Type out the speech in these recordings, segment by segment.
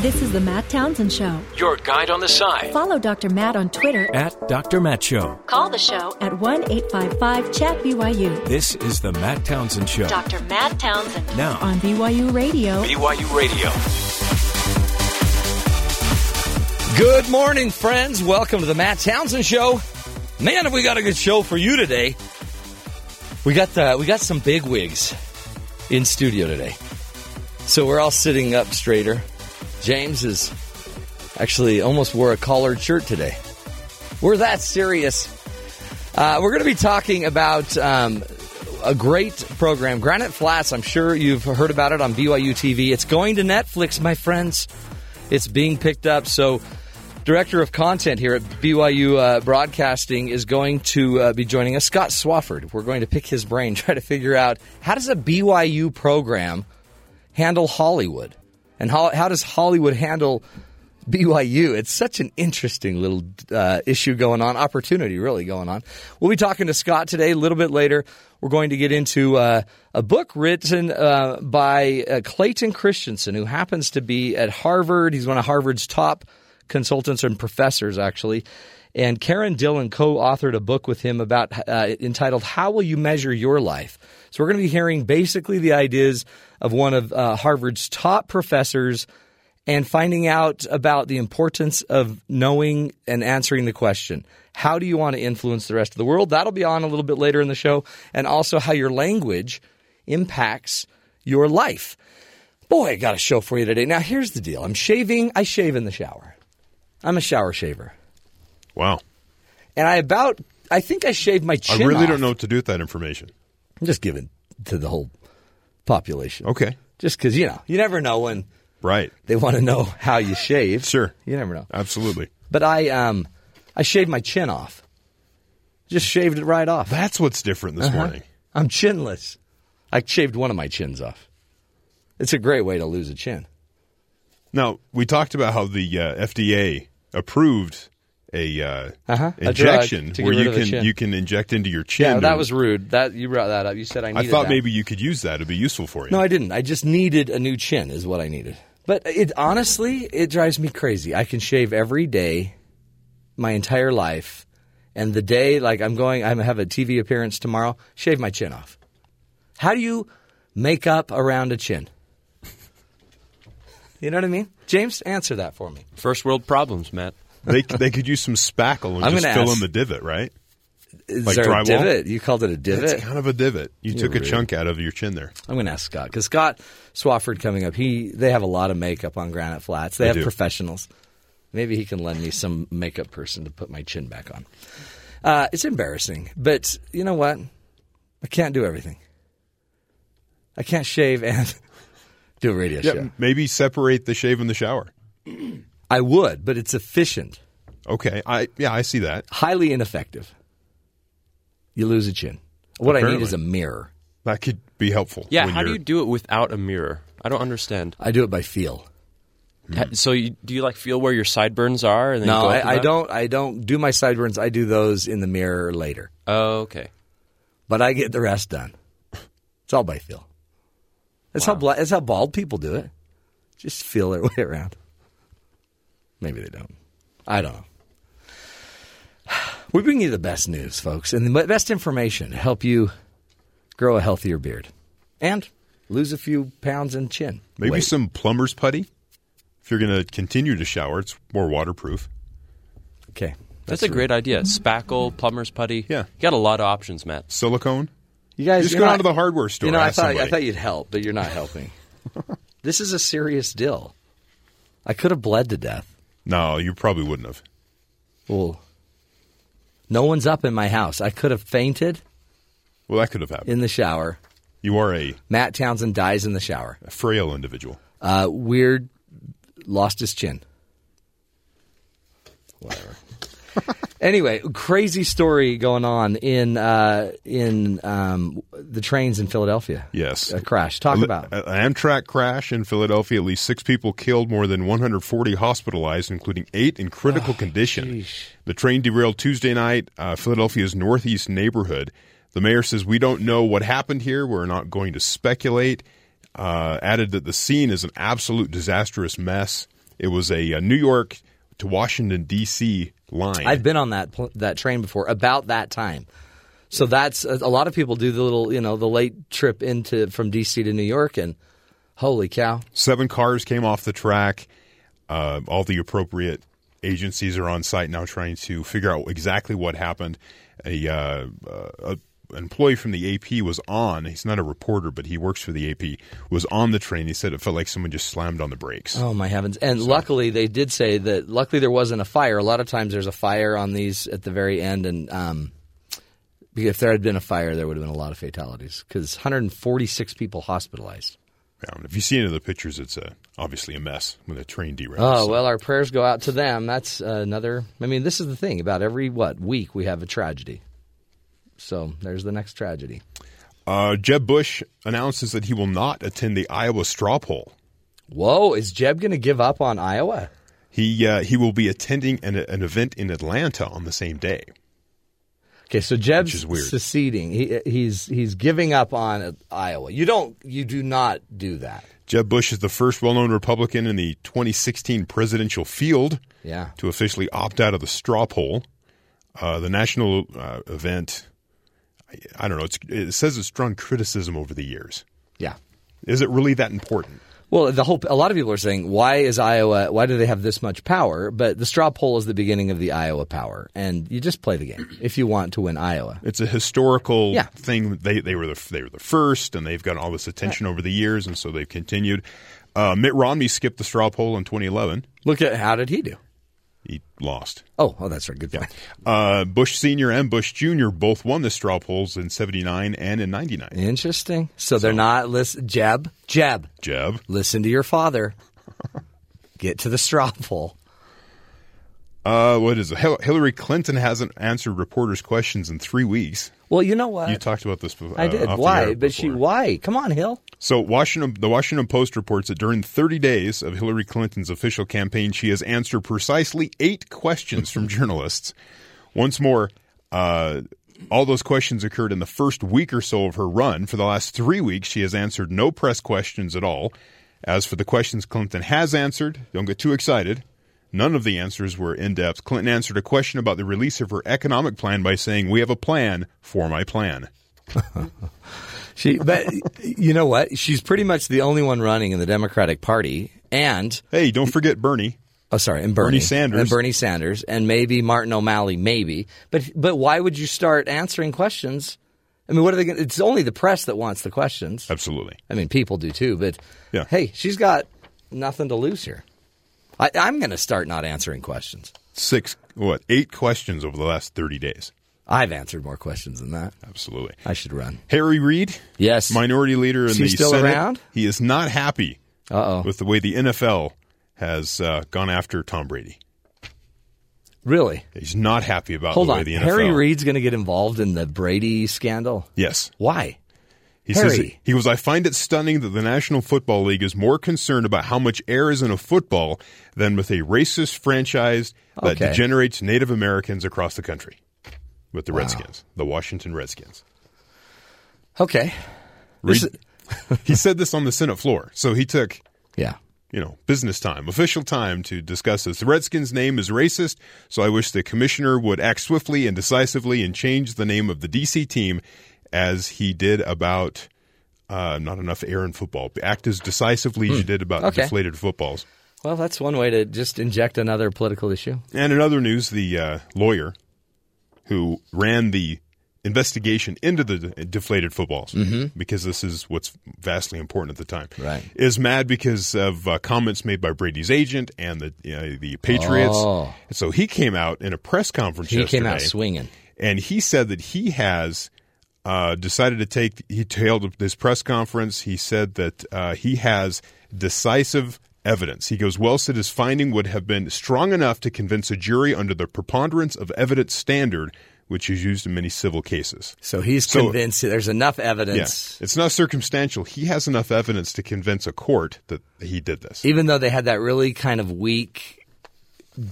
This is the Matt Townsend Show. Your guide on the side. Follow Dr. Matt on Twitter. At Dr. Matt Show. Call the show at 1 855 Chat BYU. This is the Matt Townsend Show. Dr. Matt Townsend. Now. On BYU Radio. BYU Radio. Good morning, friends. Welcome to the Matt Townsend Show. Man, have we got a good show for you today. We got the, we got some big wigs in studio today. So we're all sitting up straighter. James is actually almost wore a collared shirt today. We're that serious. Uh, we're going to be talking about um, a great program, Granite Flats. I'm sure you've heard about it on BYU TV. It's going to Netflix, my friends. It's being picked up. So director of content here at BYU uh, Broadcasting is going to uh, be joining us, Scott Swofford. We're going to pick his brain, try to figure out how does a BYU program handle Hollywood, and how, how does Hollywood handle BYU? It's such an interesting little uh, issue going on, opportunity really going on. We'll be talking to Scott today. A little bit later, we're going to get into uh, a book written uh, by uh, Clayton Christensen, who happens to be at Harvard. He's one of Harvard's top consultants and professors, actually. And Karen Dillon co authored a book with him about uh, entitled How Will You Measure Your Life? So we're going to be hearing basically the ideas of one of uh, Harvard's top professors and finding out about the importance of knowing and answering the question how do you want to influence the rest of the world? That'll be on a little bit later in the show. And also how your language impacts your life. Boy, I got a show for you today. Now, here's the deal I'm shaving, I shave in the shower. I'm a shower shaver. Wow. And I about, I think I shaved my chin. I really off. don't know what to do with that information. I'm just giving to the whole population. Okay. Just because, you know, you never know when Right. they want to know how you shave. Sure. You never know. Absolutely. But I, um, I shaved my chin off. Just shaved it right off. That's what's different this Uh-huh. morning. I'm chinless. I shaved one of my chins off. It's a great way to lose a chin. Now, we talked about how the uh, FDA approved a uh, Uh-huh. Injection drug to get where you can you can inject into your chin. Yeah, that was rude. That you brought that up. You said I I thought that. maybe you could use that. It'd be useful for you. No, I didn't. I just needed a new chin. Is what I needed. But it honestly, it drives me crazy. I can shave every day, my entire life, and the day like I'm going, I have a TV appearance tomorrow. Shave my chin off. How do you make up around a chin? You know what I mean, James? Answer that for me. First world problems, Matt. They they could use some spackle and I'm just fill ask- in the divot, right? Is Like there drywall? a divot? You called it a divot. It's kind of a divot. You You're took a chunk out of your chin there. I'm going to ask Scott because Scott Swofford coming up. He they have a lot of makeup on Granite Flats. They, They have do. professionals. Maybe he can lend me some makeup person to put my chin back on. Uh, it's embarrassing, but you know what? I can't do everything. I can't shave and do a radio Yeah, show. maybe separate the shave and the shower. I would, but it's efficient, Okay, I yeah, I see that. highly ineffective. You lose a chin. What I need is a mirror. That could be helpful. Yeah, how do you're- you do it without a mirror? I don't understand. I do it by feel. Hmm. Ha- So, you, do you like feel where your sideburns are? And then No, go up I, I that? don't. I don't do my sideburns. I do those in the mirror later. Oh, okay. but I get the rest done. It's all by feel. That's how bla- that's how bald people do it. Just feel their way around. Maybe they don't. I don't know. We bring you the best news, folks, and the best information to help you grow a healthier beard and lose a few pounds in chin. Maybe weight. some plumber's putty. If you're going to continue to shower, it's more waterproof. Okay, That's, a great idea. Spackle, plumber's putty. Yeah. You got a lot of options, Matt. Silicone. You guys Just you're go not- down to the hardware store. You know, I ask thought I thought you'd help, but you're not helping. this is a serious deal. I could have bled to death. No, you probably wouldn't have. Well, no one's up in my house. I could have fainted Well, that could have happened. in the shower. You are a, Matt Townsend dies in the shower. a frail individual. Uh, weird, lost his chin. Whatever. anyway, crazy story going on in uh, in um, the trains in Philadelphia. Yes. a crash. Talk An about. Amtrak crash in Philadelphia. At least six people killed, more than 140 hospitalized, including eight in critical condition. sheesh. The train derailed Tuesday night, uh, Philadelphia's northeast neighborhood. The mayor says, We don't know what happened here. We're not going to speculate. Uh, added that the scene is an absolute disastrous mess. It was a, uh New York to Washington D.C. line. I've been on that pl- that train before about that time. So that's a lot of people do the little, you know, the late trip into from DC to New York and holy cow. Seven cars came off the track. Uh, all the appropriate agencies are on site now trying to figure out exactly what happened. A, uh, uh, a employee from the AP was on. He's not a reporter, but he works for the AP. Was on the train. He said it felt like someone just slammed on the brakes. Oh my heavens! And luckily, they did say that. Luckily, there wasn't a fire. A lot of times, there's a fire on these at the very end, and um, if there had been a fire, there would have been a lot of fatalities because 146 people hospitalized. Yeah, if you see any of the pictures, it's uh, obviously a mess when the train derails. Oh well, our prayers go out to them. That's uh, another. I mean, this is the thing about every what week we have a tragedy. So there's the next tragedy. Uh, Jeb Bush announces that he will not attend the Iowa straw poll. Whoa, is Jeb going to give up on Iowa? He uh, he will be attending an, an event in Atlanta on the same day. Okay, so Jeb's is weird. seceding. He, he's he's giving up on Iowa. You don't. You do not do that. Jeb Bush is the first well-known Republican in the 2016 presidential field Yeah. to officially opt out of the straw poll. Uh, the national uh, event, I, don't know. It's, it says it's drawn criticism over the years. Yeah. Is it really that important? Well, the whole a lot of people are saying why is Iowa? Why do they have this much power? But the straw poll is the beginning of the Iowa power, and you just play the game if you want to win Iowa. It's a historical Yeah. thing. They they were the they were the first, and they've gotten all this attention over the years, and so they've continued. Uh, Mitt Romney skipped the straw poll in 2011. Look at how did he do? He lost. Oh, oh, that's right. Good point. Uh, Bush Senior and Bush Junior both won the straw polls in '79 and in '99. Interesting. So they're not listen. Jeb, Jeb, Jeb. listen to your father. Get to the straw poll. Uh, what is it? Hillary Clinton hasn't answered reporters' questions in three weeks. Well, you know what? You talked about this. before. I did. the Why? But she. Why? Come on, Hill. So Washington, the Washington Post reports that during 30 days of Hillary Clinton's official campaign, she has answered precisely eight questions from journalists. Once more, uh, all those questions occurred in the first week or so of her run. For the last three weeks, she has answered no press questions at all. As for the questions Clinton has answered, don't get too excited. None of the answers were in depth. Clinton answered a question about the release of her economic plan by saying, "We have a plan for my plan." She, but you know what? She's pretty much the only one running in the Democratic Party, and Hey, don't forget Bernie. oh, sorry, and Bernie, Bernie Sanders. and Bernie Sanders, and maybe Martin O'Malley, maybe. But but why would you start answering questions? I mean, what are they? Gonna, it's only the press that wants the questions. Absolutely. I mean, people do too. But Yeah. hey, she's got nothing to lose here. I, I'm going to start not answering questions. Six, what, eight questions over the last 30 days. I've answered more questions than that. Absolutely. I should run. Harry Reid, Yes. minority leader in Is he the still Senate, around? he is not happy Uh oh. with the way the NFL has uh, gone after Tom Brady. Really? He's not happy about Hold the way on. the NFL. Harry Reid's going to get involved in the Brady scandal. Yes. Why? He says he goes, I find it stunning that the National Football League is more concerned about how much air is in a football than with a racist franchise that Okay. degenerates Native Americans across the country. With the Redskins, the Washington Redskins. Okay. Reid, This he said this on the Senate floor. So he took Yeah. you know, business time, official time to discuss this. The Redskins' name is racist, so I wish the commissioner would act swiftly and decisively and change the name of the DC team as he did about uh, not enough air in football. Act as decisively as you did about Hmm. Okay. deflated footballs. Well, that's one way to just inject another political issue. And in other news, the uh, lawyer who ran the investigation into the deflated footballs, because this is what's vastly important at the time, Mm-hmm. Right. is mad because of uh, comments made by Brady's agent and the you know, the Patriots. Oh. And so he came out in a press conference He came out swinging. and he said that he has uh, decided to take. He held this press conference. He said that uh, he has decisive evidence. He goes, "Well, said his finding would have been strong enough to convince a jury under the preponderance of evidence standard, which is used in many civil cases." So he's So- convinced there's enough Yeah, evidence, it's not circumstantial. He has enough evidence to convince a court that he did this. even though they had that really kind of weak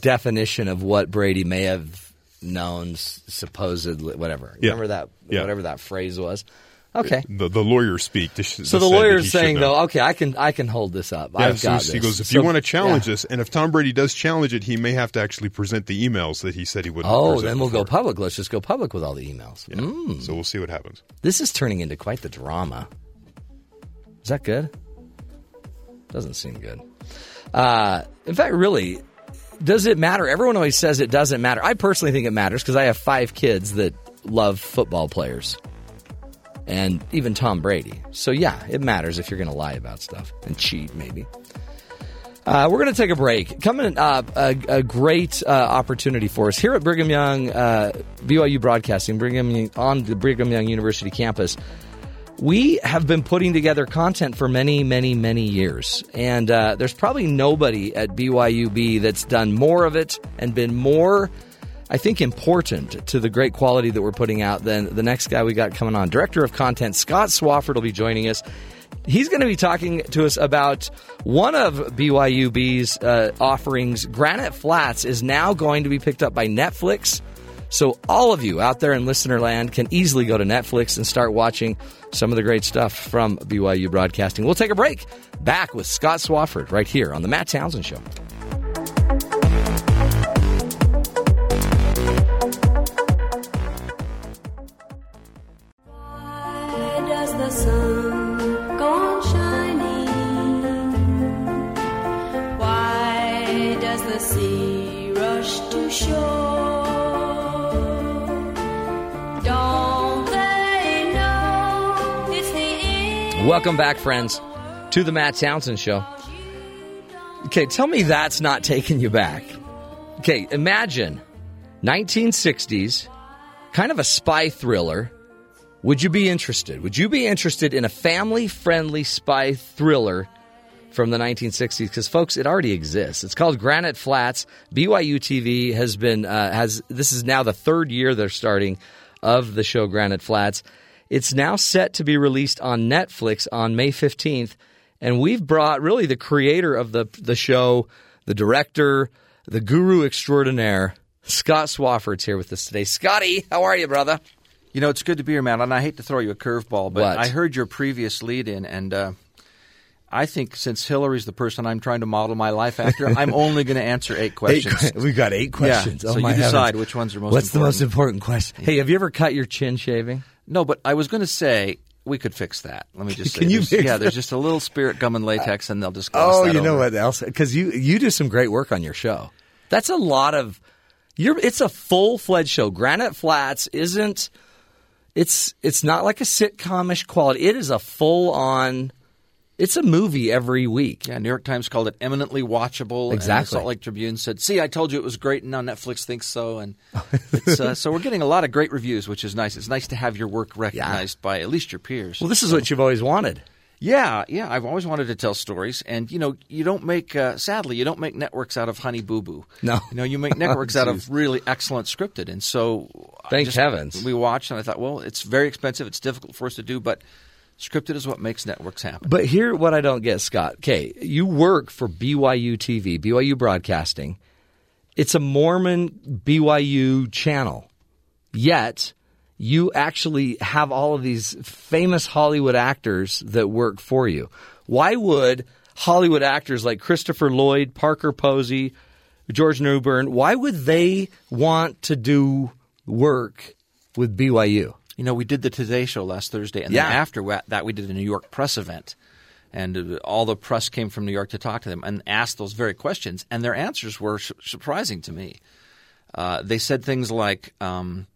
definition of what Brady may have known, supposedly, whatever. Yeah. Remember that, Yeah. whatever that phrase was? Okay. the, the lawyer speak. To sh- So the that lawyer's saying though, okay, I can I can hold this up. Yeah, I've so got he goes, if So- you want to challenge yeah. this, and if Tom Brady does challenge it, he may have to actually present the emails that he said he wouldn't. Oh, then we'll go public. Let's just go public with all the emails. Mm. So we'll see what happens. This is turning into quite the drama. Is that good? Doesn't seem good. Uh, in fact, really, does it matter? Everyone always says it doesn't matter. I personally think it matters because I have five kids that love football players and even Tom Brady. So, yeah, it matters if you're going to lie about stuff and cheat, maybe. Uh, we're going to take a break. Coming up, a, a great uh, opportunity for us here at Brigham Young uh, BYU Broadcasting, Brigham on the Brigham Young University campus. We have been putting together content for many, many, many years, and uh, there's probably nobody at BYUB that's done more of it and been more, I think, important to the great quality that we're putting out than the next guy we got coming on. Director of Content Scott Swofford will be joining us. He's going to be talking to us about one of BYUB's uh, offerings. Granite Flats is now going to be picked up by Netflix. So all of you out there in listener land can easily go to Netflix and start watching some of the great stuff from BYU Broadcasting. We'll take a break. Back with Scott Swofford right here on the Matt Townsend Show. Welcome back, friends, to the Matt Townsend Show. Okay, tell me that's not taking you back. Okay, imagine 1960s, kind of a spy thriller. Would you be interested? Would you be interested in a family friendly spy thriller from the 1960s? Because, folks, it already exists. It's called Granite Flats. BYU TV has been, uh, has, this is now the third year they're starting of the show Granite Flats. It's now set to be released on Netflix on May 15th. And we've brought really the creator of the, the show, the director, the guru extraordinaire, Scott Swofford's here with us today. Scotty, how are you, brother? You know, it's good to be here, man. And I hate to throw you a curveball, but What? I heard your previous lead in, and uh, I think since Hillary's the person I'm trying to model my life after, I'm only going to answer eight questions. We've got eight questions. Yeah, oh so you decide heavens. which ones are most What's the most important. important question? Hey, have you ever cut your chin shaving? No, but I was going to say we could fix that. Let me just say, Can you there's- fix yeah, that? there's just a little spirit gum and latex, and they'll just gloss Oh, that you know over. what else? Because you you do some great work on your show. That's a lot of. You're. It's a full fledged show. Granite Flats isn't. It's it's not like a sitcomish quality. It is a full on. It's a movie every week. Yeah, New York Times called it eminently watchable. And Exactly. the Salt Lake Tribune said, "See, I told you it was great, and now Netflix thinks so." And it's, uh, so we're getting a lot of great reviews, which is nice. It's nice to have your work recognized by at least your peers. Well, this is what you've always wanted. Yeah, yeah. I've always wanted to tell stories, and you know, you don't make. Uh, sadly, you don't make networks out of Honey Boo Boo. No. you know, you make networks out of really excellent scripted, and so. Thank just- heavens. We watched, and I thought, well, it's very expensive. It's difficult for us to do, but scripted is what makes networks happen. But here, what I don't get, Scott. Okay, you work for BYU TV, BYU Broadcasting. It's a Mormon BYU channel, yet you actually have all of these famous Hollywood actors that work for you. Why would Hollywood actors like Christopher Lloyd, Parker Posey, George Newbern, why would they want to do work with BYU? You know, we did the Today Show last Thursday, and Yeah. then after that, we did a New York press event. And uh, all the press came from New York to talk to them and asked those very questions. And their answers were su- surprising to me. Uh, they said things like, um,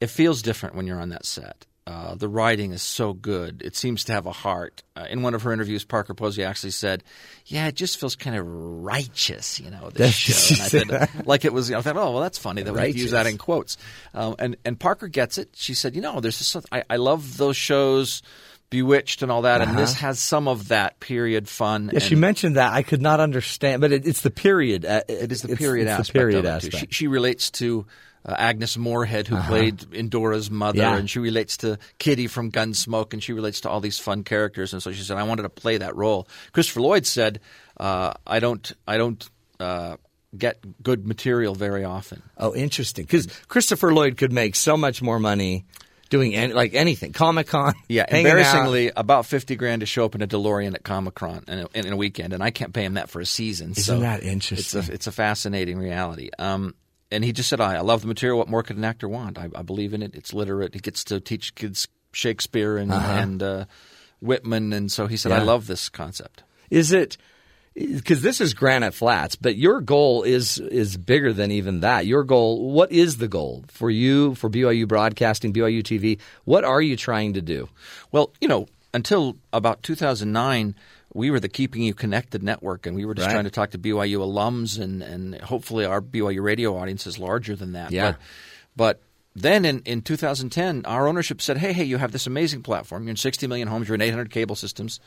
it feels different when you're on that set. Uh, the writing is so good. It seems to have a heart. Uh, in one of her interviews, Parker Posey actually said, "Yeah, it just feels kind of righteous, you know, this show." And I said, like it was. I thought, oh, well, that's funny that we use that in quotes. Um, and and Parker gets it. She said, you know, there's just I, I love those shows, Bewitched and all that, and this has some of that period fun. Uh-huh. Yeah, she mentioned that. I could not understand, but it, it's the period. Uh, it is the period it's aspect. The period of it, aspect. She, she relates to uh, Agnes Moorehead, who played Endora's mother, Yeah. and she relates to Kitty from Gunsmoke, and she relates to all these fun characters. And so she said, "I wanted to play that role." Christopher Lloyd said, uh, "I don't, I don't." Uh, Get good material very often. Oh, interesting. Because Christopher Lloyd could make so much more money doing any, like anything, Comic Con. Yeah, hanging out. embarrassingly, about fifty grand to show up in a DeLorean at Comic Con in, a- in a weekend, and I can't pay him that for a season. Isn't so that interesting? It's a it's a fascinating reality. Um, and he just said, I, "I love the material. What more could an actor want? I, I believe in it. It's literate. He gets to teach kids Shakespeare and and uh, Whitman, and so he said, I Uh-huh. Love this concept." Is it because this is Granite Flats, but your goal is is bigger than even that. Your goal, what is the goal for you for BYU Broadcasting, BYU TV? What are you trying to do? Well, you know, until about 2009, we were the Keeping You Connected network, and we were just Right. trying to talk to BYU alums, and, and hopefully our BYU radio audience is larger than that. Yeah. But, but then in, in 2010, our ownership said, hey, hey, you have this amazing platform. You're in 60 million homes. You're in 800 cable systems.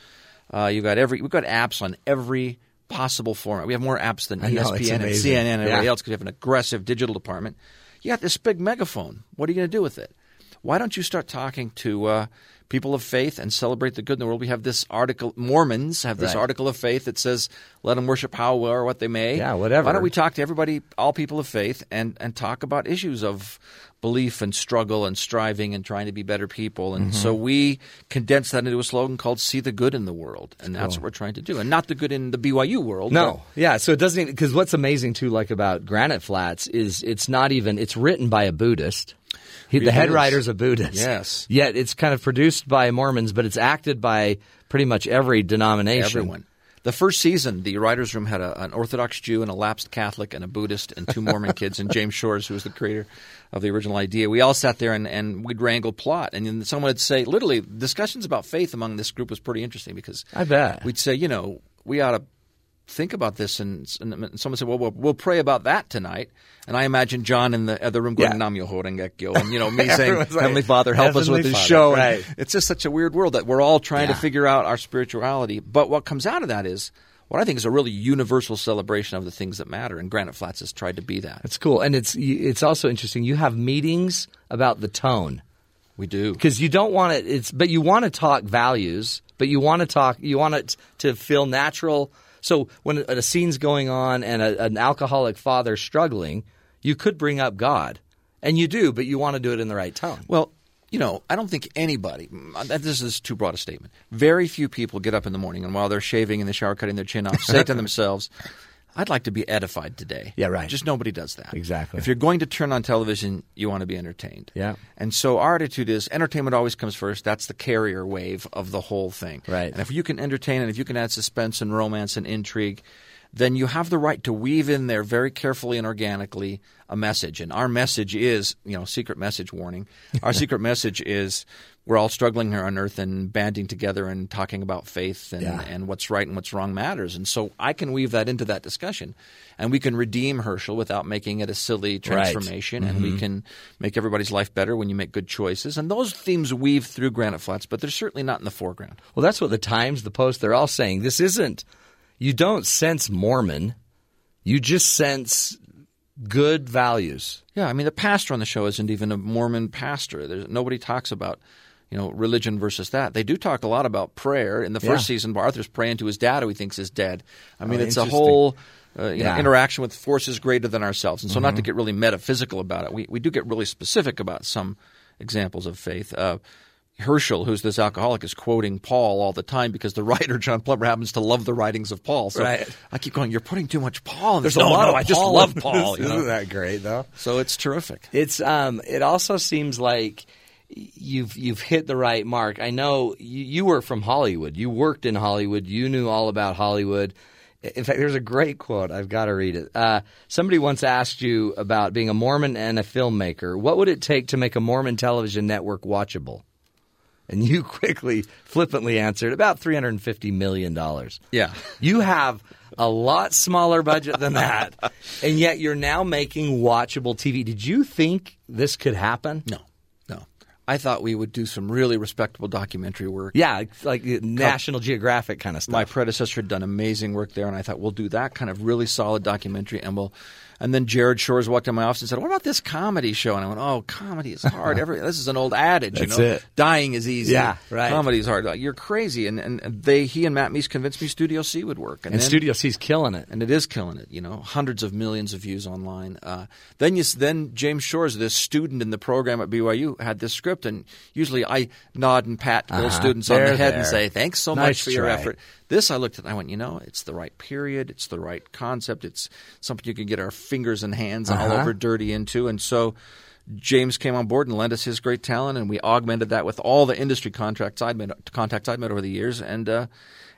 Uh, you've got every we've got apps on every possible format. We have more apps than know, ESPN and. CNN and everybody else because we have an aggressive digital department. You got this big megaphone. What are you going to do with it? Why don't you start talking to uh, people of faith and celebrate the good in the world? We have this article. Mormons have this Right. article of faith that says, "Let them worship how or what they may." Yeah, whatever. Why don't we talk to everybody, all people of faith, and and talk about issues of belief and struggle and striving and trying to be better people? And so Mm-hmm. we condense that into a slogan called "See the good in the world," and that's what we're trying to do, and not the good in the BYU world. No, yeah. So it doesn't because what's amazing too, like about Granite Flats, is it's not even it's written by a Buddhist. He, the head writer's a Buddhist. Yes. Yet it's kind of produced by Mormons, but it's acted by pretty much every denomination. Everyone. The first season, the writers' room had a, an Orthodox Jew and a lapsed Catholic and a Buddhist and two Mormon kids and James Shores, who was the creator of the original idea. We all sat there and, and we'd wrangle plot, and then someone would say, literally, discussions about faith among this group was pretty interesting because I bet. we'd say, you know, we ought to think about this, and, and someone said, well, well, we'll pray about that tonight. And I imagine John in the other room going, Yeah. Nam Renge and you know me saying, like, Heavenly Father, help us with this Father. show. Right. It's just such a weird world that we're all trying Yeah. to figure out our spirituality. But what comes out of that is what I think is a really universal celebration of the things that matter, and Granite Flats has tried to be that. That's cool, and it's it's also interesting. You have meetings about the tone We do. because you don't want it. It's but you want to talk values, but you want to talk. You want it to feel natural. So when a, a scene's going on and a, an alcoholic father struggling, you could bring up God, and you do, but you want to do it in the right tone. Well, you know, I don't think anybody. Uh, this is too broad a statement. Very few people get up in the morning and while they're shaving in the shower, cutting their chin off, say to themselves, "I'd like to be edified today." Yeah, right. Just nobody does that. Exactly. If you're going to turn on television, you want to be entertained. Yeah. And so our attitude is entertainment always comes first. That's the carrier wave of the whole thing. Right. And if you can entertain and if you can add suspense and romance and intrigue, then you have the right to weave in there very carefully and organically a message. And our message is, you know, secret message warning. Our secret message is we're all struggling here on earth and banding together and talking about faith and, Yeah. and what's right and what's wrong matters. And so I can weave that into that discussion. And we can redeem Herschel without making it a silly transformation. And we mm-hmm. can make everybody's life better when you make good choices. And those themes weave through Granite Flats, but they're certainly not in the foreground. Well, that's what the Times, the Post, they're all saying. This isn't. You don't sense Mormon. You just sense good values. Yeah, I mean the pastor on the show isn't even a Mormon pastor. There's, nobody talks about you know religion versus that. They do talk a lot about prayer. In the first Yeah. season, Arthur's praying to his dad, who he thinks is dead. I mean, Oh, it's a whole uh, know, Yeah. Mm-hmm. interaction with forces greater than ourselves. And so, not to get really metaphysical about it, we we do get really specific about some examples of faith. Uh, Herschel, who's this alcoholic, is quoting Paul all the time because the writer John Plummer happens to love the writings of Paul. So Right. I keep going. You're putting too much Paul. in this." There's a lot no, of I just Paul love Paul. this. you know? Isn't that great, though? So it's terrific. It's um. It also seems like you've you've hit the right mark. I know you, you were from Hollywood. You worked in Hollywood. You knew all about Hollywood. In fact, there's a great quote. I've got to read it. Uh, somebody once asked you about being a Mormon and a filmmaker. What would it take to make a Mormon television network watchable? And you quickly, flippantly answered about three hundred and fifty million dollars. Yeah. You have a lot smaller budget than that, and yet you're now making watchable TV. Did you think this could happen? No, no. I thought we would do some really respectable documentary work. Yeah, like National Geographic kind of stuff. My predecessor had done amazing work there, and I thought we'll do that kind of really solid documentary, and we'll. And then Jared Shores walked in my office and said, "What about this comedy show?" And I went, "Oh, comedy is hard. Every this is an old adage, That's you know. it. Dying is easy. Yeah, right. Comedy is hard. Like, You're crazy." And and they, he and Matt Meese convinced me Studio C would work. and then- Studio C's killing it. and it is killing it. You know, hundreds of millions of views online. Uh, then you, then James Shores, this student in the program at BYU, had this script and usually I nod and pat Uh-huh. students on the head and say, "Thanks so Nice much for your effort." This I looked at, and I went, "You know, it's the right period, it's the right concept, it's something you can get our fingers and hands all Uh-huh. over dirty into," and so. James came on board and lent us his great talent, and we augmented that with all the industry contracts I'd made, contacts I'd made over the years, and uh,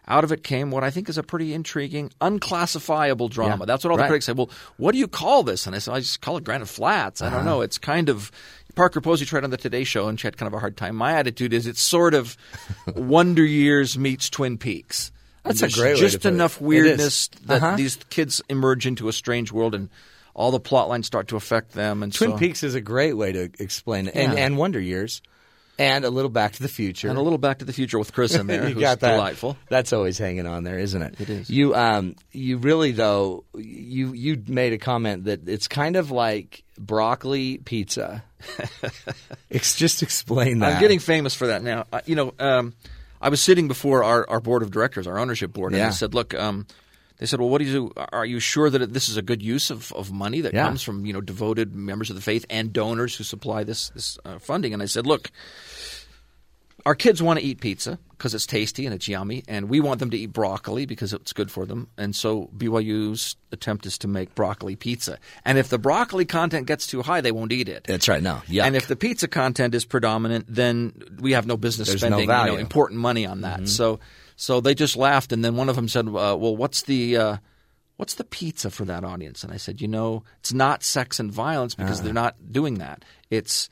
out of it came what I think is a pretty intriguing, unclassifiable drama. Yeah, That's what all right. the critics said. Well, what do you call this? And I said, I just call it Granite Flats. I don't know. It's kind of Parker Posey tried on the Today Show, and she had kind of a hard time. My attitude is it's sort of Wonder Years meets Twin Peaks. That's a great way to just enough weirdness that Uh-huh. these kids emerge into a strange world, and all the plot lines start to affect them. And Twin so, Peaks is a great way to explain it, and, Yeah. and Wonder Years, and a little Back to the Future, and a little Back to the Future with Chris in there, you who's got that. delightful. That's always hanging on there, isn't it? It is. You um you really though you you made a comment that it's kind of like broccoli pizza. Ex- just explain that. I'm getting famous for that now. I, you know, um, I was sitting before our, our board of directors, our ownership board, and Yeah. I said, "Look, um, they said, well, what do you do? Are you sure that this is a good use of, of money that Yeah. comes from you know devoted members of the faith and donors who supply this this uh, funding?" And I said, "Look." Our kids want to eat pizza because it's tasty and it's yummy, and we want them to eat broccoli because it's good for them. And so BYU's attempt is to make broccoli pizza. And if the broccoli content gets too high, they won't eat it. That's right. No, yeah. And if the pizza content is predominant, then we have no business There's no spending you value. Mm-hmm. know, important money on that. So, so they just laughed, and then one of them said, uh, "Well, what's the uh, what's the pizza for that audience?" And I said, "You know, it's not sex and violence because Uh-huh. they're not doing that. It's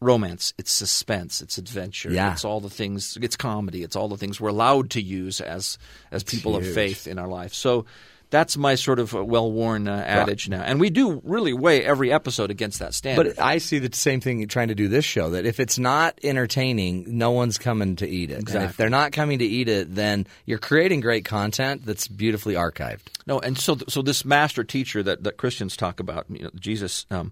romance, it's suspense, it's adventure, Yeah. it's all the things, it's comedy, it's all the things we're allowed to use as as people of faith in our life." So. That's my sort of uh, well-worn uh, adage now, and we do really weigh every episode against that standard. But I see the same thing trying to do this show that if it's not entertaining, no one's coming to eat it. And if they're not coming to eat it, then you're creating great content that's beautifully archived. No, and so so this master teacher that, that Christians talk about, you know, Jesus, um,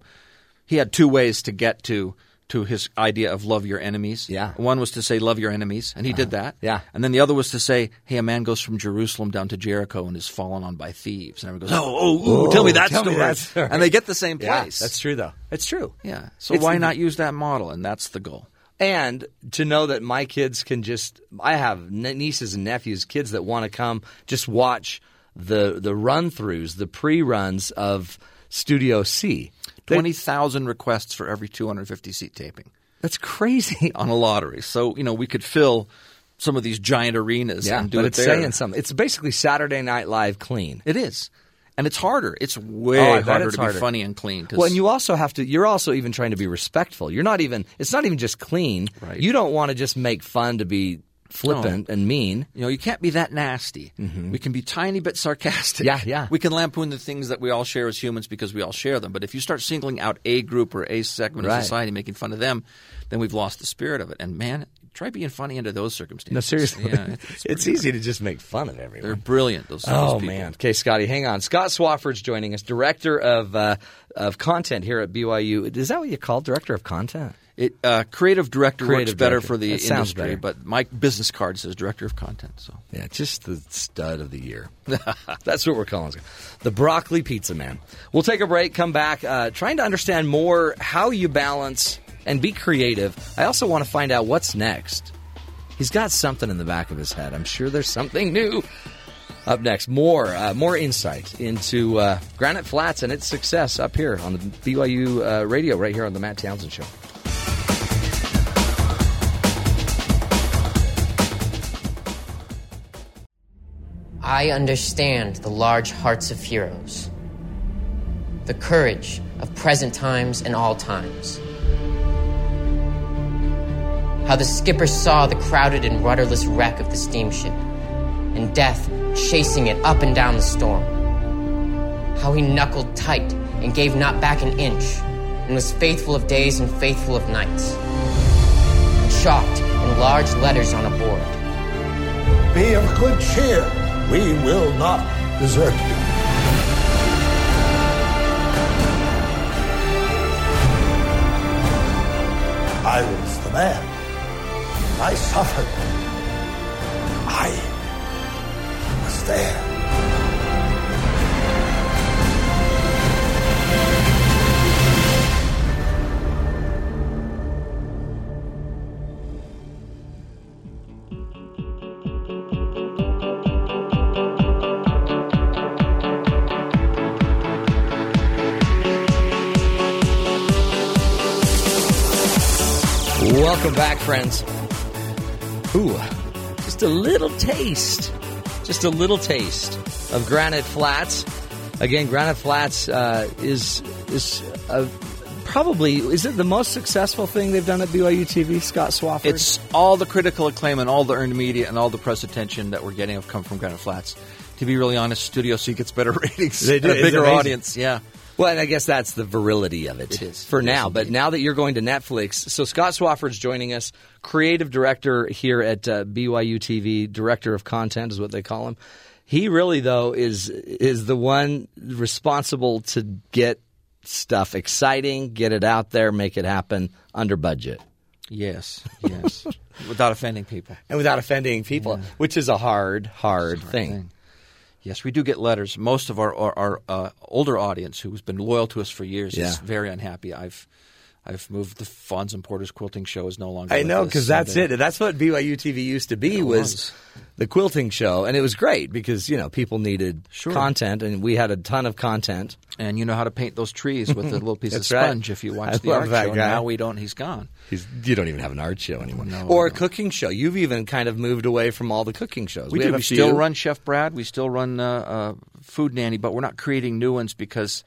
he had two ways to get to to his idea of love your enemies. Yeah. One was to say love your enemies, and he uh-huh. did that. yeah. And then the other was to say, hey, a man goes from Jerusalem down to Jericho and is fallen on by thieves. And everyone goes, oh, oh, ooh, tell me that tell me story. that story. And they get the same Yeah, place. that's true though. It's true. Yeah. So It's- why not use that model? And that's the goal. and to know that my kids can just I have nieces and nephews, kids that want to come just watch the the run throughs, the pre runs of Studio C. Twenty thousand requests for every two hundred fifty seat taping. That's crazy. on a lottery. So you know we could fill some of these giant arenas Yeah, and do but it it's there. saying something. It's basically Saturday Night Live clean. It is, and it's harder. It's oh, way Oh, harder it's to harder. be funny and clean. Well, and you also have to. You're also even trying to be respectful. You're not even. It's not even just clean. Right. You don't want to just make fun to be flippant and mean. you know, you can't be that nasty. We can be tiny bit sarcastic. Mm-hmm. Yeah, yeah. We can lampoon the things that we all share as humans because we all share them. But if you start singling out a group or a segment Right. of society, making fun of them, then we've lost the spirit of it. And man, try being funny under those circumstances. No, seriously. Yeah, it's, it's it's easy to just make fun of everyone. They're brilliant. Those, those Oh people. man. Okay, Scotty, hang on. Scott Swofford's joining us, director of uh, of content here at BYU. Is that what you call director of content? It uh, creative director Creative works better director. for the That industry, but my business card says director of content. So Yeah, just the stud of the year. That's what we're calling it. The broccoli pizza man. We'll take a break, come back, uh, trying to understand more how you balance and be creative. I also want to find out what's next. He's got something in the back of his head. I'm sure there's something new. Up next, more uh, more insight into uh, Granite Flats and its success up here on the BYU uh, radio, right here on the Matt Townsend Show. I understand the large hearts of heroes, the courage of present times and all times. How the skipper saw the crowded and rudderless wreck of the steamship, and death chasing it up and down the storm. How he knuckled tight and gave not back an inch, and was faithful of days and faithful of nights. And chalked in large letters on a board. Be of good cheer. We will not desert you. I was the man. I suffered. I was there. Welcome back, friends. Ooh, just a little taste, just a little taste of Granite Flats. Again, Granite Flats uh, is is a, probably is it the most successful thing they've done at BYU TV? Scott Swofford. It's all the critical acclaim and all the earned media and all the press attention that we're getting have come from Granite Flats. To be really honest, Studio C gets better ratings. They do. and a bigger audience. Yeah. Well, and I guess that's the virility of it. For It now. But now that you're going to Netflix, so Scott Swofford's joining us, creative director here at uh, BYU TV, director of content is what they call him. He really, though, is is the one responsible to get stuff exciting, get it out there, make it happen under budget. Yes. Yes. Without offending people. And without offending people, which is a hard, hard, thing. thing. Yes, we do get letters. Most of our our, our uh, older audience, who's been loyal to us for years, is very unhappy. I've I've moved the Fons and Porter's quilting show is no longer. I know because that's it. That's what BYU TV used to be It was, was. the quilting show, and it was great because you know people needed Sure. content, and we had a ton of content. And you know how to paint those trees with a little piece of That's right. sponge. If you watch I the art show, guy. now we don't. He's gone. He's, you don't even have an art show anymore, No, or a cooking show. You've even kind of moved away from all the cooking shows. We, a We still run Chef Brad. We still run uh, uh, Food Nanny, but we're not creating new ones because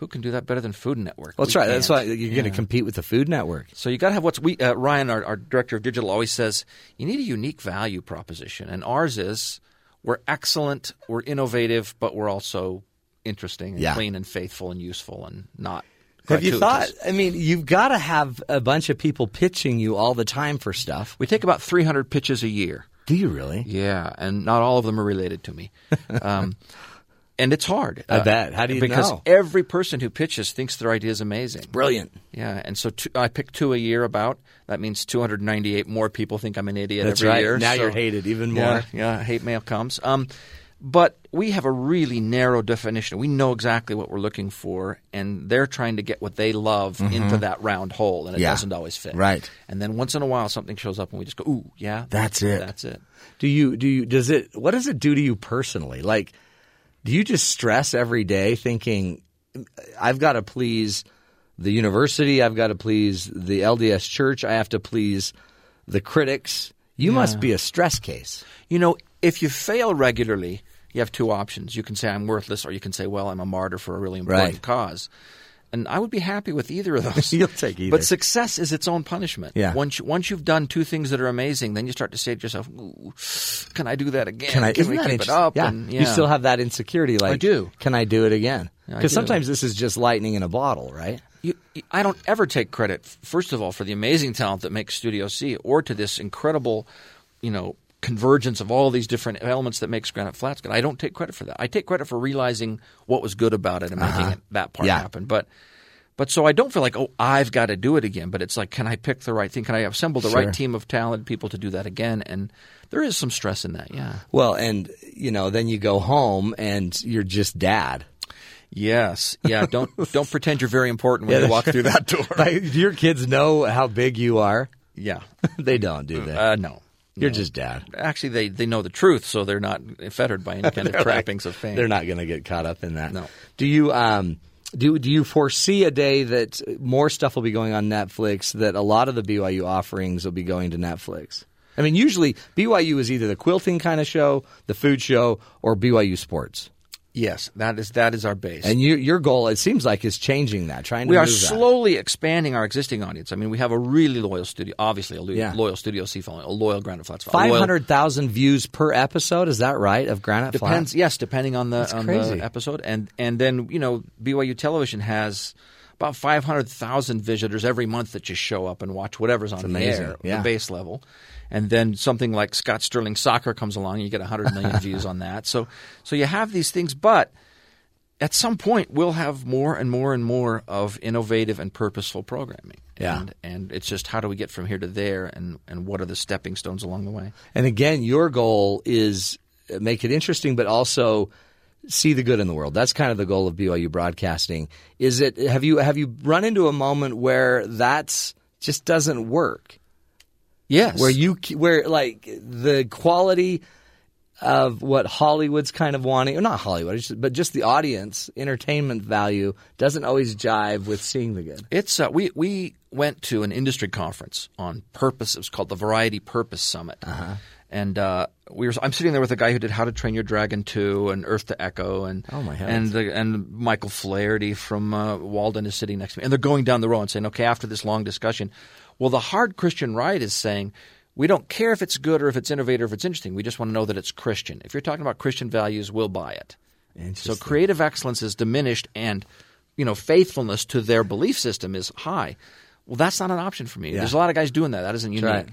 who can do that better than Food Network? That's We right. That's can't. why you're going to compete with the Food Network. So you got to have what's we uh, Ryan, our, our director of digital, always says you need a unique value proposition, and ours is we're excellent, we're innovative, but we're also interesting and Yeah. clean and faithful and useful and not. Have you thought? I mean, you've got to have a bunch of people pitching you all the time for stuff. We take about 300 pitches a year. Do you really? Yeah, and not all of them are related to me. Um, and it's hard. I Uh, bet. How do you because know? every person who pitches thinks their idea is amazing. Brilliant. Yeah, and so two, I pick two a year. About that means 298 more people think I'm an idiot That's every right. year. Now so- you're hated even more. Yeah, hate mail comes. Um, but we have a really narrow definition. We know exactly what we're looking for, and they're trying to get what they love into that round hole, and it Mm-hmm. Yeah. doesn't always fit. Right. And then once in a while, something shows up, and we just go, "Ooh, yeah, That's it. That's it." Do you do you does it what does it do to you personally? Like do you just stress every day thinking I've got to please the university, I've got to please the LDS church, I have to please the critics. You must be a stress case. You know, if you fail regularly, you have two options. You can say I'm worthless, or you can say, "Well, I'm a martyr for a really important Right. cause." And I would be happy with either of those. You'll take either. But success is its own punishment. Yeah. Once you, once you've done two things that are amazing, then you start to say to yourself, "Can I do that again? Can I Can we keep it up?" Yeah. And, You still have that insecurity like I do. Can I do it again? Because sometimes this is just lightning in a bottle, right? You- I don't ever take credit, first of all, for the amazing talent that makes Studio C, or to this incredible, you know, convergence of all these different elements that makes Granite Flats good. I don't take credit for that. I take credit for realizing what was good about it and making it, that part Uh-huh. Yeah. happen. But but so I don't feel like oh I've got to do it again. But it's like can I pick the right thing? Can I assemble the Sure. right team of talented people to do that again? And there is some stress in that. Yeah. Well, and you know, then you go home and you're just dad. Yes. Yeah. Don't don't pretend you're very important when you walk through that door. Like, do your kids know how big you are? Yeah. they don't, do they? Uh, no. You're No. just dad. Actually, they, they know the truth, so they're not fettered by any kind of trappings like- of fame. They're not going to get caught up in that. No. Do you um do do you foresee a day that more stuff will be going on Netflix? That a lot of the BYU offerings will be going to Netflix. I mean, usually BYU is either the quilting kind of show, the food show, or BYU sports. Yes, that is that is our base. And you, your goal, it seems like, is changing that, trying to we are move that. slowly expanding our existing audience. I mean, we have a really loyal studio, obviously a lo- Yeah. loyal Studio C following, a loyal Granite Flats following. Five hundred thousand views per episode. Is that right? Of Granite depends. Flats? Yes, depending on the That's on crazy. the episode, and and then you know BYU Television has about five hundred thousand visitors every month that just show up and watch whatever's on the air, Yeah. the base level. And then something like Scott Sterling Soccer comes along, and you get hundred million views on that. So so you have these things, but at some point we'll have more and more and more of innovative and purposeful programming. Yeah. And, and it's just how do we get from here to there, and and what are the stepping stones along the way? And again, your goal is uh, make it interesting, but also see the good in the world. That's kind of the goal of BYU broadcasting. Is it? Have you have you run into a moment where that's just doesn't work? Yes. Where you where like the quality of what Hollywood's kind of wanting, or not Hollywood, but just the audience entertainment value doesn't always jive with seeing the good. It's uh, we we went to an industry conference on purpose. It was called the Variety Purpose Summit, Uh-huh. and uh, we were. I'm sitting there with a guy who did How to Train Your Dragon 2 and Earth to Echo, and Oh, my and the, and Michael Flaherty from uh, Walden is sitting next to me, and they're going down the row and saying, okay, after this long discussion, well, the hard Christian right is saying. We don't care if it's good or if it's innovative or if it's interesting. We just want to know that it's Christian. If you're talking about Christian values, we'll buy it. So creative excellence is diminished and you know faithfulness to their belief system is high. Well, that's not an option for me. Yeah. There's a lot of guys doing that. That isn't unique. right.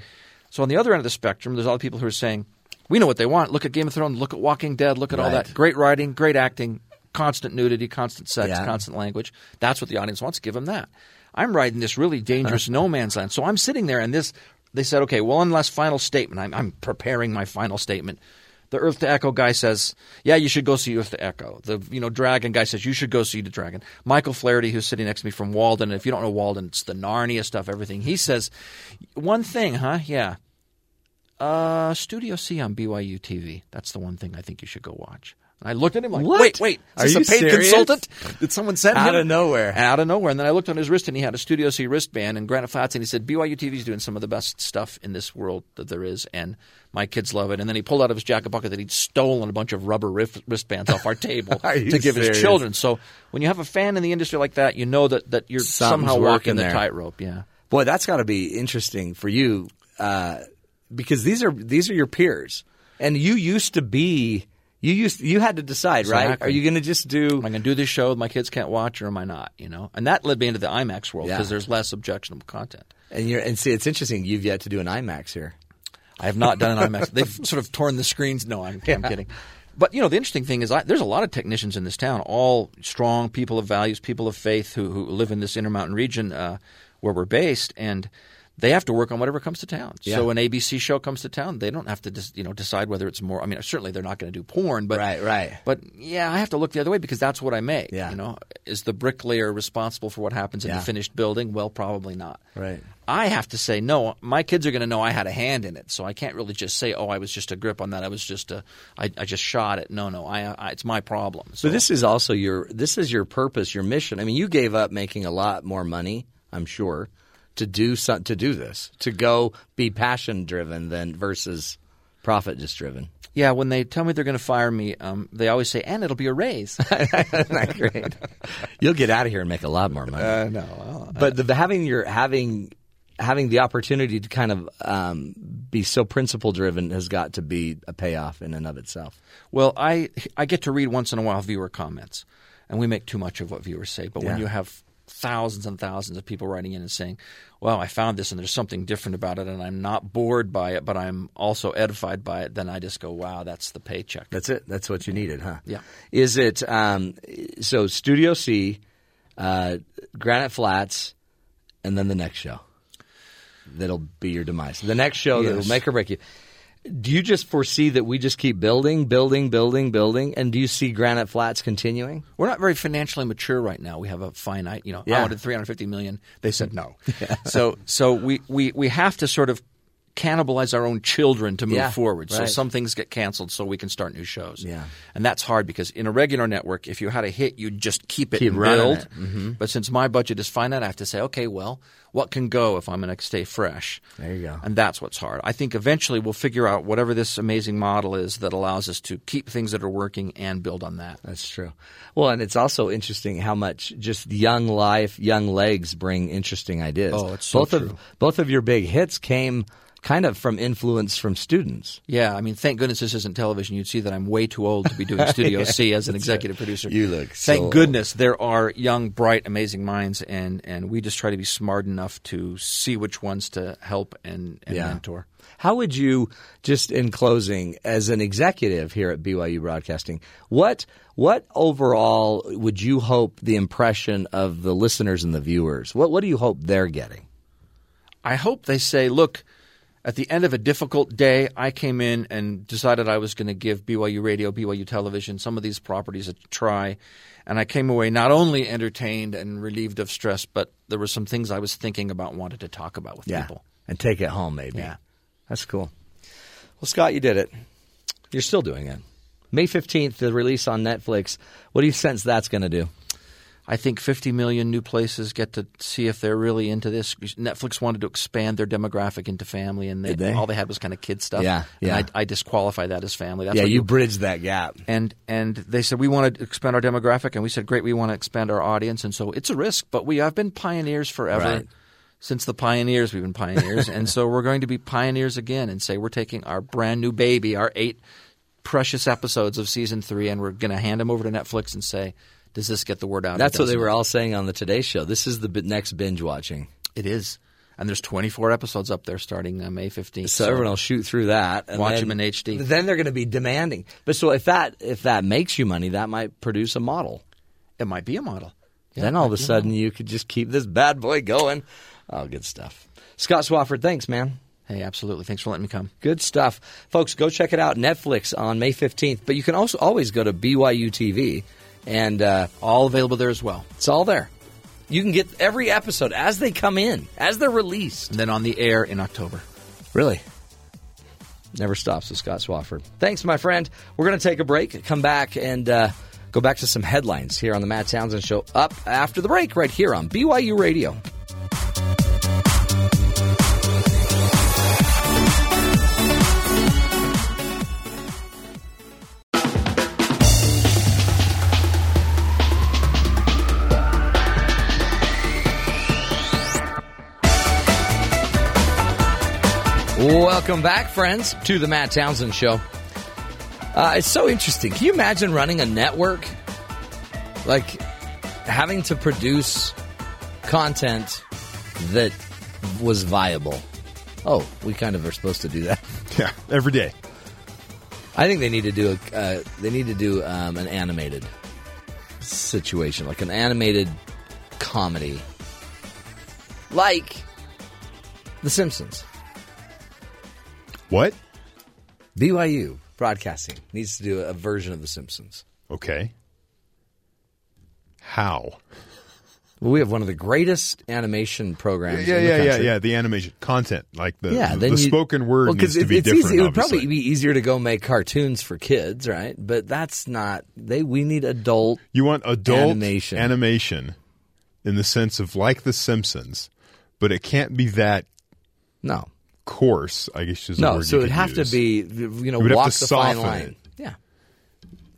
So on the other end of the spectrum, there's a lot of people who are saying, "We know what they want. Look at Game of Thrones. Look at Walking Dead. Look at all that. Great writing, great acting, constant nudity, constant sex, Yeah. constant language. That's what the audience wants. Give them that." I'm riding this really dangerous no man's land. So I'm sitting there, and this they said, "Okay, well, one last final statement." I'm, I'm preparing my final statement. The Earth to Echo guy says, "Yeah, you should go see Earth to Echo." The you know Dragon guy says, "You should go see the Dragon." Michael Flaherty, who's sitting next to me from Walden, if you don't know Walden, it's the Narnia stuff, everything. He says, "One thing, huh? Yeah, uh, Studio C on BYU TV. That's the one thing I think you should go watch." I looked at him like, What? "Wait, wait, Are is you this a paid serious? consultant? Did someone send Out him of nowhere. Out of nowhere?" And then I looked on his wrist, and he had a Studio C wristband and Granite Flats, and he said, "BYU TV is doing some of the best stuff in this world that there is, and my kids love it." And then he pulled out of his jacket pocket that he'd stolen a bunch of rubber wrist- wristbands off our table to give serious? his children. So when you have a fan in the industry like that, you know that that you're Something's somehow walking working the tightrope. Yeah. Boy, that's got to be interesting for you uh, because these are these are your peers, and you used to be you used you had to decide, right? Are you going to just do? Am I going to do this show my kids can't watch, or am I not? You know, and that led me into the IMAX world Yeah. because there's less objectionable content. And you're and see, it's interesting. You've yet to do an IMAX here. I have not done an IMAX. They've sort of torn the screens. No, I'm, I'm kidding. But you know, the interesting thing is, I, there's a lot of technicians in this town, all strong people of values, people of faith, who who live in this Intermountain region uh, where we're based, and they have to work on whatever comes to town. So an ABC show comes to town, they don't have to dis, you know decide whether it's more. I mean, certainly they're not going to do porn, but Right, right. But yeah, I have to look the other way because that's what I make. Yeah. You know, is the bricklayer responsible for what happens in Yeah. the finished building? Well, probably not. Right. I have to say no. My kids are going to know I had a hand in it, so I can't really just say, "Oh, I was just a grip on that. I was just a, I, I just shot it." No, no, I, I it's my problem. So But this is also your this is your purpose, your mission. I mean, you gave up making a lot more money, I'm sure, to do some, to do this, to go be passion driven than versus profit just driven. yeah, when they tell me they're going to fire me, um, they always say, "And it'll be a raise." Not great. You'll get out of here and make a lot more money. Uh, no, but the, the having your having having the opportunity to kind of um, be so principle driven has got to be a payoff in and of itself. Well, I I get to read once in a while viewer comments, and we make too much of what viewers say. But when you have thousands and thousands of people writing in and saying, "Well, I found this and there's something different about it, and I'm not bored by it, but I'm also edified by it," then I just go, "Wow, that's the paycheck." That's it. That's what you needed, huh? Yeah. Is it um, so? Studio C, uh, Granite Flats, and then the next show. That'll be your demise. The next show Yes. that'll make or break you. Do you just foresee that we just keep building, building, building, building, and do you see Granite Flats continuing? We're not very financially mature right now. We have a finite, you know, Yeah. I wanted 350 million. They said no. So so we, we, we have to sort of cannibalize our own children to move Yeah, forward. So right. some things get canceled so we can start new shows. Yeah. And that's hard because in a regular network, if you had a hit, you'd just keep it Keep and build. it. Mm-hmm. But since my budget is finite, I have to say, okay, well, what can go if I'm going to stay fresh? There you go. And that's what's hard. I think eventually we'll figure out whatever this amazing model is that allows us to keep things that are working and build on that. That's true. Well, and it's also interesting how much just young life, young legs bring interesting ideas. Oh, it's so both true. of both of your big hits came kind of from influence from students. Yeah, I mean, thank goodness this isn't television. You'd see that I'm way too old to be doing Studio C as an executive producer. You look Thank so old. goodness there are young, bright, amazing minds, and, and we just try to be smart enough to see which ones to help and, and Yeah. mentor. How would you, just in closing, as an executive here at BYU Broadcasting, what what overall would you hope the impression of the listeners and the viewers? What what do you hope they're getting? I hope they say, look, at the end of a difficult day, I came in and decided I was going to give BYU Radio, BYU Television, some of these properties a try. And I came away not only entertained and relieved of stress, but there were some things I was thinking about, wanted to talk about with people. and take it home, maybe. Yeah. that's cool. Well, Scott, you did it. You're still doing it. May 15th, the release on Netflix. What do you sense that's going to do? I think 50 million new places get to see if they're really into this. Netflix wanted to expand their demographic into family, and they, they? all they had was kind of kid stuff. Yeah, yeah. And I, I disqualify that as family. That's yeah, what you bridged that gap. and and they said we want to expand our demographic, and we said great, we want to expand our audience, and so it's a risk, but we have been pioneers forever. Right. Since the pioneers, we've been pioneers, and so we're going to be pioneers again, and say we're taking our brand new baby, our eight precious episodes of season three, and we're going to hand them over to Netflix and say, does this get the word out? That's what they were all saying on the Today Show. This is the bi- next binge watching. It is, and there's 24 episodes up there starting uh, May 15th. So, everyone will shoot through that and Watch then- them in HD. Then they're going to be demanding. But so if that if that makes you money, that might produce a model. it might be a model. Yeah, then all of a be sudden you could just keep this bad boy going. Oh, good stuff. Scott Swofford, thanks, man. Hey, absolutely. Thanks for letting me come. Good stuff. Folks, go check it out. Netflix on May 15th. But you can also always go to BYU TV, and uh, All available there as well. it's all there. You can get every episode as they come in, as they're released. And then on the air in October. Really? Never stops with Scott Swofford. Thanks, my friend. We're going to take a break, come back, and uh, go back to some headlines here on the Matt Townsend Show up after the break, right here on BYU Radio. Welcome back, friends, to the Matt Townsend Show. Uh, it's so interesting. Can you imagine running a network? Like having to produce content that was viable. Oh, we kind of are supposed to do that. Yeah, every day. I think they need to do a, uh, they need to do um, an animated situation, like an animated comedy, like The Simpsons. What? BYU Broadcasting needs to do a version of The Simpsons. Okay. How? Well, we have one of the greatest animation programs. Yeah, in the yeah, yeah, country. yeah. The animation content, like the Yeah, the, then the you- spoken word well, needs to it- be it's different. Easy, it would obviously. probably be easier to go make cartoons for kids, right? But that's not. They we need adult. You want adult Animation. animation in the sense of like The Simpsons, but it can't be that No, coarse. I guess is no. So it'd have use. to be, you know, It would have walk the fine line. it. Yeah,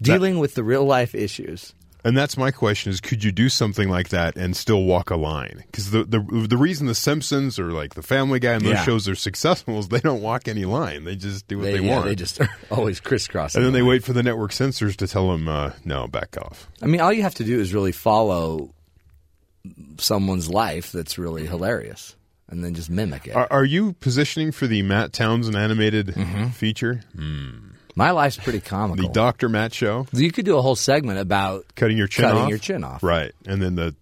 dealing with the real life issues. And that's my question: is could you do something like that and still walk a line? Because the, the the reason the Simpsons or like the Family Guy and those Yeah. shows are successful is they don't walk any line; they just do what they, yeah, want. They just are always crisscrossing. and then they the line. wait for the network censors to tell them, uh, "No, back off." I mean, all you have to do is really follow someone's life that's really hilarious, and then just mimic it. Are, are you positioning for the Matt Townsend animated Mm-hmm. feature, My life's pretty comical. the Doctor Matt Show? you could do a whole segment about Cutting your chin Cutting off, your chin off. right? And then the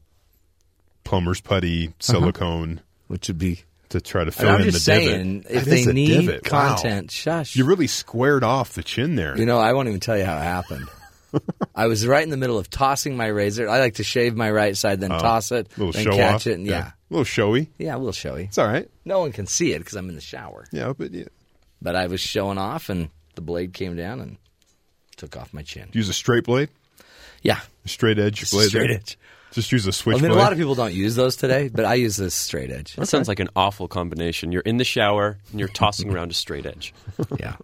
plumber's Uh-huh. putty silicone which would be. to try to fill I'm in just the saying, divot. if That they need divot. Wow. content, shush. You really squared off the chin there. You know, I won't even tell you how it happened. I was right in the middle of tossing my razor. I like to shave my right side, then oh. toss it, a little then show catch off. it, and yeah. a little showy. yeah, a little showy. It's all right. No one can see it because I'm in the shower. Yeah, but yeah. But I was showing off, and the blade came down and took off my chin. use a straight blade, Yeah, a straight edge blade. straight there. edge. Just use a switch I mean, a lot of people don't use those today, but I use this straight edge. That sounds like an awful combination. You're in the shower and you're tossing around a straight edge. Yeah,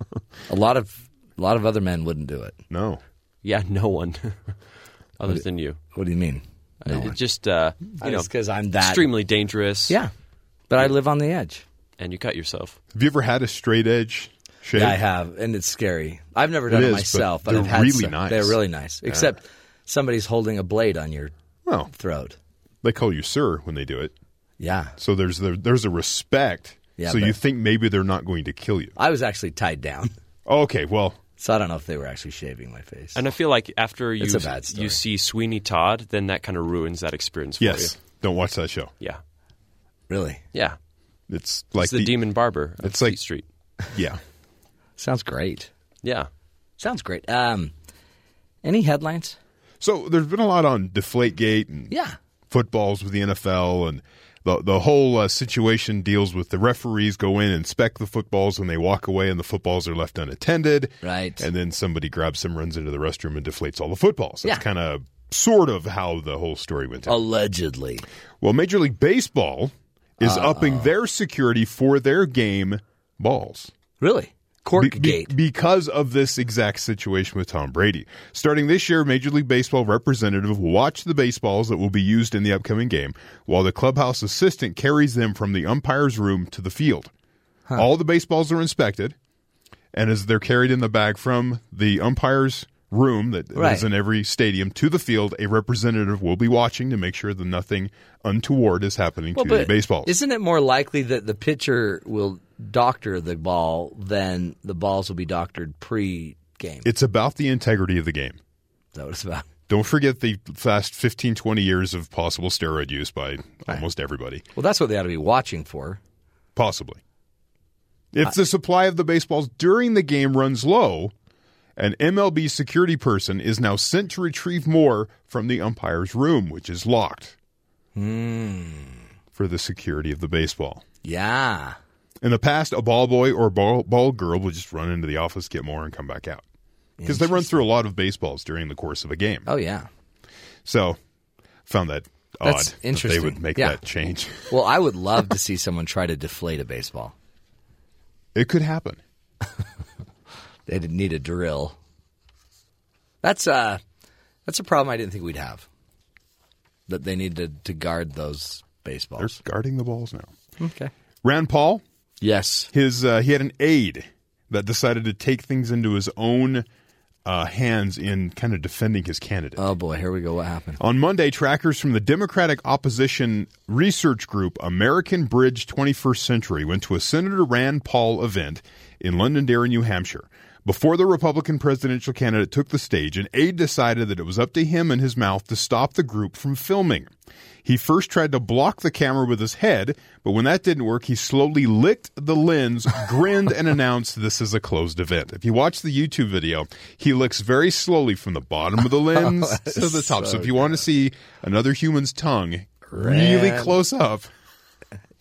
a lot of a lot of other men wouldn't do it. no. Yeah, no one other than you. What do you mean? No It one. just uh, you know, Just because I'm that. extremely dangerous. Yeah, but I live on the edge. and you cut yourself. Have you ever had a straight edge shave? Yeah, I have, and it's scary. I've never done it, is, but myself, but, they're I've had really some. nice. They're really nice, except somebody's holding a blade on your Well, throat. they call you sir when they do it. Yeah, So there's the, there's a respect. Yeah, so but- you think maybe they're not going to kill you. I was actually tied down, okay, well, so I don't know if they were actually shaving my face. And I feel like after you It's a bad story. you see Sweeney Todd, then that kind of ruins that experience for yes. Don't watch that show. you. Yeah. Really, Yeah. It's like It's the, demon barber of it's Fleet like- Street. Yeah. sounds great. Yeah. Sounds great. Um, any headlines? So there's been a lot on Deflategate and Yeah, footballs with the NFL, and the the whole uh, situation deals with the referees go in inspect the footballs when they walk away, and the footballs are left unattended. Right. And then somebody grabs them, runs into the restroom, and deflates all the footballs. That's Yeah. kind of sort of how the whole story went down. Allegedly. Well, Major League Baseball is upping their security for their game balls. Really? Court Be- be- because of this exact situation with Tom Brady. Starting this year, Major League Baseball representative will watch the baseballs that will be used in the upcoming game, while the clubhouse assistant carries them from the umpire's room to the field. All the baseballs are inspected, and as they're carried in the bag from the umpire's room that is Right. in every stadium to the field, a representative will be watching to make sure that nothing untoward is happening Well, to the baseballs. Isn't it more likely that the pitcher will doctor the ball then the balls will be doctored pre-game? It's about the integrity of the game. that what it's about? Don't forget the last 15, 20 years of possible steroid use by almost everybody. Well, that's what they ought to be watching for. Possibly. If the supply of the baseballs during the game runs low, an MLB security person is now sent to retrieve more from the umpire's room, which is locked hmm. for the security of the baseball. Yeah. In the past, a ball boy or ball, ball girl would just run into the office, get more, and come back out. Because they run through a lot of baseballs during the course of a game. Oh, yeah. So, found that odd That's that they would make Yeah. that change. Well, I would love to see someone try to deflate a baseball. It could happen. they didn't need a drill. That's uh that's a problem I didn't think we'd have. That they needed to, to guard those baseballs. They're guarding the balls now. Okay. Rand Paul, Yes. his uh, he had an aide that decided to take things into his own uh, hands in kind of defending his candidate. Oh boy, here we go. What happened? On Monday, trackers from the Democratic opposition research group American Bridge 21st Century went to a Senator Rand Paul event in Londonderry, New Hampshire. Before the Republican presidential candidate took the stage, an aide decided that it was up to him and his mouth to stop the group from filming. He first tried to block the camera with his head, but when that didn't work, he slowly licked the lens, grinned, and announced this is a closed event. If you watch the YouTube video, he licks very slowly from the bottom of the oh, lens to the top. So if you want to see another human's tongue really close up,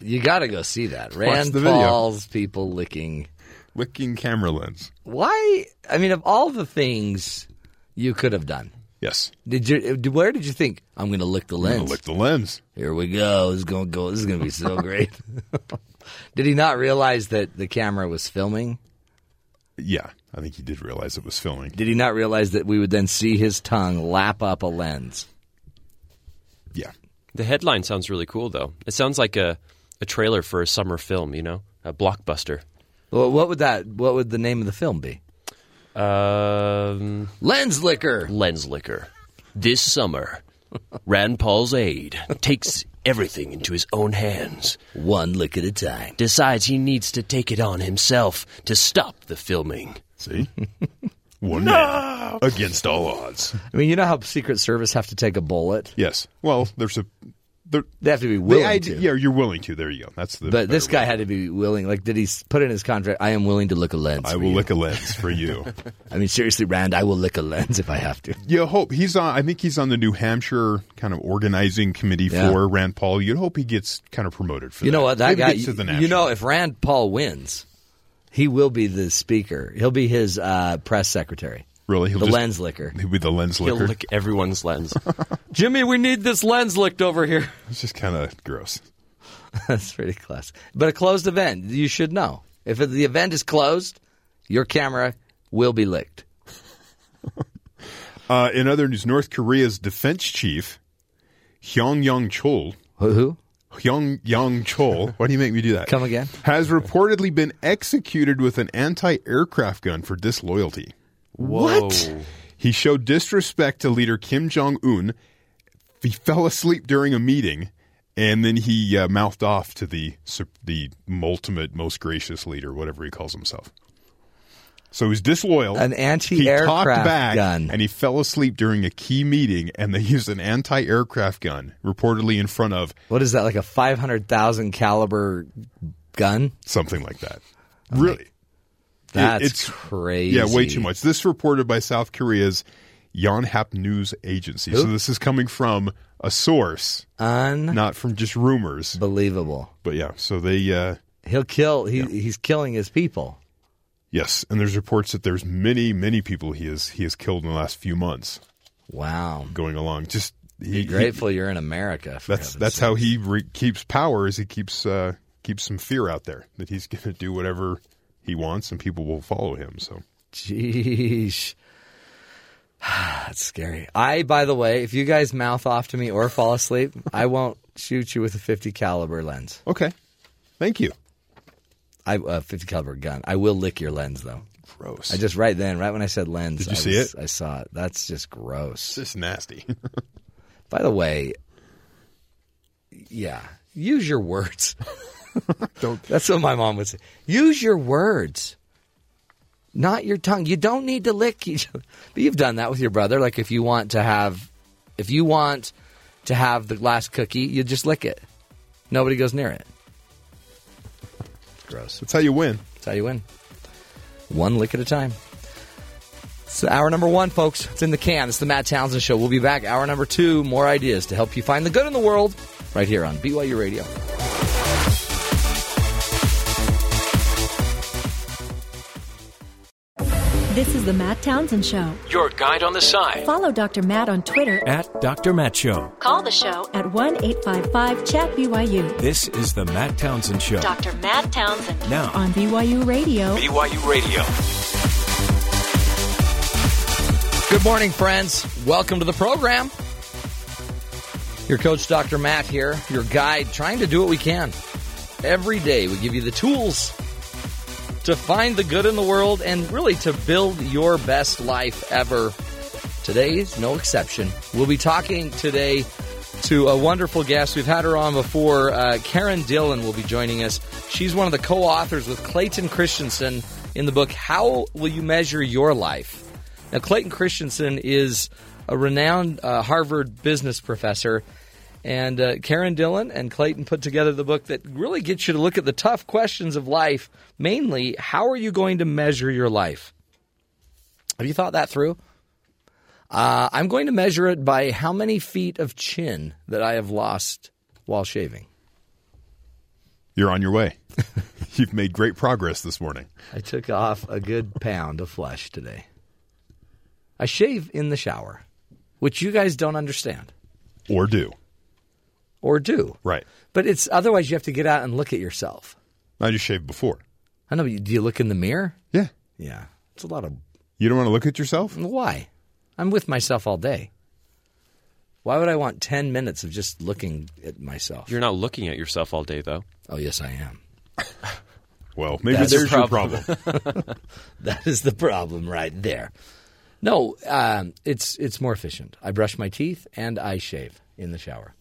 You got to go see that. Rand the video. Paul's people licking. licking camera lens. Why? I mean, of all the things you could have done, Yes. did you? Where did you think I'm going to lick the I'm gonna lens? lick the lens. Here we go. This is going to go. This is going to be so great. did he not realize that the camera was filming? Yeah, I think he did realize it was filming. Did he not realize that we would then see his tongue lap up a lens? Yeah. The headline sounds really cool, though. It sounds like a, a trailer for a summer film, you know, a blockbuster. Well, what would that? What would the name of the film be? Um, Lens licker. Lens Licker. This summer, Rand Paul's aide takes everything into his own hands, One lick at a time. decides he needs to take it on himself to stop the filming. See? One man against all odds. I mean, you know how Secret Service have to take a bullet. Yes. Well, there's a. There, They have to be the willing idea, to. yeah, you're willing to. There you go. That's the. But this guy way. had to be willing. Like, did he put in his contract? I am willing to lick a lens. I will you." lick a lens for you. I mean, seriously, Rand, I will lick a lens if I have to. you hope he's on. I think he's on the New Hampshire kind of organizing committee Yeah. for Rand Paul. You'd hope he gets kind of promoted for You that. know what? That Maybe guy. to the You know, if Rand Paul wins, he will be the speaker. He'll be his uh, press secretary. Really, he'll the just, lens licker. He'll be the lens He'll lick everyone's lens. Jimmy, we need this lens licked over here. It's just kind of gross. That's pretty classic. But a closed event, you should know. If the event is closed, your camera will be licked. Uh, in other news, North Korea's defense chief Hyung Young Chol Who? who? Hyung Young Chol. Why do you make me do that? Come again? Has reportedly been executed with an anti-aircraft gun for disloyalty. What? He showed disrespect to leader Kim Jong Un. He fell asleep during a meeting, and then he uh, mouthed off to the the ultimate, most gracious leader, whatever he calls himself. So he's disloyal. An anti-aircraft talked back, gun. and he fell asleep during a key meeting, and they used an anti-aircraft gun, reportedly in front of What is that? Like a five hundred thousand caliber gun? something like that. Really, That's it's crazy. Yeah, way too much. This reported by South Korea's Yonhap News Agency. So this is coming from a source, Unbelievable. not from just rumors. Believable. But yeah, so they uh, He'll kill. He, He's killing his people. yes, and there's reports that there's many many people he has he has killed in the last few months Wow. going along. Just he, Be grateful you're in America. for That's that's sake. how he re- keeps power. Is he keeps uh, keeps some fear out there that he's going to do whatever he wants and people will follow him. So Jeez. That's scary. I, by the way, if you guys mouth off to me or fall asleep, I won't shoot you with a 50 caliber lens. okay, thank you. I uh, 50 caliber gun. I will lick your lens though. Gross. I just right then, right when I said lens, Did you I see was- it? I saw it. That's just gross. It's just nasty. By the way, yeah, use your words. Don't. That's what my mom would say. Use your words, not your tongue. You don't need to lick each other. But you've done that with your brother. Like if you want to have, if you want to have the last cookie, you just lick it. Nobody goes near it. Gross. That's how you win. That's how you win. One lick at a time. It's hour number one, folks. It's in the can. It's the Matt Townsend Show. We'll be back. Hour number two. More ideas to help you find the good in the world right here on BYU Radio. This is the Matt Townsend Show. Your guide on the side. Follow Dr. Matt on Twitter. At Dr. Matt Show. Call the show at 1 855 Chat BYU. This is the Matt Townsend Show. Dr. Matt Townsend Now. on BYU Radio. BYU Radio. Good morning, friends. Welcome to the program. Your coach, Dr. Matt, here, your guide, trying to do what we can. Every day, we give you the tools to find the good in the world and really to build your best life ever. Today is no exception. We'll be talking today to a wonderful guest. We've had her on before. Uh, Karen Dillon will be joining us. She's one of the co authors with Clayton Christensen in the book, How Will You Measure Your Life? Now, Clayton Christensen is a renowned uh, Harvard business professor. And uh, Karen Dillon and Clayton put together the book that really gets you to look at the tough questions of life. Mainly, how are you going to measure your life? Have you thought that through? Uh, I'm going to measure it by how many feet of chin that I have lost while shaving. You're on your way. You've made great progress this morning. I took off a good pound of flesh today. I shave in the shower, which you guys don't understand Or do. Or do. Right. But it's otherwise you have to get out and look at yourself. I just shaved before. I know. but Do you look in the mirror? Yeah. Yeah, it's a lot of You don't want to look at yourself? why. I'm with myself all day. Why would I want ten minutes of just looking at myself? You're not looking at yourself all day, though. oh yes, I am. Well, maybe That's there's a your problem. problem. That is the problem right there. No, um, it's it's more efficient. I brush my teeth and I shave in the shower.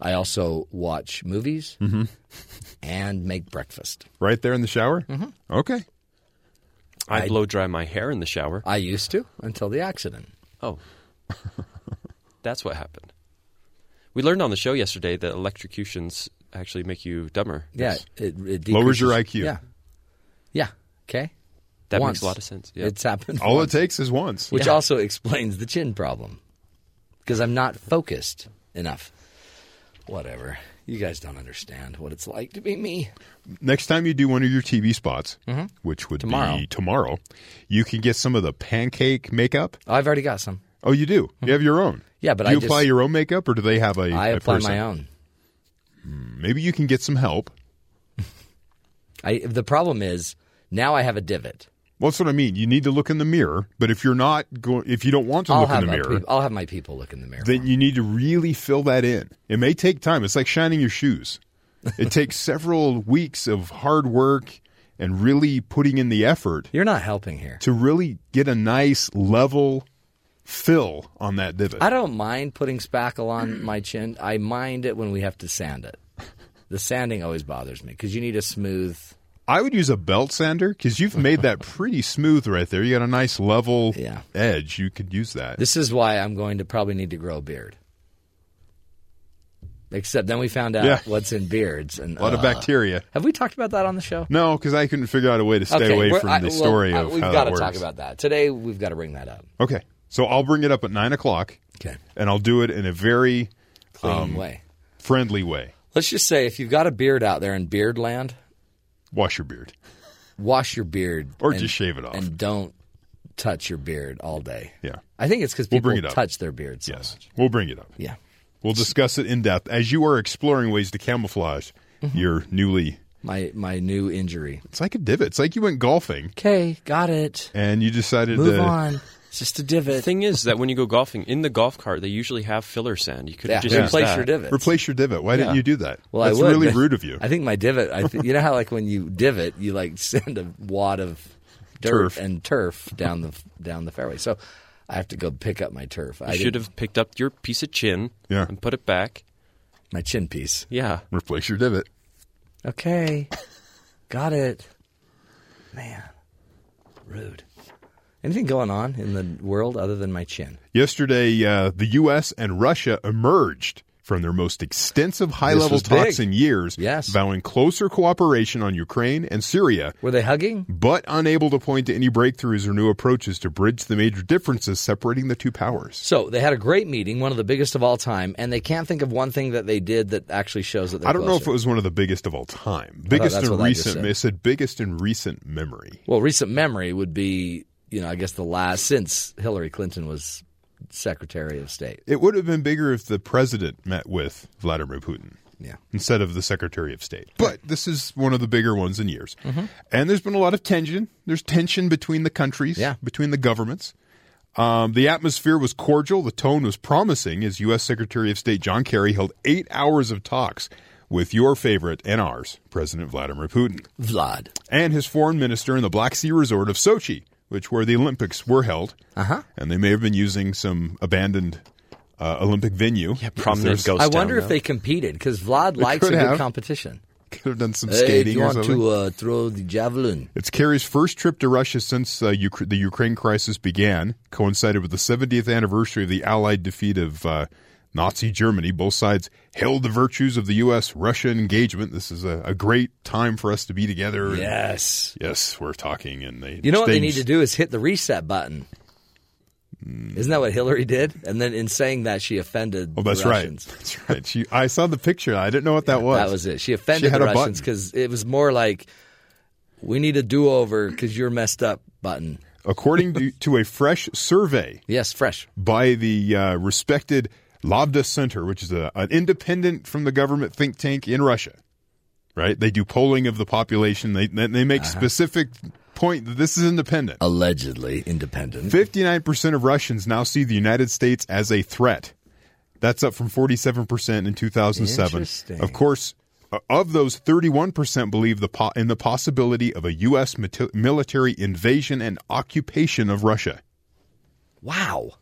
I also watch movies and make breakfast. right there in the shower? Mm-hmm. Okay. I, I- blow dry my hair in the shower. I used to until the accident. Oh, that's what happened. We learned on the show yesterday that electrocutions actually make you dumber. Yeah, it, it Lowers your IQ. Yeah, yeah. Okay, That Once. makes a lot of sense. Yeah. It's happened. All once. it takes is once. which also explains the chin problem because I'm not focused enough. Whatever. You guys don't understand what it's like to be me. Next time you do one of your TV spots, which would Mm-hmm. Tomorrow. be tomorrow, you can get some of the pancake makeup. Oh, I've already got some. Oh, you do? You have your own? Mm-hmm. Yeah, but do you I apply just- your own makeup, or do they have a? I apply person? my own. Maybe you can get some help. I, the problem is now I have a divot. Well, that's what I mean. You need to look in the mirror, but if you're not going, if you don't want to I'll look in the mirror, peop- I'll have my people look in the mirror. then you need to really fill that in. It may take time. It's like shining your shoes. It takes several weeks of hard work and really putting in the effort You're not helping here. to really get a nice level fill on that divot. I don't mind putting spackle on my chin. I mind it when we have to sand it. The sanding always bothers me because you need a smooth. I would use a belt sander because you've made that pretty smooth right there. You got a nice level Yeah. edge. You could use that. This is why I'm going to probably need to grow a beard. Except then we found out Yeah. what's in beards and a lot of uh, bacteria. Have we talked about that on the show? No, because I couldn't figure out a way to stay away from I- the well, story I- of we've how got to works. talk about that today. We've got to bring that up. Okay, So I'll bring it up at nine o'clock. Okay. And I'll do it in a very Clean um, way. friendly way. Let's just say if you've got a beard out there in beard land, Wash your beard. wash your beard Or and- just shave it off. and don't touch your beard all day. Yeah. I think it's because We'll people bring it up. touch their beards. So Yes. much. We'll bring it up. Yeah. We'll discuss it in depth as you are exploring ways to camouflage Mm-hmm. your newly. My my new injury. It's like a divot. It's like you went golfing Okay, got it. and you decided Move to. on. It's just a divot. The thing is that when you go golfing in the golf cart, they usually have filler sand. You could Yeah, just used replace that. your divot. Replace your divot. Why didn't you do that? Well, That's I would. really rude of you. I think my divot. I th- you know how like when you divot, you like send a wad of dirt Turf. and turf down the down the fairway. So I have to go pick up my turf. I should didn't- have picked up your piece of chin Yeah. and put it back. my chin piece. Yeah. Replace your divot. Okay, got it. Man, rude. Anything going on in the world other than my chin? Yesterday, uh, the U.S. and Russia emerged from their most extensive high level talks big. in years, Yes. vowing closer cooperation on Ukraine and Syria, Were they hugging? but unable to point to any breakthroughs or new approaches to bridge the major differences separating the two powers. So they had a great meeting, one of the biggest of all time, and they can't think of one thing that they did that actually shows that they're I don't know if it was one of the biggest of all time. Biggest in what I just recent. said. It said biggest in recent memory. Well, recent memory would be, you know, I guess the last since Hillary Clinton was Secretary of State. It would have been bigger if the president met with Vladimir Putin. Yeah. instead of the Secretary of State. But this is one of the bigger ones in years. Mm-hmm. And there's been a lot of tension. There's tension between the countries, Yeah. between the governments. Um, the atmosphere was cordial. The tone was promising as U.S. Secretary of State John Kerry held eight hours of talks with your favorite and ours, President Vladimir Putin, Vlad. and his foreign minister in the Black Sea resort of Sochi, which where the Olympics were held. Uh-huh. And they may have been using some abandoned uh, Olympic venue. Yeah, prominent ghost I wonder if now. they competed because Vlad likes a could good have. competition. Could have done some Hey, skating do you want something. to uh, throw the javelin? It's Kerry's first trip to Russia since uh, Uk- the Ukraine crisis began, coincided with the 70th anniversary of the Allied defeat of uh, Nazi Germany. Both sides hailed the virtues of the U.S. Russia engagement. This is a, a great time for us to be together. Yes. yes, we're talking, and they. You know what they need to do is hit the reset button. Isn't that what Hillary did? And then in saying that, she offended Oh, the that's right. That's right. She, I saw the picture. I didn't know what that was. That was it. She offended had the. Russians because it was more like, we need a do over because you're messed up button. According to, to a fresh survey Yes, fresh. by the uh, respected Levada Center, which is a, an independent from the government think tank in Russia. Right? They do polling of the population. They they make Uh-huh. specific point that this is independent. Allegedly independent. Fifty nine percent of Russians now see the United States as a threat. That's up from forty seven percent in two thousand seven. Interesting. Of course. Of those, 31% believe the po- in the possibility of a U.S. mil- military invasion and occupation of Russia. Wow.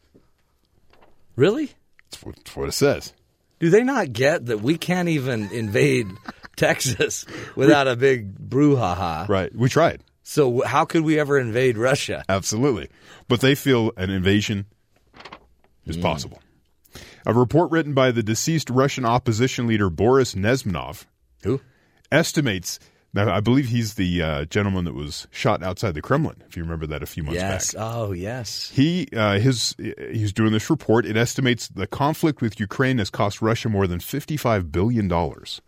Really? That's what, it says. Do they not get that we can't even invade Texas without a big brouhaha? Right. We tried. So how could we ever invade Russia? Absolutely. But they feel an invasion is mm. possible. A report written by the deceased Russian opposition leader Boris Nezhmanov Who? estimates now I believe he's the uh, gentleman that was shot outside the Kremlin, if you remember that a few months Yes. back. Oh, yes. He uh, his he's doing this report. It estimates the conflict with Ukraine has cost Russia more than fifty-five billion dollars.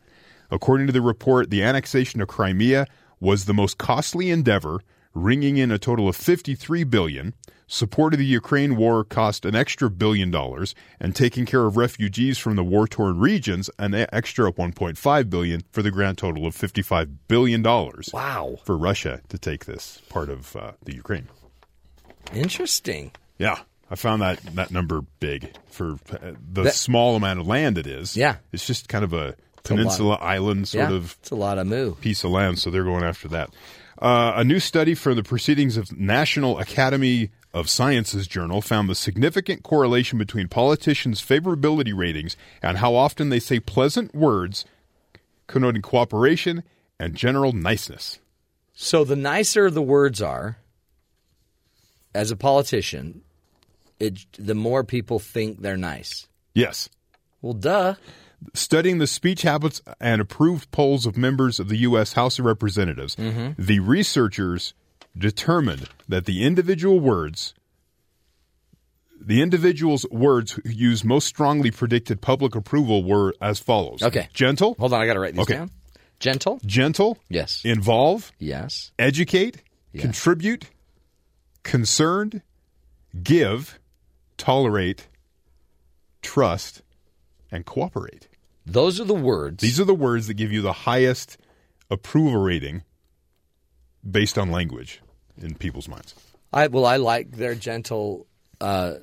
According to the report, the annexation of Crimea was the most costly endeavor, ringing in a total of fifty-three billion. Support of the Ukraine war cost an extra billion dollars, and taking care of refugees from the war-torn regions an extra 1.5 billion for the grand total of 55 billion dollars. Wow. For Russia to take this part of uh, the Ukraine. Interesting. Yeah, I found that that number big for uh, the That- small amount of land it is. Yeah. it's just kind of a a peninsula island sort yeah. of It's a lot of moo. piece of land, so they're going after that. Uh, a new study from the Proceedings of National Academy of Sciences Journal found the significant correlation between politicians' favorability ratings and how often they say pleasant words connoting cooperation and general niceness. So the nicer the words are, as a politician, it, the more people think they're nice. Yes. Well, duh. studying the speech habits and approved polls of members of the U.S. House of Representatives, mm-hmm. the researchers determined that the individual words The individual's words who used most strongly predicted public approval were as follows. Okay. Gentle, Hold on, I got to write these Okay. down. Gentle. gentle, Yes. involve, Yes. educate, Yeah. contribute, concerned, give, tolerate, trust, and cooperate. Those are the words. These are the words that give you the highest approval rating based on language in people's minds. I well, I like their gentle uh,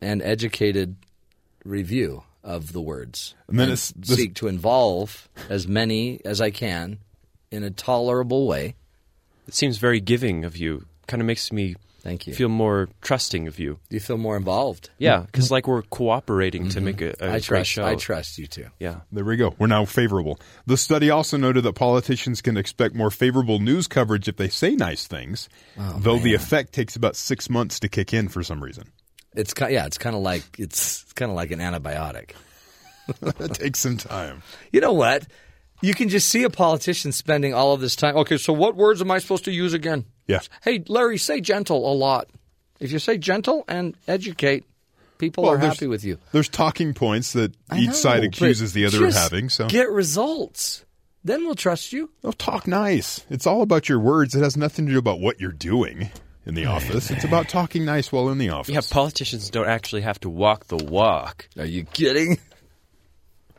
and educated review of the words. And then it's this- seek to involve as many as I can in a tolerable way. It seems very giving of you. Kind of makes me Thank you. feel more trusting of you. Do you feel more involved? Yeah, because like we're cooperating to mm-hmm. make a, a I great trust. show. I trust you too. Yeah. There we go. We're now favorable. The study also noted that politicians can expect more favorable news coverage if they say nice things, oh, though the effect takes about six months to kick in for some reason. It's ki- yeah. It's kind of like it's kind of like an antibiotic. it takes some time. You know what? You can just see a politician spending all of this time. Okay, so what words am I supposed to use again? Yeah. Hey, Larry, say gentle a lot. If you say gentle and educate, people Well, are there's- happy with you. There's talking points that I each know, side accuses the other of having. So get results. Then we'll trust you. Oh, talk nice. It's all about your words. It has nothing to do about what you're doing in the office. It's about talking nice while in the office. Yeah, politicians don't actually have to walk the walk. Are you kidding?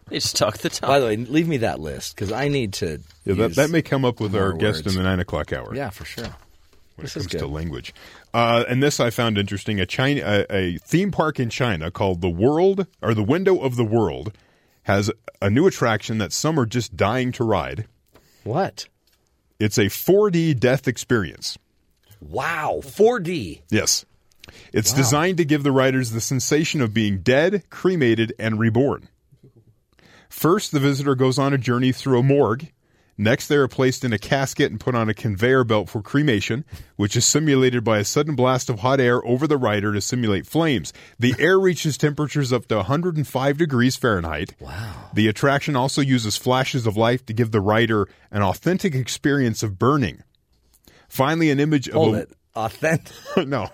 They just talk the talk. By the way, leave me that list because I need to. Yeah, that, use that may come up with our more guest in the nine o'clock hour. Yeah, for sure. When this it comes to language. Uh, and this I found interesting. A China, a, a theme park in China called the World or the Window of the World has a new attraction that some are just dying to ride. What? It's a 4D death experience. Wow, 4D. Yes. It's designed to give the riders the sensation of being dead, cremated, and reborn. First, the visitor goes on a journey through a morgue. Next, they are placed in a casket and put on a conveyor belt for cremation, which is simulated by a sudden blast of hot air over the rider to simulate flames. The air reaches temperatures up to 105 degrees Fahrenheit. Wow. The attraction also uses flashes of light to give the rider an authentic experience of burning. Finally, an image of Hold a, it. Authentic. no,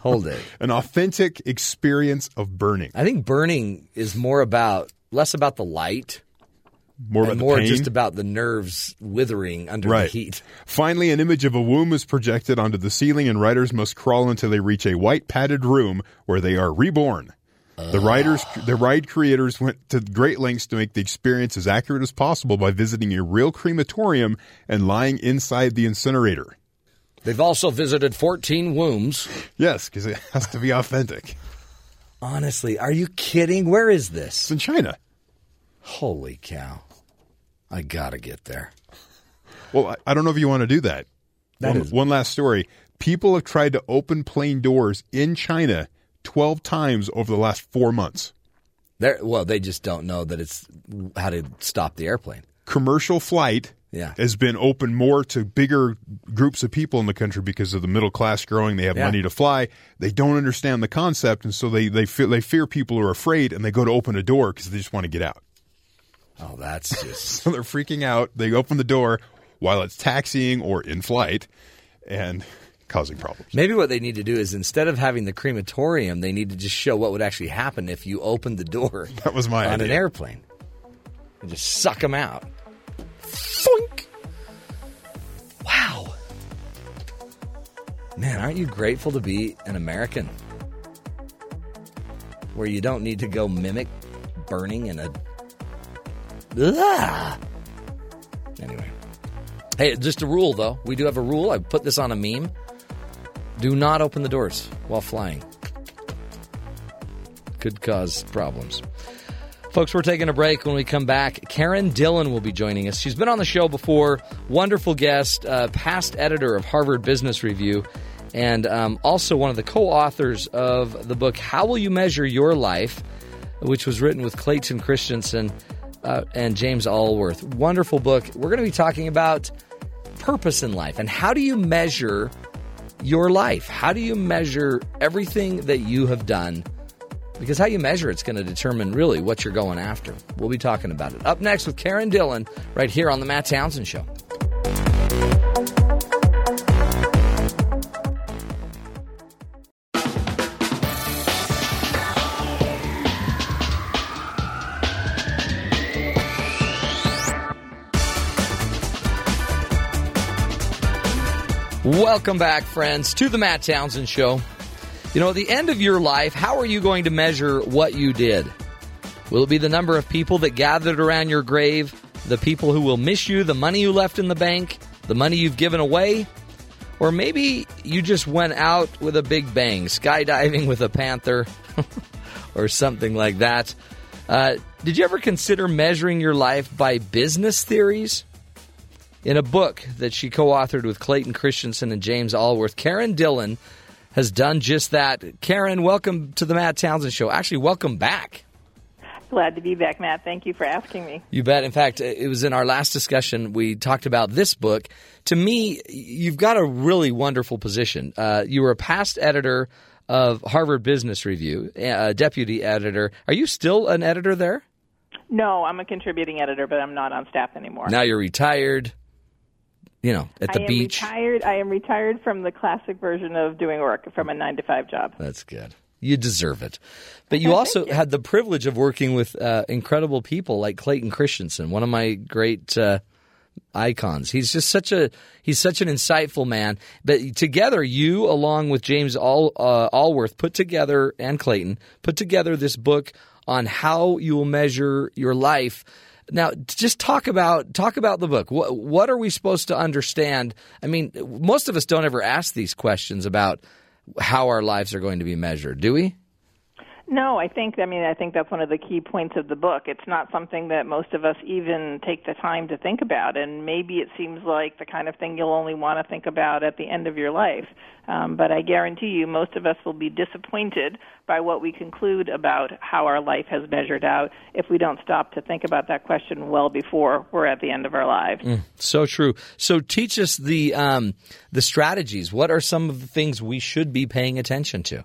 Hold it. an authentic experience of burning. I think burning is more about less about the light More and more just about the nerves withering under right. the heat. Finally, an image of a womb is projected onto the ceiling, and riders must crawl until they reach a white padded room where they are reborn. The riders, the ride creators went to great lengths to make the experience as accurate as possible by visiting a real crematorium and lying inside the incinerator. They've also visited 14 wombs. Yes, because it has to be authentic. Honestly, are you kidding? Where is It's this? in China. Holy cow. I got to get there. Well, I, I don't know if you want to do that. That one, is- one last story. People have tried to open plane doors in China 12 times over the last four months. There, well, they just don't know that it's how to stop the airplane. Commercial flight Yeah. has been open more to bigger groups of people in the country because of the middle class growing. They have Yeah. money to fly. They don't understand the concept, and so they they fear, they fear people are afraid, and they go to open a door because they just want to get out. Oh, that's just So they're freaking out. They open the door while it's taxiing or in flight, and causing problems. Maybe what they need to do is instead of having the crematorium, they need to just show what would actually happen if you opened the door That was my on an airplane and just suck them out. Foink! Wow. Man, aren't you grateful to be an American? Where you don't need to go mimic burning in a. Anyway. Hey, just a rule though. We do have a rule. I put this on a meme. Do not open the doors while flying. Could cause problems. Folks, we're taking a break. When we come back, Karen Dillon will be joining us. She's been on the show before, wonderful guest, uh, past editor of Harvard Business Review, and um, also one of the co authors of the book, How Will You Measure Your Life, which was written with Clayton Christensen uh, and James Allworth. Wonderful book. We're going to be talking about purpose in life and how do you measure your life? How do you measure everything that you have done? Because how you measure it's going to determine really what you're going after. We'll be talking about it. Up next with Karen Dillon, right here on The Matt Townsend Show. Welcome back, friends, to the Matt Townsend Show. You know, at the end of your life, how are you going to measure what you did? Will it be the number of people that gathered around your grave, the people who will miss you, the money you left in the bank, the money you've given away? Or maybe you just went out with a big bang, skydiving with a panther or something like that. Uh, did you ever consider measuring your life by business theories? In a book that she co authored with Clayton Christensen and James Allworth, Karen Dillon has done just that. Karen, welcome to the Matt Townsend Show. Actually, welcome back. Glad to be back, Matt. Thank you for asking me. You bet. In fact, it was in our last discussion we talked about this book. To me, you've got a really wonderful position. Uh, you were a past editor of Harvard Business Review, a deputy editor. Are you still an editor there? No, I'm a contributing editor, but I'm not on staff anymore. Now you're retired you know, at the I am beach. Retired. I am retired from the classic version of doing work from a nine to five job. That's good. You deserve it. But you also you. had the privilege of working with uh, incredible people like Clayton Christensen, one of my great uh, icons. He's just such a he's such an insightful man. But together, you along with James All, uh, Allworth put together and Clayton put together this book on how you will measure your life now, just talk about talk about the book. What, what are we supposed to understand? I mean, most of us don't ever ask these questions about how our lives are going to be measured, do we? No, I think I mean I think that's one of the key points of the book. It's not something that most of us even take the time to think about, and maybe it seems like the kind of thing you'll only want to think about at the end of your life. Um, but I guarantee you, most of us will be disappointed by what we conclude about how our life has measured out if we don't stop to think about that question well before we're at the end of our lives. Mm, so true. So teach us the um, the strategies. What are some of the things we should be paying attention to?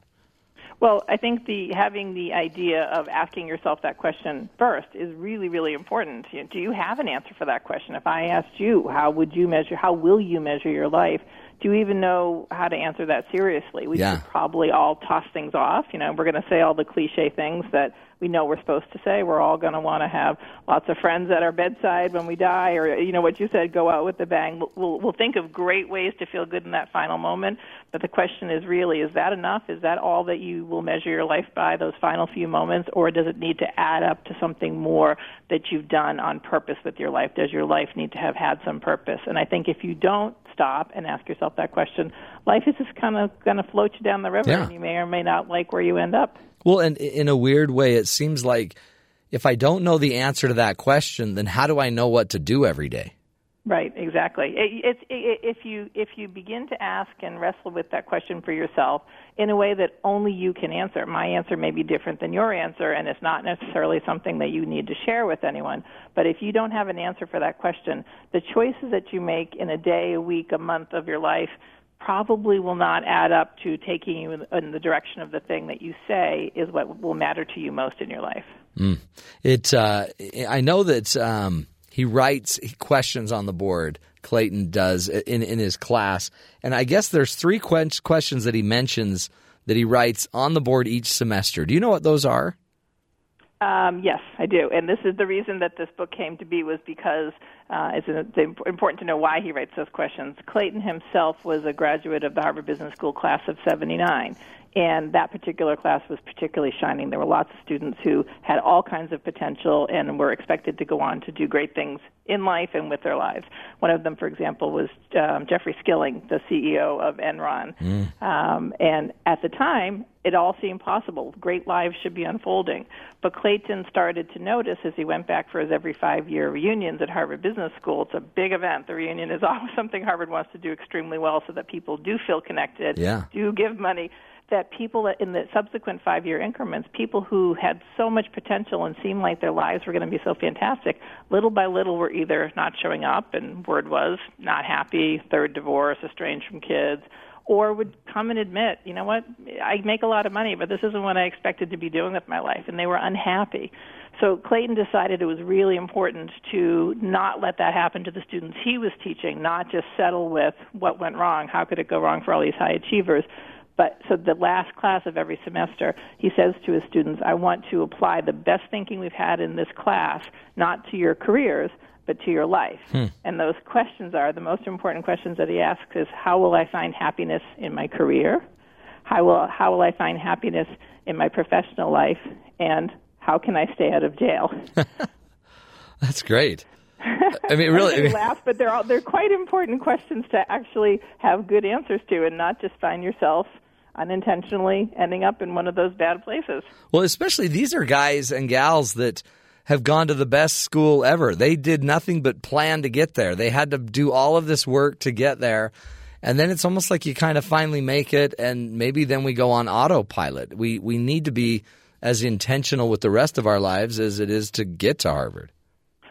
Well, I think the having the idea of asking yourself that question first is really, really important. You know, do you have an answer for that question? If I asked you, how would you measure? How will you measure your life? Do you even know how to answer that seriously? We yeah. should probably all toss things off. You know, we're going to say all the cliche things that we know we're supposed to say. We're all going to want to have lots of friends at our bedside when we die, or you know what you said, go out with a bang. We'll, we'll think of great ways to feel good in that final moment. But the question is really, is that enough? Is that all that you will measure your life by, those final few moments, or does it need to add up to something more that you've done on purpose with your life? Does your life need to have had some purpose? And I think if you don't stop and ask yourself that question, life is just kind of going to float you down the river, yeah. and you may or may not like where you end up. Well, and in a weird way, it seems like if I don't know the answer to that question, then how do I know what to do every day? Right, exactly. It, it, it, if you if you begin to ask and wrestle with that question for yourself in a way that only you can answer, my answer may be different than your answer, and it's not necessarily something that you need to share with anyone. But if you don't have an answer for that question, the choices that you make in a day, a week, a month of your life probably will not add up to taking you in the direction of the thing that you say is what will matter to you most in your life. Mm. It. Uh, I know that um, he writes questions on the board. Clayton does in in his class, and I guess there's three que- questions that he mentions that he writes on the board each semester. Do you know what those are? Um, yes, I do, and this is the reason that this book came to be was because uh, it's important to know why he writes those questions. Clayton himself was a graduate of the Harvard Business School class of '79, and that particular class was particularly shining. There were lots of students who had all kinds of potential and were expected to go on to do great things in life and with their lives. One of them, for example, was um, Jeffrey Skilling, the CEO of Enron. Mm. Um, and at the time, it all seemed possible. Great lives should be unfolding. But Clayton started to notice as he went back for his every five year reunions at Harvard Business School. It's a big event. The reunion is always something Harvard wants to do extremely well so that people do feel connected, yeah. do give money that people in the subsequent five year increments, people who had so much potential and seemed like their lives were going to be so fantastic, little by little were either not showing up, and word was not happy, third divorce, estranged from kids, or would come and admit, you know what, I make a lot of money, but this isn't what I expected to be doing with my life, and they were unhappy. So Clayton decided it was really important to not let that happen to the students he was teaching, not just settle with what went wrong, how could it go wrong for all these high achievers, But so the last class of every semester, he says to his students, I want to apply the best thinking we've had in this class, not to your careers, but to your life. Hmm. And those questions are the most important questions that he asks is how will I find happiness in my career? How will how will I find happiness in my professional life? And how can I stay out of jail? That's great. I mean, really. I mean, laugh, but they're all, they're quite important questions to actually have good answers to, and not just find yourself unintentionally ending up in one of those bad places. well, especially these are guys and gals that have gone to the best school ever. They did nothing but plan to get there. They had to do all of this work to get there. And then it's almost like you kind of finally make it, and maybe then we go on autopilot. We we need to be as intentional with the rest of our lives as it is to get to Harvard.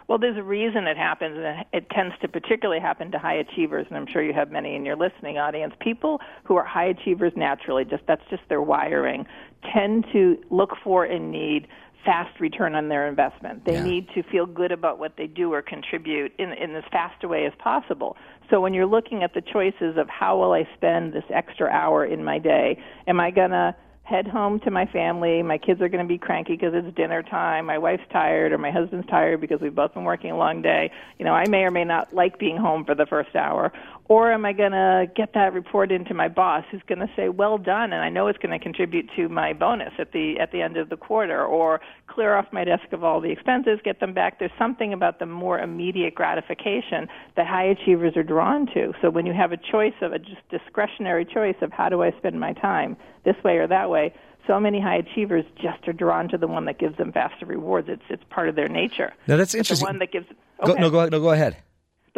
Well, there's a reason it happens, and it tends to particularly happen to high achievers, and I'm sure you have many in your listening audience. People who are high achievers naturally, just that's just their wiring, tend to look for and need fast return on their investment. They Yeah. need to feel good about what they do or contribute in, in as fast a way as possible. So when you're looking at the choices of how will I spend this extra hour in my day, am I going to head home to my family. My kids are going to be cranky because it's dinner time. My wife's tired or my husband's tired because we've both been working a long day. You know, I may or may not like being home for the first hour. Or am I going to get that report into my boss who's going to say, "Well done," and I know it's going to contribute to my bonus at the at the end of the quarter, or clear off my desk of all the expenses, get them back. There's something about the more immediate gratification that high achievers are drawn to. So when you have a choice of a just discretionary choice of how do I spend my time, this way or that way, so many high achievers just are drawn to the one that gives them faster rewards. It's it's part of their nature. Now that's But interesting. The one that gives Go, no, go no, go ahead.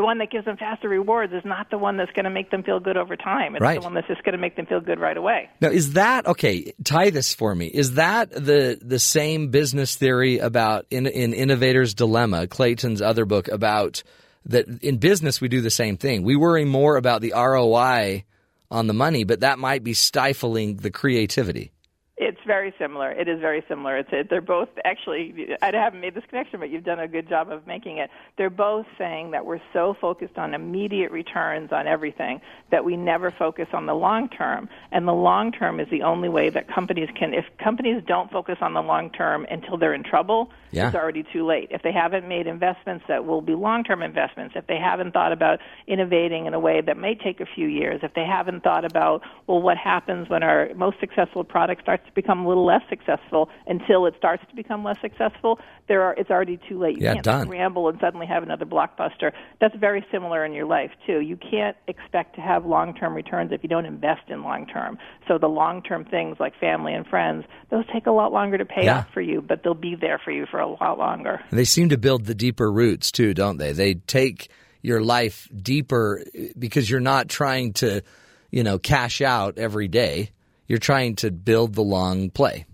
The one that gives them faster rewards is not the one that's going to make them feel good over time. It's Right. the one that's just going to make them feel good right away. Now, is that okay? Tie this for me. Is that the the same business theory about in, in Innovator's Dilemma, Clayton's other book about that in business we do the same thing. We worry more about the ROI on the money, but that might be stifling the creativity. Very similar. It is very similar. It's it, they're both actually. I haven't made this connection, but you've done a good job of making it. They're both saying that we're so focused on immediate returns on everything that we never focus on the long term. And the long term is the only way that companies can. If companies don't focus on the long term until they're in trouble, Yeah. it's already too late. If they haven't made investments that will be long term investments, if they haven't thought about innovating in a way that may take a few years, if they haven't thought about, well, what happens when our most successful product starts to become a little less successful until it starts to become less successful, there are, it's already too late. You Yeah, can't done. scramble and suddenly have another blockbuster. That's very similar in your life, too. You can't expect to have long term returns if you don't invest in long term. So the long term things like family and friends, those take a lot longer to pay Yeah. off for you, but they'll be there for you for a lot longer. And they seem to build the deeper roots too, don't they? They take your life deeper because you're not trying to, you know, cash out every day. You're trying to build the long play.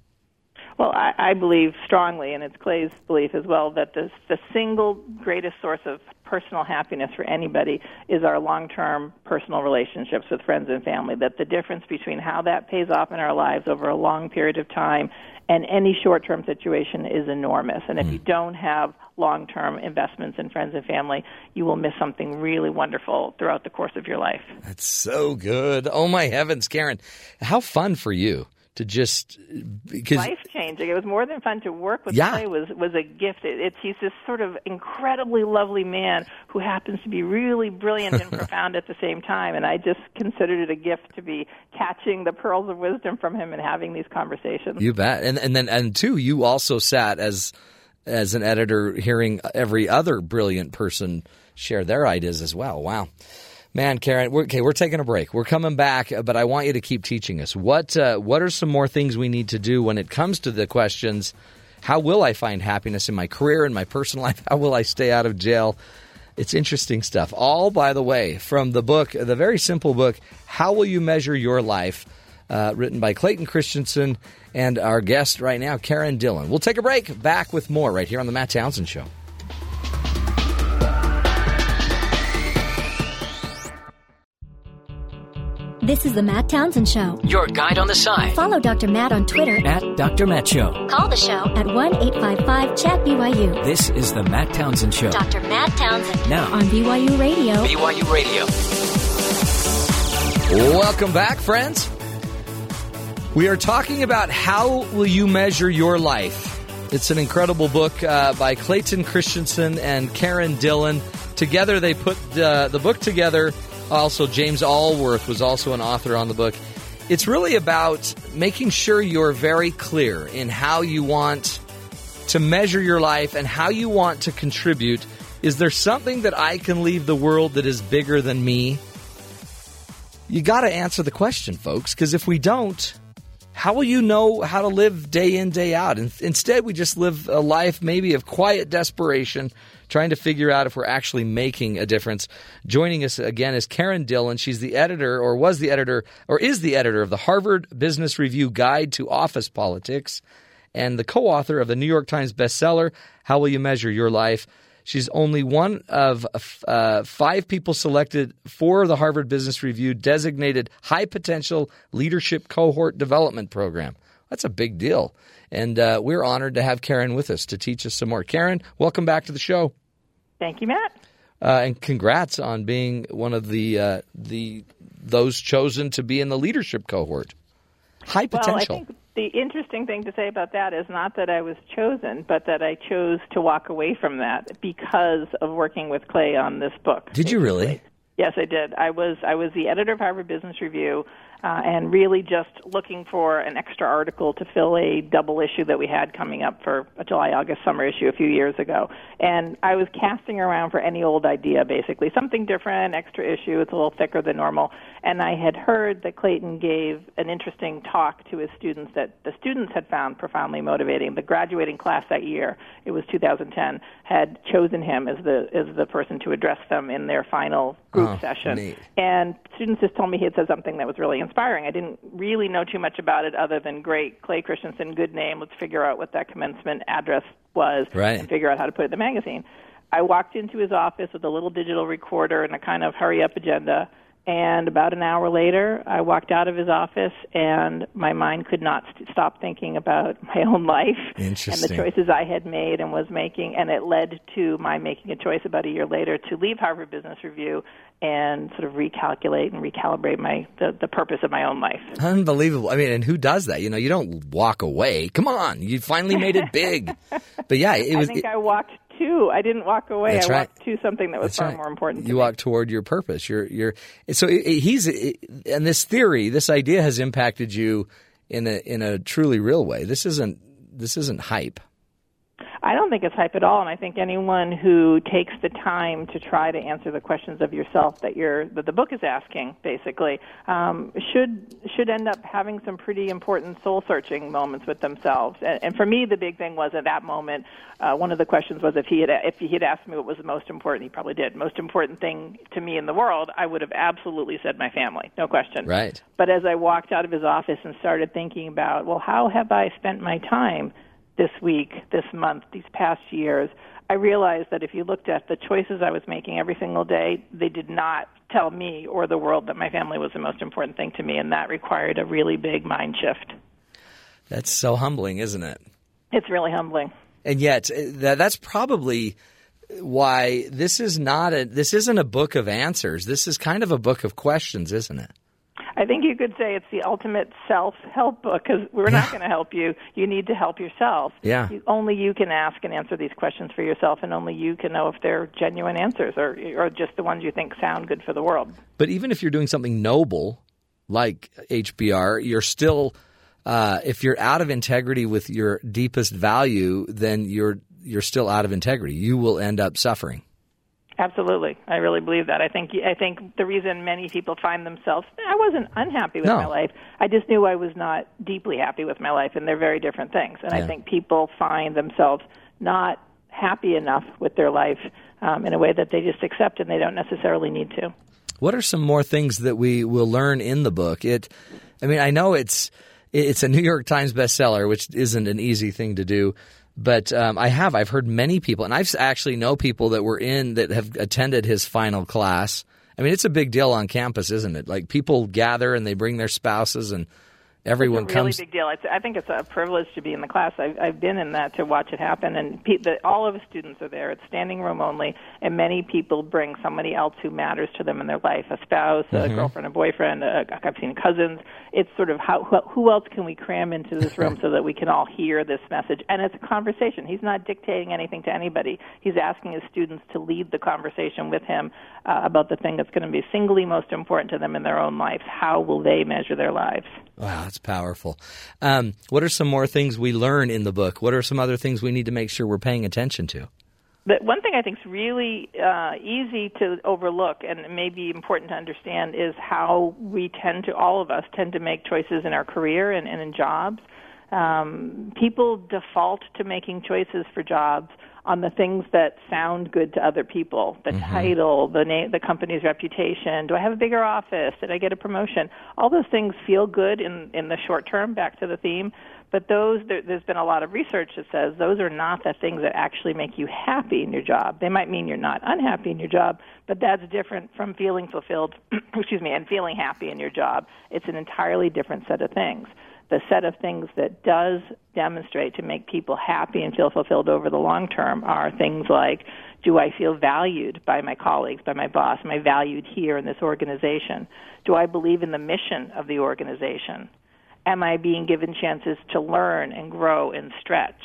Well, I, I believe strongly, and it's Clay's belief as well, that the, the single greatest source of personal happiness for anybody is our long term personal relationships with friends and family. That the difference between how that pays off in our lives over a long period of time and any short term situation is enormous. And if hmm. you don't have long term investments in friends and family, you will miss something really wonderful throughout the course of your life. That's so good. Oh my heavens, Karen. How fun for you to just because life changing. It was more than fun to work with. Yeah. Clay was was a gift. It, it's he's this sort of incredibly lovely man who happens to be really brilliant and profound at the same time. And I just considered it a gift to be catching the pearls of wisdom from him and having these conversations. You bet. And and then and two, you also sat as as an editor hearing every other brilliant person share their ideas as well. Wow. Man, Karen, we're, okay, we're taking a break. We're coming back, uh, but I want you to keep teaching us. What uh, what are some more things we need to do when it comes to the questions? How will I find happiness in my career, in my personal life? How will I stay out of jail? It's interesting stuff. All, by the way, from the book, the very simple book, How Will You Measure Your Life? Uh, written by Clayton Christensen and our guest right now, Karen Dillon. We'll take a break. Back with more right here on The Matt Townsend Show. This is the Matt Townsend Show. Your guide on the side. Follow Dr. Matt on Twitter At Dr. Matt Show. Call the show at 1 855 Chat BYU. This is the Matt Townsend Show. Dr. Matt Townsend Now. on BYU Radio. BYU Radio. Welcome back, friends. We are talking about how will you measure your life. It's an incredible book uh, by Clayton Christensen and Karen Dillon. Together, they put uh, the book together. Also, James Allworth was also an author on the book. It's really about making sure you're very clear in how you want to measure your life and how you want to contribute. Is there something that I can leave the world that is bigger than me? You got to answer the question, folks, because if we don't, how will you know how to live day in, day out? And instead, we just live a life maybe of quiet desperation, trying to figure out if we're actually making a difference. Joining us again is Karen Dillon. She's the editor, or was the editor, or is the editor of the Harvard Business Review Guide to Office Politics, and the co author of the New York Times bestseller, How Will You Measure Your Life? She's only one of uh, five people selected for the Harvard Business Review designated high potential leadership cohort development program. That's a big deal. And uh, we're honored to have Karen with us to teach us some more. Karen, welcome back to the show. Thank you, Matt. Uh, and congrats on being one of the uh, the those chosen to be in the leadership cohort. High potential. Well, I think the interesting thing to say about that is not that I was chosen, but that I chose to walk away from that because of working with Clay on this book. Did you really? Yes, I did. I was I was the editor of Harvard Business Review uh, and really just looking for an extra article to fill a double issue that we had coming up for a July August summer issue a few years ago. And I was casting around for any old idea, basically something different, extra issue. It's a little thicker than normal. And I had heard that Clayton gave an interesting talk to his students that the students had found profoundly motivating. The graduating class that year, it was 2010, had chosen him as the as the person to address them in their final group oh, session. Neat. And students just told me he had said something that was really inspiring. I didn't really know too much about it other than great Clay Christensen, good name. Let's figure out what that commencement address was right. and figure out how to put it in the magazine. I walked into his office with a little digital recorder and a kind of hurry up agenda and about an hour later, I walked out of his office, and my mind could not st- stop thinking about my own life and the choices I had made and was making. And it led to my making a choice about a year later to leave Harvard Business Review and sort of recalculate and recalibrate my the, the purpose of my own life. Unbelievable. I mean, and who does that? You know, you don't walk away. Come on, you finally made it big. but yeah, it was. I think it, I walked to. I didn't walk away. That's I right. walked to something that was That's far right. more important. You to walk toward your purpose. You're you're so he's and this theory, this idea has impacted you in a in a truly real way. This isn't this isn't hype. I don't think it's hype at all, and I think anyone who takes the time to try to answer the questions of yourself that you're that the book is asking, basically, um, should should end up having some pretty important soul searching moments with themselves. And, and for me, the big thing was at that moment, uh, one of the questions was if he had if he had asked me what was the most important, he probably did. Most important thing to me in the world, I would have absolutely said my family, no question. Right. But as I walked out of his office and started thinking about, well, how have I spent my time this week, this month, these past years, I realized that if you looked at the choices I was making every single day, they did not tell me or the world that my family was the most important thing to me, and that required a really big mind shift. That's so humbling, isn't it? It's really humbling. And yet, eh, that, that's probably why this is not a this isn't a book of answers. This is kind of a book of questions, isn't it? I think you could say it's the ultimate self-help book because we're not going to help you. You need to help yourself. Yeah. You, only you can ask and answer these questions for yourself, and only you can know if they're genuine answers or or just the ones you think sound good for the world. But even if you're doing something noble like HBR, you're still uh, if you're out of integrity with your deepest value, then you're you're still out of integrity. You will end up suffering. Absolutely, I really believe that. I think I think the reason many people find themselves I wasn't unhappy with No. my life. I just knew I was not deeply happy with my life, and they're very different things. And Yeah. I think people find themselves not happy enough with their life um, in a way that they just accept, and they don't necessarily need to. What are some more things that we will learn in the book? It, I mean, I know it's it's a New York Times bestseller, which isn't an easy thing to do. But um, I have I've heard many people, and I've actually know people that were in that have attended his final class. I mean, it's a big deal on campus, isn't it? Like people gather and they bring their spouses and everyone it's a really big deal. It's, I think it's a privilege to be in the class. I've, I've been in that to watch it happen, and pe- the, all of the students are there. It's standing room only, and many people bring somebody else who matters to them in their life, a spouse, a Mm-hmm. girlfriend, a boyfriend. A, I've seen cousins. It's sort of how who- who else can we cram into this room so that we can all hear this message? And it's a conversation. He's not dictating anything to anybody. He's asking his students to lead the conversation with him uh, about the thing that's going to be singly most important to them in their own lives. How will they measure their lives? Wow, that's powerful. Um, what are some more things we learn in the book? What are some other things we need to make sure we're paying attention to? But one thing I think is really uh, easy to overlook and maybe important to understand is how we tend to, all of us, tend to make choices in our career and, and in jobs. Um, people default to making choices for jobs on the things that sound good to other people. The mm-hmm. title the name the company's reputation. Do i have a bigger office? Did i get a promotion? All those things feel good in in the short term back to the theme. But those there, there's been a lot of research that says those are not the things that actually make you happy in your job. They might mean you're not unhappy in your job but that's different from feeling fulfilled excuse me and feeling happy in your job. It's an entirely different set of things the set of things that does demonstrate to make people happy and feel fulfilled over the long term are things like do I feel valued by my colleagues, by my boss? Am I valued here in this organization? Do I believe in the mission of the organization? Am I being given chances to learn and grow and stretch?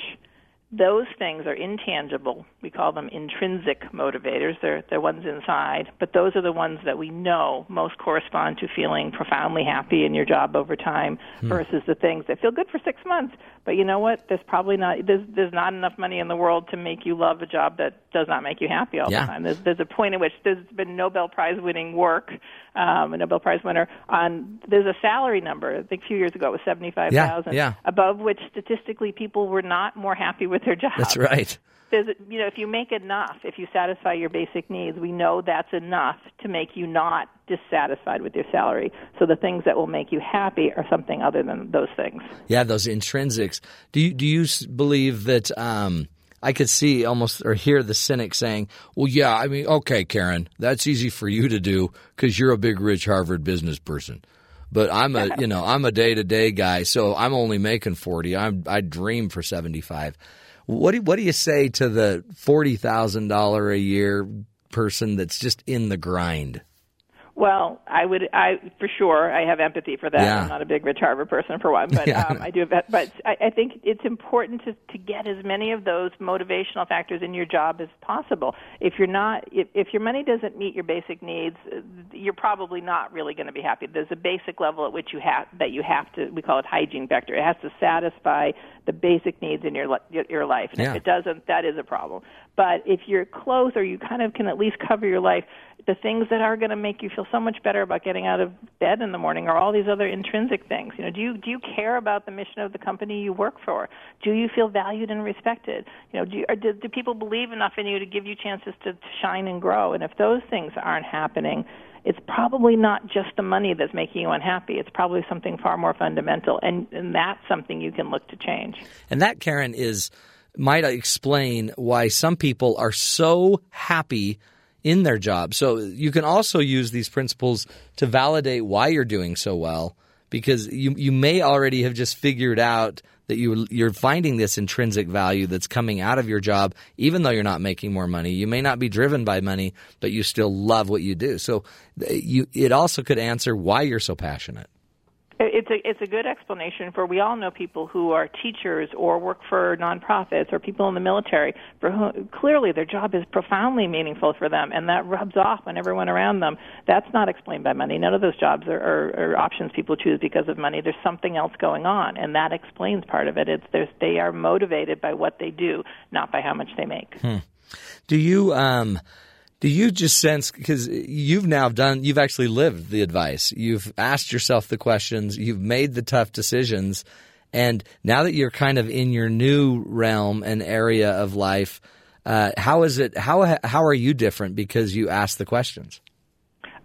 Those things are intangible. We call them intrinsic motivators. They're, they're ones inside, but those are the ones that we know most correspond to feeling profoundly happy in your job over time versus the things that feel good for six months. But you know what? There's probably not there's, there's not enough money in the world to make you love a job that does not make you happy all Yeah. the time. There's, there's a point at which there's been Nobel Prize winning work, um, a Nobel Prize winner on there's a salary number. I think a few years ago it was seventy five thousand. Yeah, yeah. Above which statistically people were not more happy with their job. That's right. There's, you know, if you make enough, if you satisfy your basic needs, we know that's enough to make you not dissatisfied with your salary. So the things that will make you happy are something other than those things. Yeah, those intrinsics. Do you do you believe that? Um, I could see almost or hear the cynic saying, "Well, yeah, I mean, okay, Karen, that's easy for you to do because you're a big, rich Harvard business person." But I'm a, you know, I'm a day to day guy, so I'm only making forty. I'm, I dream for seventy five. What do what do you say to the forty thousand dollar a year person that's just in the grind? Well, I would, I for sure, I have empathy for that. Yeah. I'm not a big Rich Harvard person for one, but Yeah. um, I do. Have, but I, I think it's important to to get as many of those motivational factors in your job as possible. If you're not, if, if your money doesn't meet your basic needs, you're probably not really going to be happy. There's a basic level at which you have that you have to. We call it hygiene factor. It has to satisfy the basic needs in your your, your life. And Yeah. if it doesn't, that is a problem. But if you're close or you kind of can at least cover your life, the things that are going to make you feel so much better about getting out of bed in the morning are all these other intrinsic things. You know, do you do you care about the mission of the company you work for? Do you feel valued and respected? You know, do you, do, do people believe enough in you to give you chances to, to shine and grow? And if those things aren't happening, it's probably not just the money that's making you unhappy. It's probably something far more fundamental, and, and that's something you can look to change. And that, Karen, is might explain why some people are so happy in their job. So you can also use these principles to validate why you're doing so well because you you may already have just figured out that you you're finding this intrinsic value that's coming out of your job even though you're not making more money. You may not be driven by money, but you still love what you do. So uh, you it also could answer why you're so passionate. It's a it's a good explanation for we all know people who are teachers or work for nonprofits or people in the military for whom clearly their job is profoundly meaningful for them and that rubs off on everyone around them. That's not explained by money. None of those jobs are, are, are options people choose because of money. There's something else going on and that explains part of it. It's there's they are motivated by what they do, not by how much they make. Do you um do you just sense because you've now done you've actually lived the advice. You've asked yourself the questions, you've made the tough decisions and now that you're kind of in your new realm and area of life, uh, how is it how how are you different because you asked the questions?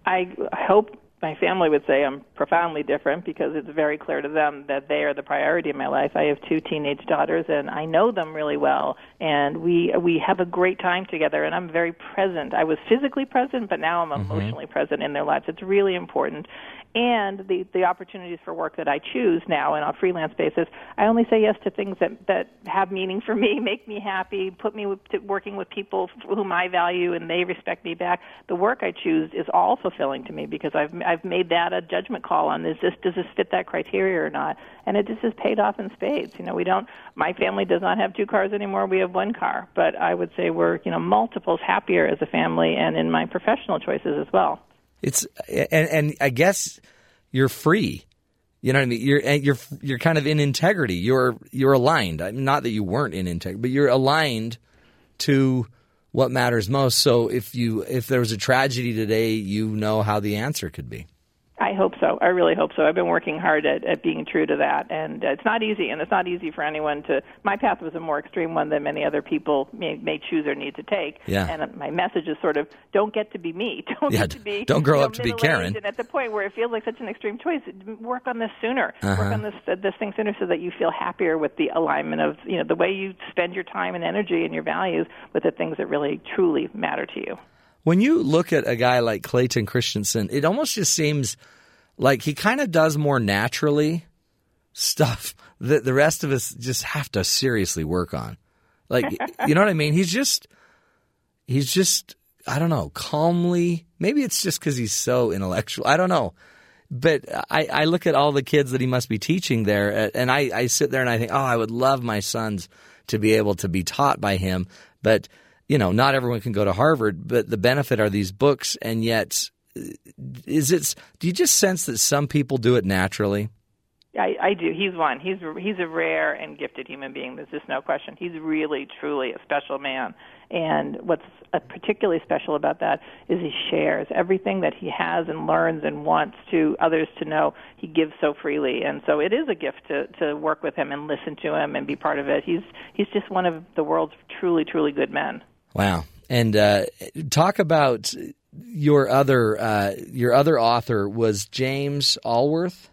I hope my family would say I'm profoundly different because it's very clear to them that they are the priority in my life. I have two teenage daughters and I know them really well and we we have a great time together and I'm very present. I was physically present but now I'm mm-hmm. emotionally present in their lives. It's really important and the the opportunities for work that I choose now and on a freelance basis, I only say yes to things that that have meaning for me, make me happy, put me with, to working with people whom I value and they respect me back. The work I choose is all fulfilling to me because I've I've made that a judgment call on is this does this fit that criteria or not, and it just has paid off in spades. You know, we don't. My family does not have two cars anymore. We have one car, but I would say we're you know multiples happier as a family and in my professional choices as well. It's and and I guess you're free. You know what I mean? You're you're you're kind of in integrity. You're you're aligned. Not that you weren't in integrity, but you're aligned to what matters most. So if you if there was a tragedy today, you know how the answer could be. I hope so. I really hope so. I've been working hard at, at being true to that, and uh, it's not easy. And it's not easy for anyone to. My path was a more extreme one than many other people may, may choose or need to take. Yeah. And uh, my message is sort of don't get to be me. Don't Yeah, get to be. don't grow you know, up to be Karen. And at the point where it feels like such an extreme choice, work on this sooner. Uh-huh. Work on this uh, this thing sooner, so that you feel happier with the alignment of you know the way you spend your time and energy and your values with the things that really truly matter to you. When you look at a guy like Clayton Christensen, it almost just seems like he kind of does more naturally stuff that the rest of us just have to seriously work on. Like, you know what I mean? He's just, he's just, I don't know, calmly. Maybe it's just because he's so intellectual. I don't know. But I, I look at all the kids that he must be teaching there, and I, I sit there and I think, oh, I would love my sons to be able to be taught by him. But, you know, not everyone can go to Harvard, but the benefit are these books, and yet, is it, do you just sense that some people do it naturally? I, I do. He's one. He's he's a rare and gifted human being. There's just no question. He's really, truly a special man. And what's uh, particularly special about that is he shares everything that he has and learns and wants to others to know. He gives so freely, and so it is a gift to to work with him and listen to him and be part of it. He's he's just one of the world's truly, truly good men. Wow. And uh, talk about your other uh, your other author was James Allworth.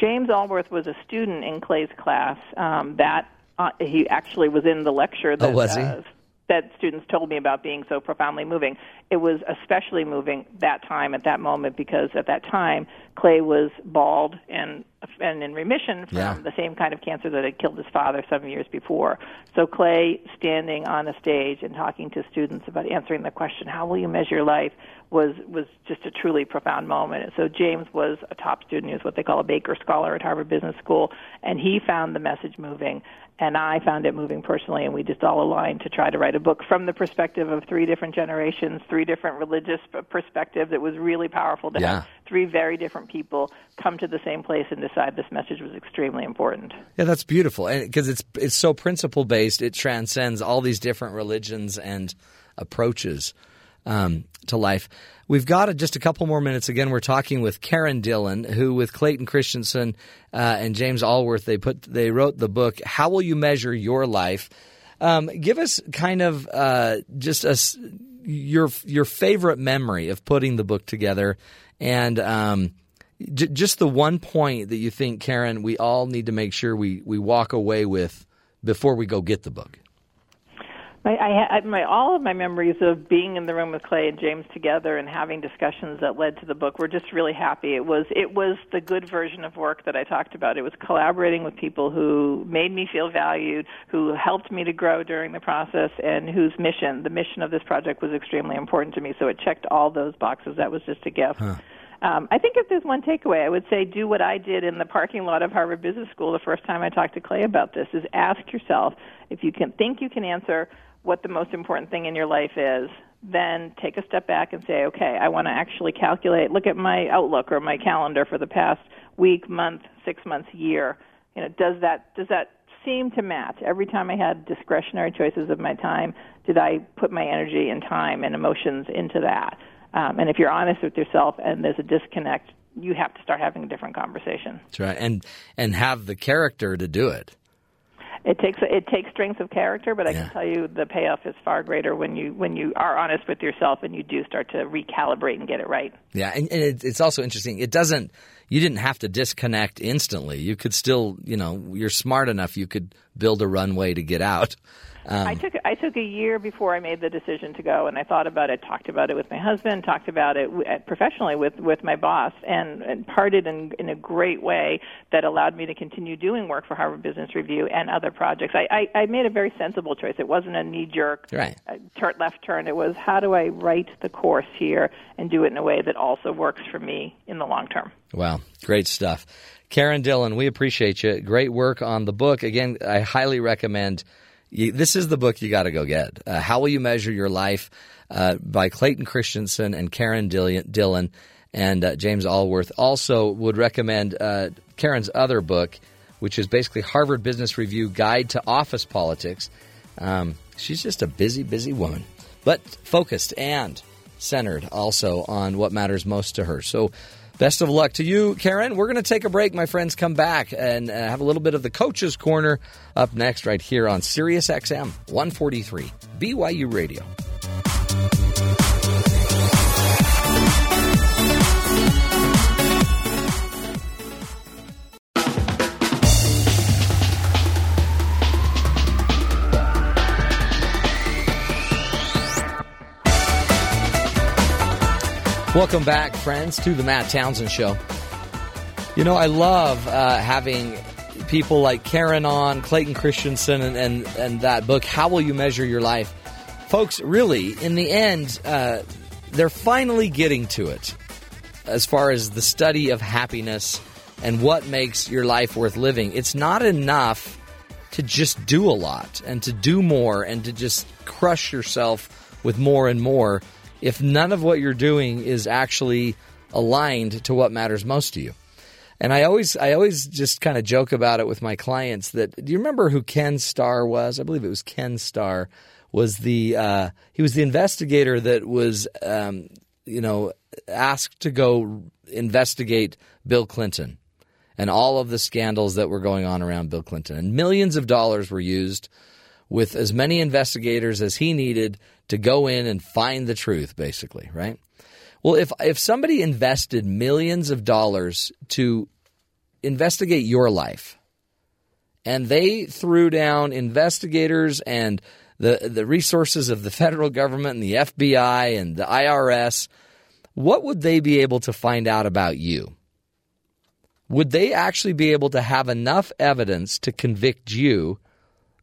James Allworth was a student in Clay's class. Um, that uh, he actually was in the lecture that Oh, was he? uh, that students told me about being so profoundly moving. It was especially moving that time at that moment because at that time Clay was bald and and in remission from Yeah. the same kind of cancer that had killed his father seven years before. So Clay standing on a stage and talking to students about answering the question, "How will you measure life?" was was just a truly profound moment. And so James was a top student. He was what they call a Baker Scholar at Harvard Business School, and he found the message moving, and I found it moving personally. And we just all aligned to try to write a book from the perspective of three different generations, three different religious perspectives. It was really powerful to Yeah. have three very different people come to the same place and decide this message was extremely important. Yeah, that's beautiful, and because it's it's so principle based, it transcends all these different religions and approaches um, to life. We've got just a couple more minutes. Again, we're talking with Karen Dillon, who with Clayton Christensen uh, and James Allworth, they put they wrote the book "How Will You Measure Your Life." Um, give us kind of uh, just a your your favorite memory of putting the book together, and um, j- just the one point that you think, Karen, we all need to make sure we we walk away with before we go get the book. My, I, I, my all of my memories of being in the room with Clay and James together and having discussions that led to the book were just really happy. It was it was the good version of work that I talked about. It was collaborating with people who made me feel valued, who helped me to grow during the process, and whose mission, the mission of this project, was extremely important to me. So it checked all those boxes. That was just a gift. Um, I think if there's one takeaway, I would say do what I did in the parking lot of Harvard Business School the first time I talked to Clay about this: is ask yourself if you can think you can answer what the most important thing in your life is. Then take a step back and say, okay, I want to actually calculate. Look at my Outlook or my calendar for the past week, month, six months, year. You know, does that does that seem to match every time I had discretionary choices of my time? Did I put my energy and time and emotions into that? Um, and if you're honest with yourself and there's a disconnect, you have to start having a different conversation. That's right, and and have the character to do it. It takes it takes strength of character, but I can tell you the payoff is far greater when you when you are honest with yourself and you do start to recalibrate and get it right. Yeah, and, and it, it's also interesting. It doesn't. You didn't have to disconnect instantly. You could still, you know, you're smart enough. You could build a runway to get out. Um, I took I took a year before I made the decision to go, and I thought about it, talked about it with my husband, talked about it uh, professionally with with my boss, and, and parted in in a great way that allowed me to continue doing work for Harvard Business Review and other projects. I I, I made a very sensible choice. It wasn't a knee jerk Right. uh, turn left turn. It was how do I write the course here and do it in a way that also works for me in the long term. Wow, great stuff. Karen Dillon, we appreciate you. Great work on the book. Again, I highly recommend. You, this is the book you got to go get. Uh, How Will You Measure Your Life uh, by Clayton Christensen and Karen Dillon, and uh, James Allworth. Also, would recommend uh, Karen's other book, which is basically Harvard Business Review Guide to Office Politics. Um, she's just a busy, busy woman, but focused and centered also on what matters most to her. So, best of luck to you, Karen. We're going to take a break, my friends. Come back and uh, have a little bit of the Coach's Corner up next, right here on Sirius XM 143 BYU Radio. Welcome back, friends, to the Matt Townsend Show. You know, I love uh, having people like Karen on, Clayton Christensen, and, and, and that book, How Will You Measure Your Life? Folks, really, in the end, uh, they're finally getting to it as far as the study of happiness and what makes your life worth living. It's not enough to just do a lot and to do more and to just crush yourself with more and more if none of what you're doing is actually aligned to what matters most to you. And I always I always just kind of joke about it with my clients that do you remember who Ken Starr was? I believe it was Ken Starr was the uh, he was the investigator that was um, you know asked to go investigate Bill Clinton and all of the scandals that were going on around Bill Clinton. And millions of dollars were used with as many investigators as he needed to go in and find the truth, basically, right? Well, if if somebody invested millions of dollars to investigate your life, and they threw down investigators and the the resources of the federal government and the FBI and the IRS, what would they be able to find out about you? Would they actually be able to have enough evidence to convict you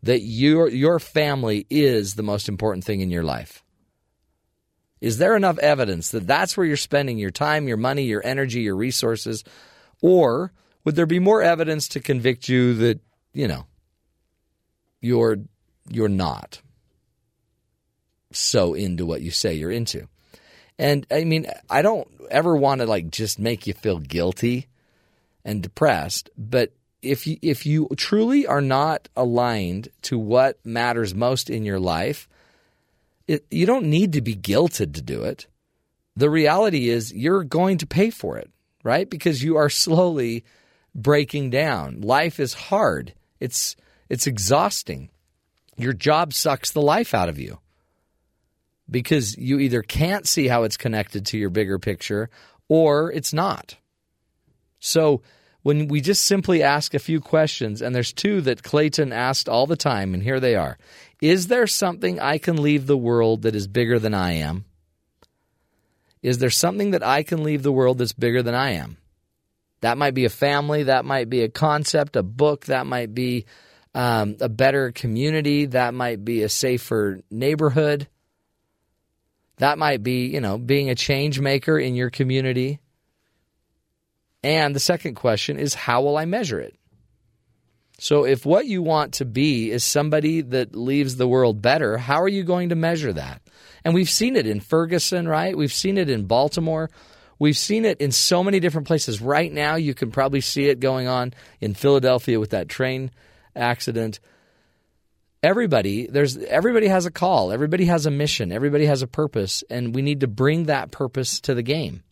that your your family is the most important thing in your life? Is there enough evidence that that's where you're spending your time, your money, your energy, your resources? Or would there be more evidence to convict you that, you know, you're you're not so into what you say you're into? And I mean, I don't ever want to like just make you feel guilty and depressed, but if you if you truly are not aligned to what matters most in your life, it, you don't need to be guilted to do it. The reality is you're going to pay for it, right? Because you are slowly breaking down. Life is hard. It's it's exhausting. Your job sucks the life out of you. Because you either can't see how it's connected to your bigger picture or it's not. So when we just simply ask a few questions, and there's two that Clayton asked all the time, and here they are Is there something I can leave the world that is bigger than I am? Is there something that I can leave the world that's bigger than I am? That might be a family, that might be a concept, a book, that might be um, a better community, that might be a safer neighborhood. That might be, you know, being a change maker in your community. And the second question is how will I measure it? So, if what you want to be is somebody that leaves the world better, how are you going to measure that? And we've seen it in Ferguson, right? We've seen it in Baltimore. We've seen it in so many different places. Right now, you can probably see it going on in Philadelphia with that train accident. Everybody, there's everybody has a call. Everybody has a mission. Everybody has a purpose, and we need to bring that purpose to the game.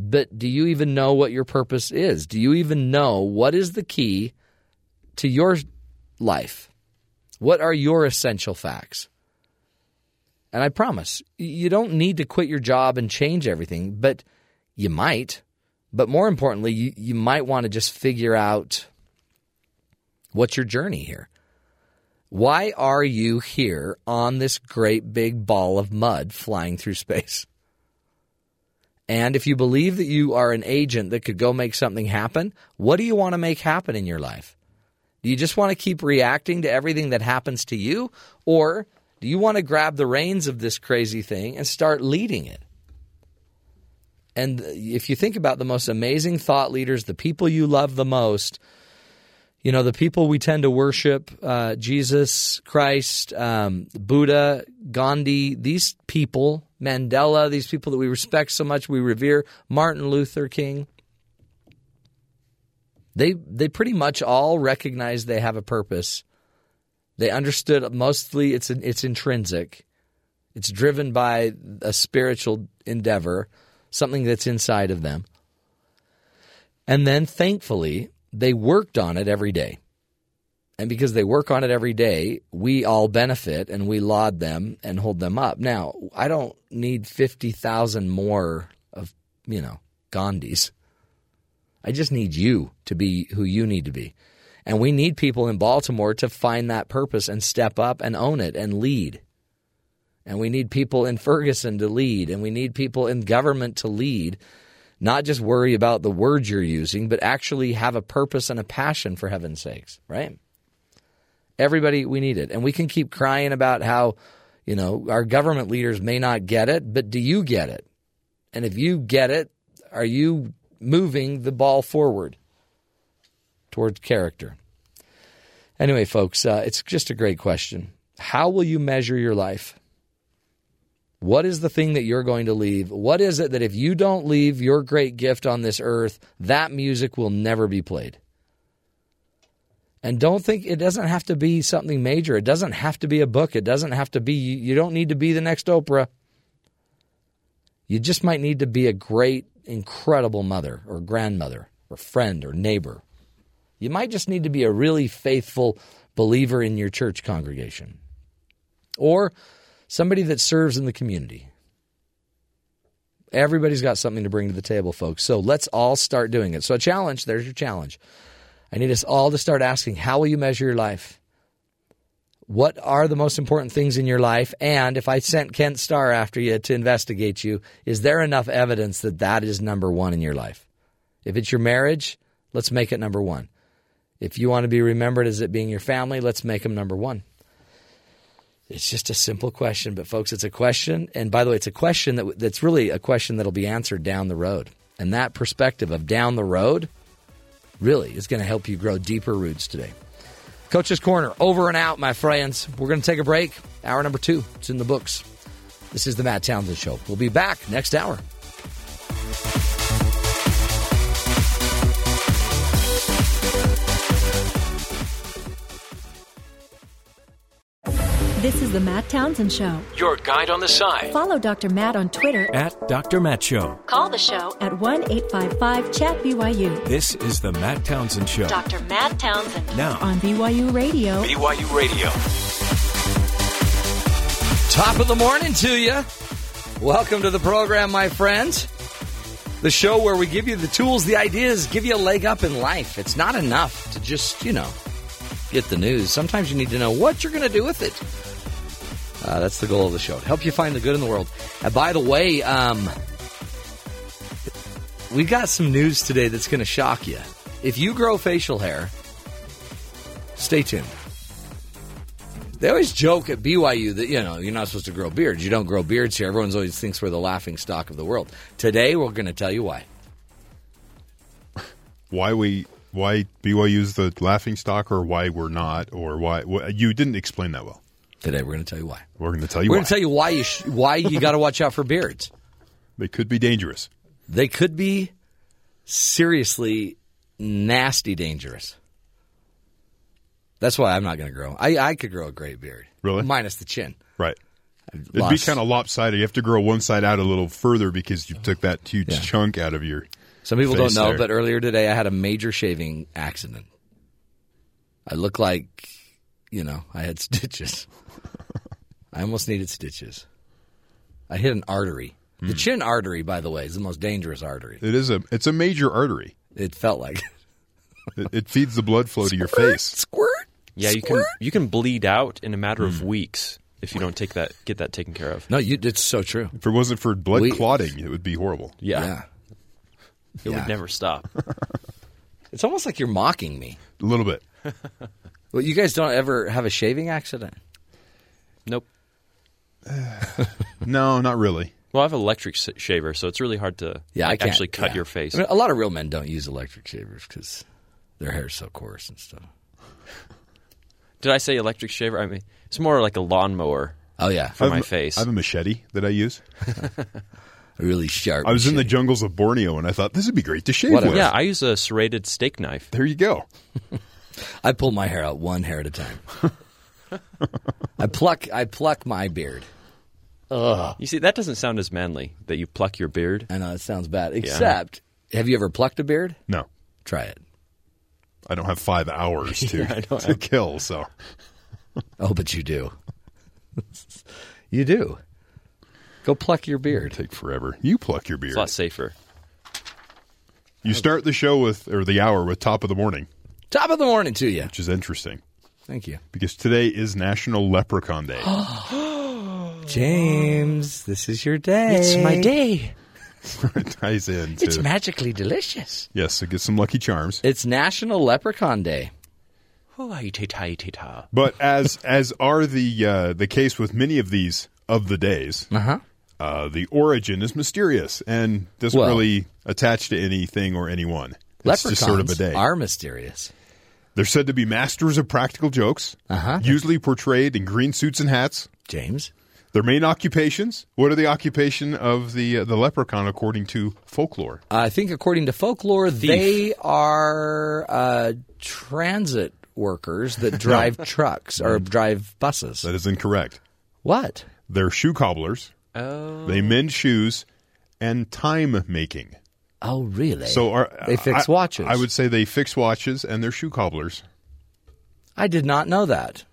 But do you even know what your purpose is? Do you even know what is the key to your life? What are your essential facts? And I promise, you don't need to quit your job and change everything, but you might. But more importantly, you, you might want to just figure out what's your journey here. Why are you here on this great big ball of mud flying through space? And if you believe that you are an agent that could go make something happen, what do you want to make happen in your life? Do you just want to keep reacting to everything that happens to you? Or do you want to grab the reins of this crazy thing and start leading it? And if you think about the most amazing thought leaders, the people you love the most, you know, the people we tend to worship, uh, Jesus, Christ, um, Buddha, Gandhi, these people, Mandela, these people that we respect so much, we revere, Martin Luther King, they, they pretty much all recognize they have a purpose. They understood mostly it's, it's intrinsic. It's driven by a spiritual endeavor, something that's inside of them. And then thankfully, they worked on it every day. And because they work on it every day, we all benefit and we laud them and hold them up. Now, I don't need 50,000 more of, you know, Gandhis. I just need you to be who you need to be. And we need people in Baltimore to find that purpose and step up and own it and lead. And we need people in Ferguson to lead. And we need people in government to lead not just worry about the words you're using, but actually have a purpose and a passion for heaven's sakes, right? Everybody, we need it. And we can keep crying about how, you know, our government leaders may not get it, but do you get it? And if you get it, are you moving the ball forward towards character? Anyway, folks, uh, it's just a great question. How will you measure your life? What is the thing that you're going to leave? What is it that if you don't leave your great gift on this earth, that music will never be played? And don't think it doesn't have to be something major. It doesn't have to be a book. It doesn't have to be, you don't need to be the next Oprah. You just might need to be a great, incredible mother or grandmother or friend or neighbor. You might just need to be a really faithful believer in your church congregation. Or somebody that serves in the community. Everybody's got something to bring to the table, folks. So let's all start doing it. So, a challenge there's your challenge. I need us all to start asking how will you measure your life? What are the most important things in your life? And if I sent Ken Starr after you to investigate you, is there enough evidence that that is number one in your life? If it's your marriage, let's make it number one. If you want to be remembered as it being your family, let's make them number one. It's just a simple question, but folks, it's a question. And by the way, it's a question that, that's really a question that'll be answered down the road. And that perspective of down the road really is going to help you grow deeper roots today. Coach's Corner, over and out, my friends. We're going to take a break. Hour number two, it's in the books. This is the Matt Townsend Show. We'll be back next hour. This is the Matt Townsend Show. Your guide on the side. Follow Dr. Matt on Twitter At Dr. Matt Show. Call the show at 1 855 Chat BYU. This is the Matt Townsend Show. Dr. Matt Townsend. Now. On BYU Radio. BYU Radio. Top of the morning to you. Welcome to the program, my friends. The show where we give you the tools, the ideas, give you a leg up in life. It's not enough to just, you know, get the news. Sometimes you need to know what you're going to do with it. Uh, that's the goal of the show help you find the good in the world. And by the way, um, we got some news today that's going to shock you. If you grow facial hair, stay tuned. They always joke at BYU that you know you're not supposed to grow beards. You don't grow beards here. Everyone always thinks we're the laughing stock of the world. Today we're going to tell you why. Why we why BYU's the laughing stock, or why we're not, or why wh- you didn't explain that well. Today we're going to tell you why. We're going to tell you We're why going to tell you why you sh- why you got to watch out for beards. they could be dangerous. They could be seriously nasty dangerous. That's why I'm not going to grow. I, I could grow a great beard. Really? Minus the chin. Right. It'd be kind of lopsided. You have to grow one side out a little further because you took that huge Yeah. chunk out of your. Some people don't know, there. but earlier today I had a major shaving accident. I look like, you know, I had stitches. I almost needed stitches. I hit an artery. The hmm. chin artery, by the way, is the most dangerous artery. It is a. It's a major artery. It felt like It, it feeds the blood flow to your face. Squirt. Yeah, you can you can bleed out in a matter of hmm. weeks if you don't take that get that taken care of. No, you. It's so true. If it wasn't for blood We- clotting, it would be horrible. Yeah, Yeah. It Yeah. would never stop. It's almost like you're mocking me. A little bit. Well, you guys don't ever have a shaving accident. nope. No, not really. Well, I have an electric s- shaver, so it's really hard to Yeah, I like, can't, actually cut yeah. your face. I mean, a lot of real men don't use electric shavers because their hair's so coarse and stuff. Did I say electric shaver? I mean, it's more like a lawnmower Oh yeah, for my a- face. I have a machete that I use. A really sharp. I was in the jungles of Borneo and I thought this would be great to shave Whatever. with. yeah, I use a serrated steak knife. There you go. I pull my hair out one hair at a time. I pluck. I pluck my beard. Ugh. You see, that doesn't sound as manly that you pluck your beard. I know it sounds bad. Except, have you ever plucked a beard? No, Try it. I don't have five hours to, to kill. So Oh, but you do. you do. Go pluck your beard. take forever. You pluck your beard. It's a lot safer. You start the show with or the hour with top of the morning, Top of the morning to you. which is interesting Thank you, because today is National Leprechaun Day. James. This is your day. It's my day. it ties in to magically delicious. yes, so get some Lucky Charms. It's National Leprechaun Day. But as as are the uh, the case with many of these of the days, Uh-huh. Uh, the origin is mysterious and doesn't Well- really attach to anything or anyone. It's Leprechauns just sort of a day. are mysterious. They're said to be masters of practical jokes, Uh-huh. usually portrayed in green suits and hats. James. Their main occupations. What are the occupation of the uh, the leprechaun according to folklore? I think according to folklore, they are uh, transit workers that drive trucks or drive buses. That is incorrect. What? They're shoe cobblers. Oh, They mend shoes and time making. Oh, really? So are, They fix I- watches. I would say they fix watches and they're shoe cobblers. I did not know that.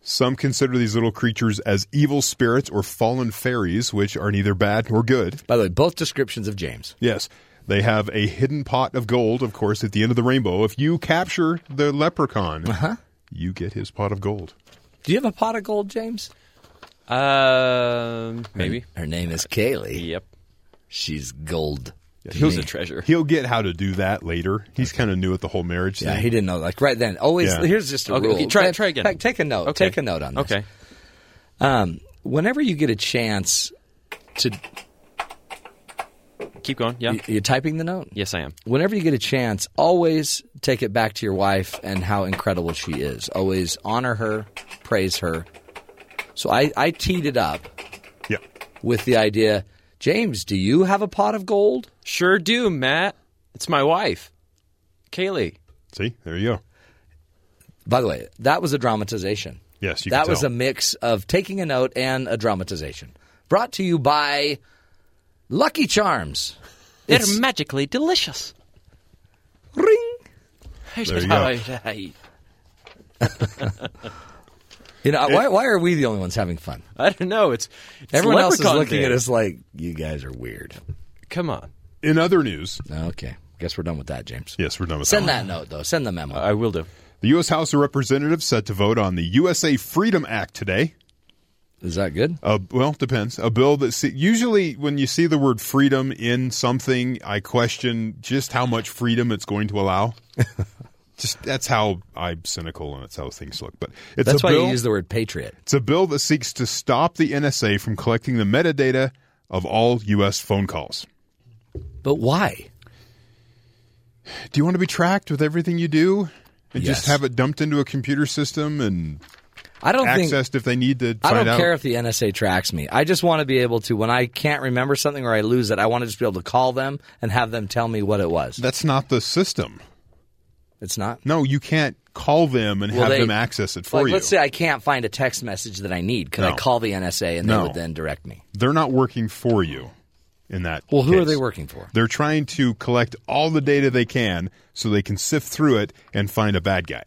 Some consider these little creatures as evil spirits or fallen fairies, which are neither bad nor good. By the way, both descriptions of James. Yes, they have a hidden pot of gold, of course, at the end of the rainbow. If you capture the leprechaun, Uh-huh. you get his pot of gold. Do you have a pot of gold, James? Um, maybe. Her name is Kaylee. Yep. She's gold. to Who's me. a treasure? He'll get how to do that later. He's kind of new at the whole marriage thing. Yeah, thing. he didn't know. Like right then, always. Yeah. Here's just a Okay, rule. okay, try- try again. Take, take a note. Okay. Take a note on this. Okay. Um, whenever you get a chance to, Keep going. Yeah. you, you're typing the note. Yes, I am. Whenever you get a chance, always take it back to your wife and how incredible she is. Always honor her, praise her. So I, I teed it up yeah. with the idea, James, do you have a pot of gold? Sure do, Matt. It's my wife, Kaylee. See, there you go. By the way, that was a dramatization. Yes, you that can was a mix of taking a note and a dramatization. Brought to you by Lucky Charms. They're It's- magically delicious. Ring. There you go. You know, why, why are we the only ones having fun? I don't know. It's, it's Everyone else is Leprechaun looking Day. at us like, you guys are weird. Come on. In other news, Okay. Guess we're done with that, James. yes, we're done with Send that. that note, though. Send the memo. I will do. The U.S. House of Representatives set to vote on the USA Freedom Act today. Is that good? Uh, well, depends. A bill that see, usually when you see the word freedom in something, I question just how much freedom it's going to allow. just that's how I'm cynical and that's how things look. But it's That's a why bill. you use the word patriot. it's a bill that seeks to stop the NSA from collecting the metadata of all U.S. phone calls. But why? Do you want to be tracked with everything you do, and just have it dumped into a computer system and I don't think. accessed if they need to I don't out? care if the NSA tracks me. I just want to be able to, when I can't remember something or I lose it, I want to just be able to call them and have them tell me what it was. That's not the system. It's not. No, you can't call them and Well, have they- them access it for like, you. let's say I can't find a text message that I need. Could I call the NSA and they would then direct me? They're not working for you in that. Well, who are they working for? They're trying to collect all the data they can so they can sift through it and find a bad guy.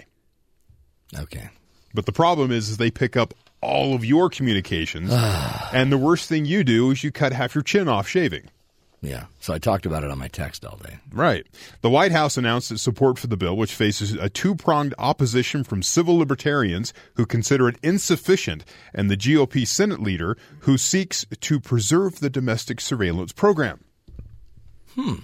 Okay. But the problem is, is they pick up all of your communications, and the worst thing you do is you cut half your chin off shaving. Yeah. So I talked about it on my text all day. Right. The White House announced its support for the bill, which faces a two pronged opposition from civil libertarians who consider it insufficient and the GOP Senate leader who seeks to preserve the domestic surveillance program. Hmm.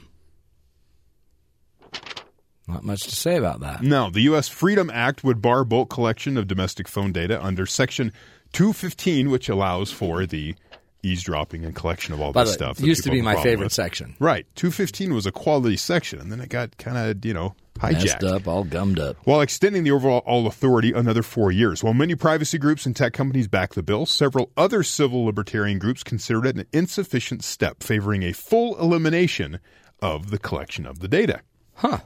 Not much to say about that. No, the U.S. Freedom Act would bar bulk collection of domestic phone data under Section 215, which allows for the eavesdropping and collection of all this stuff. that used to be my favorite with. section. Right. 215 was a quality section, and then it got kind of, you know, Messed hijacked. up, all gummed up. While extending the overall authority another four years. While many privacy groups and tech companies back the bill, several other civil libertarian groups considered it an insufficient step, favoring a full elimination of the collection of the data. Huh.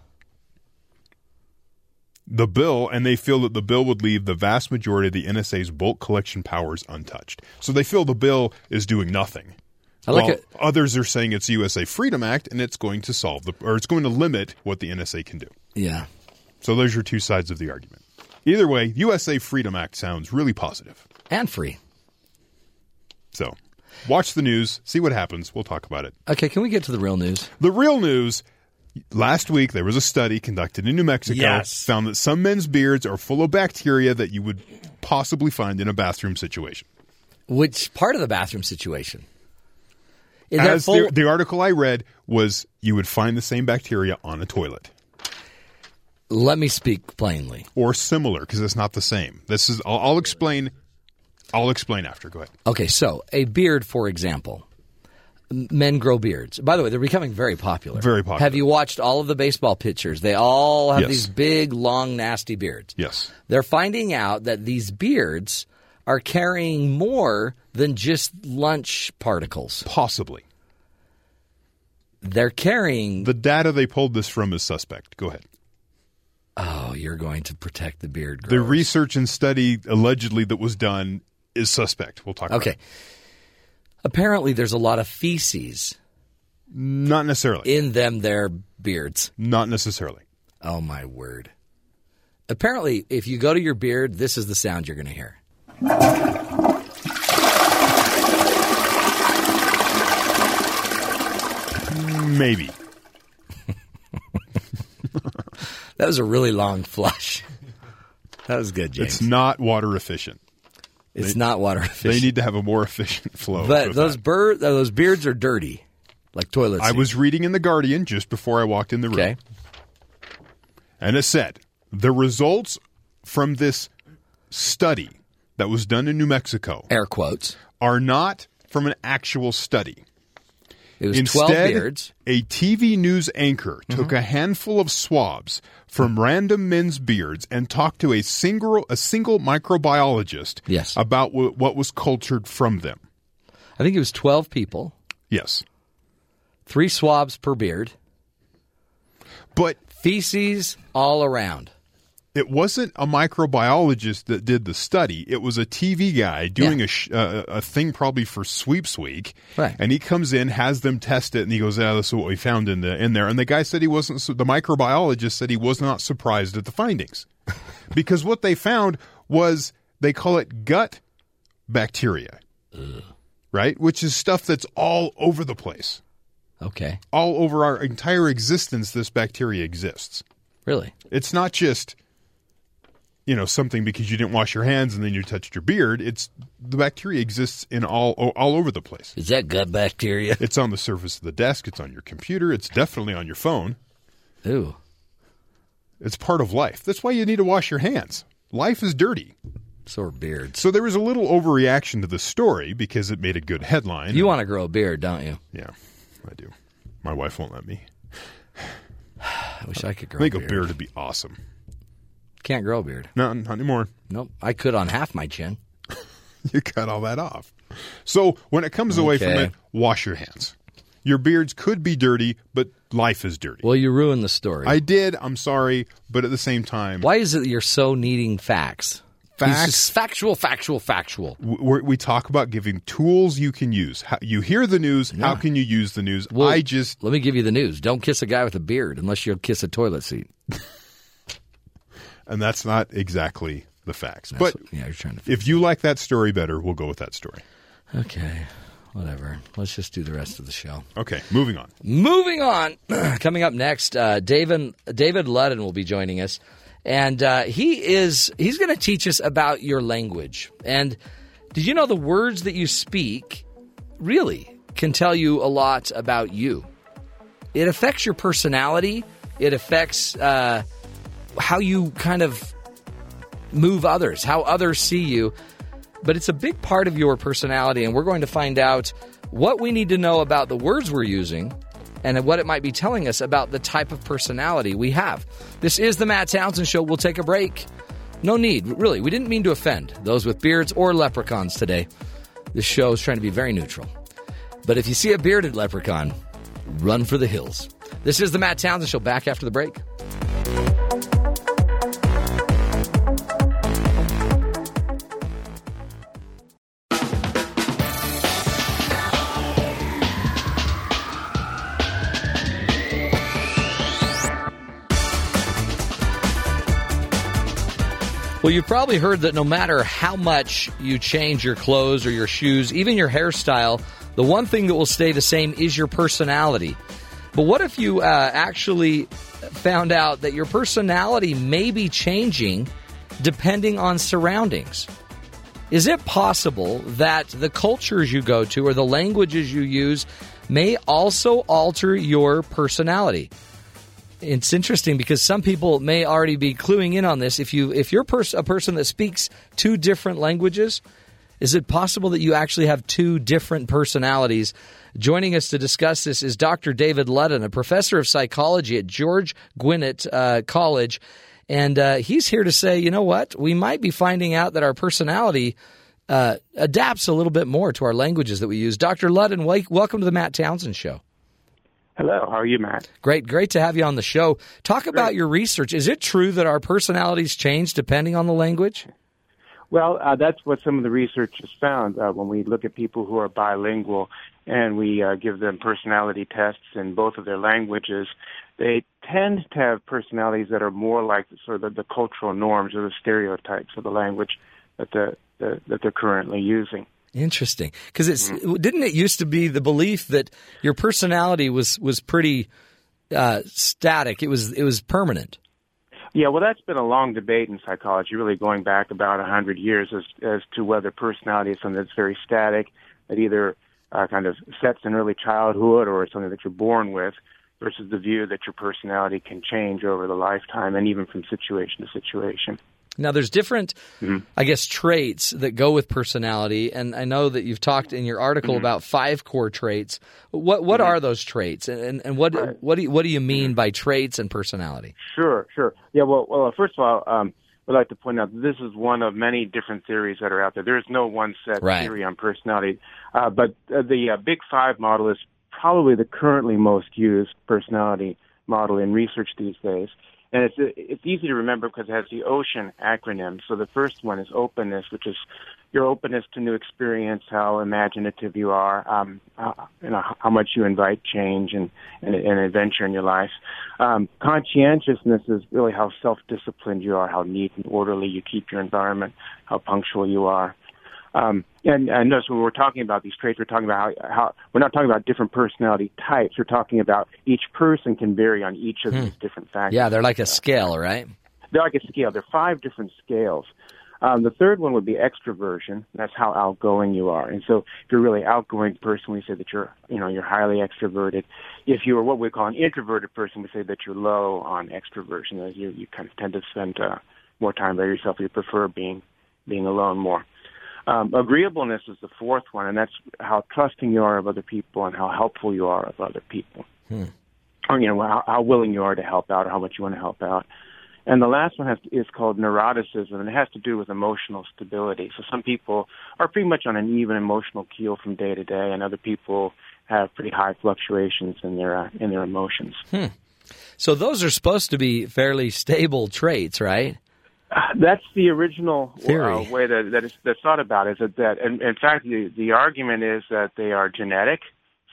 The bill, and they feel that the bill would leave the vast majority of the NSA's bulk collection powers untouched. So they feel the bill is doing nothing. I like While it. Others are saying it's USA Freedom Act and it's going to solve the, or it's going to limit what the NSA can do. Yeah. So those are two sides of the argument. Either way, USA Freedom Act sounds really. And free. So watch the news, see what happens. We'll talk about it. Okay, can we get to the real news? The real news last week there was a study conducted in New Mexico Yes. found that some men's beards are full of bacteria that you would possibly find in a bathroom situation. Which part of the bathroom situation? Is As full? the, the article I read was you would find the same bacteria on a toilet Let me speak plainly. or similar because it's not the same. This is I'll, I'll explain I'll explain after. Go ahead. Okay, so a beard, for example. Men grow beards. By the way, they're becoming very popular. Very popular. Have you watched all of the baseball pitchers? They all have Yes. these big, long, nasty beards. Yes. They're finding out that these beards are carrying more than just lunch particles. Possibly. They're carrying. The data they pulled this from is suspect. Go ahead. Oh, you're going to protect the beard The research and study allegedly that was done is suspect. We'll talk about it. Okay. Apparently, there's a lot of feces Not necessarily. in them, their beards. Not necessarily. Oh, my word. Apparently, if you go to your beard, this is the sound you're going to hear. Maybe. That was a really long flush. That was good, James. It's not water efficient. It's they- not water They need to have a more efficient flow. but those that. bird, uh, those beards are dirty, like toilet I seat. was reading in the Guardian just before I walked in the room. okay. And it said the results from this study that was done in New Mexico Air quotes. are not from an actual study. It was Instead, twelve beards. a TV news anchor Mm-hmm. took a handful of swabs from random men's beards and talked to a single a single microbiologist Yes. about w- what was cultured from them. I think it was twelve people, Yes. three swabs per beard, But feces all around. It wasn't a microbiologist that did the study. It was a TV guy doing Yeah. a sh- uh, a thing probably for Sweeps Week, Right. and he comes in, has them test it, and he goes, "Yeah, this is what we found in the in there." And the guy said he wasn't. su- The microbiologist said he was not surprised at the findings because what they found was they call it gut bacteria, right? Which is stuff that's all over the place, Okay, all over our entire existence. This bacteria exists. really? It's not just you know something because you didn't wash your hands and then you touched your beard. It's the bacteria exists in all all over the place. Is that gut bacteria? It's on the surface of the desk. It's on your computer. It's definitely on your phone. Ooh, It's part of life. That's why you need to wash your hands. Life is dirty. so are beards. So there was a little overreaction to the story because it made a good headline. You want to grow a beard, don't you? Yeah, I do. My wife won't let me. I wish I could I grow think a a beard. beard would be awesome. Can't grow a beard. No, not anymore. Nope. I could on half my chin. you cut all that off. So when it comes away from it, wash your hands. Your beards could be dirty, but life is dirty. Well, you ruined the story. I did. I'm sorry, but at the same time, Why is it that you're so needing facts? Facts? Factual, factual, factual. we're, we talk about giving tools you can use. How, you hear the news. How can you use the news? Well, I just let me give you the news. Don't kiss a guy with a beard unless you'll kiss a toilet seat. and that's not exactly the facts. That's but what- yeah, you're trying to. if you like that story better, we'll go with that story. Okay. whatever. Let's just do the rest of the show. Okay, moving on. Moving on. Coming up next, uh, David David Ludden will be joining us, and uh, he is he's going to teach us about your language. And did you know the words that you speak really can tell you a lot about you? It affects your personality. It affects uh, how you kind of move others, how others see you. But it's a big part of your personality, and we're going to find out what we need to know about the words we're using and what it might be telling us about the type of personality we have. This is the Matt Townsend Show. We'll take a break. No need, really. We didn't mean to offend those with beards or leprechauns today. This show is trying to be very neutral. But if you see a bearded leprechaun, run for the hills. This is the Matt Townsend Show. Back after the break. Well, you've probably heard that no matter how much you change your clothes or your shoes, even your hairstyle, the one thing that will stay the same is your personality. But what if you uh, actually found out that your personality may be changing depending on surroundings? Is it possible that the cultures you go to or the languages you use may also alter your personality? It's interesting because some people may already be cluing in on this. If you if you're pers- a person that speaks two different languages, is it possible that you actually have two different personalities? Joining us to discuss this is Dr. David Ludden, a professor of psychology at George Gwinnett uh, College, and uh, he's here to say, you know what, we might be finding out that our personality. Uh, adapts a little bit more to our languages that we use. Dr. Ludden, welcome to the Matt Townsend Show. Hello, how are you, Matt? Great, great to have you on the show. Talk great. about your research. Is it true that our personalities change depending on the language? Well, uh, that's what some of the research has found uh, when we look at people who are bilingual and we uh, give them personality tests in both of their languages. They tend to have personalities that are more like sort of the, the cultural norms or the stereotypes of the language that the, the that they're currently using. Interesting, because it's mm-hmm. didn't it used to be the belief that your personality was was pretty uh, static. It was it was permanent. Yeah, well, that's been a long debate in psychology, really going back about a hundred years, as as to whether personality is something that's very static, that either uh, kind of sets in early childhood or something that you're born with, versus the view that your personality can change over the lifetime and even from situation to situation. Now, there's different, mm-hmm. I guess, traits that go with personality, and I know that you've talked in your article mm-hmm. about five core traits. What what mm-hmm. are those traits, and and what right. what do you, what do you mean by traits and personality? Sure, sure. Yeah. Well, well. First of all, um, I'd like to point out that this is one of many different theories that are out there. There is no one set right. theory on personality, uh, but uh, the uh, Big Five model is probably the currently most used personality model in research these days. And it's it's easy to remember because it has the OCEAN acronym. So the first one is openness, which is your openness to new experience, how imaginative you are, um, uh, you know, how much you invite change and, and, and adventure in your life. Um, conscientiousness is really how self-disciplined you are, how neat and orderly you keep your environment, how punctual you are. Um, and, and notice when we're talking about these traits, we're talking about how, how we're not talking about different personality types. We're talking about each person can vary on each of hmm. these different factors. Yeah, they're like a scale, right? They're like a scale. There are five different scales. Um, the third one would be extroversion. That's how outgoing you are. And so, if you're really outgoing person, we say that you're, you know, you're highly extroverted. If you are what we call an introverted person, we say that you're low on extroversion. You you kind of tend to spend uh, more time by yourself. You prefer being being alone more. Um, agreeableness is the fourth one, and that's how trusting you are of other people and how helpful you are of other people. Hmm. Or, you know, how, how willing you are to help out or how much you want to help out. And the last one has is called neuroticism, and it has to do with emotional stability. So some people are pretty much on an even emotional keel from day to day, and other people have pretty high fluctuations in their uh, in their emotions. Hmm. So those are supposed to be fairly stable traits, right? That's the original uh, way that that is that's thought about. Is that that in, in fact the the argument is that they are genetic,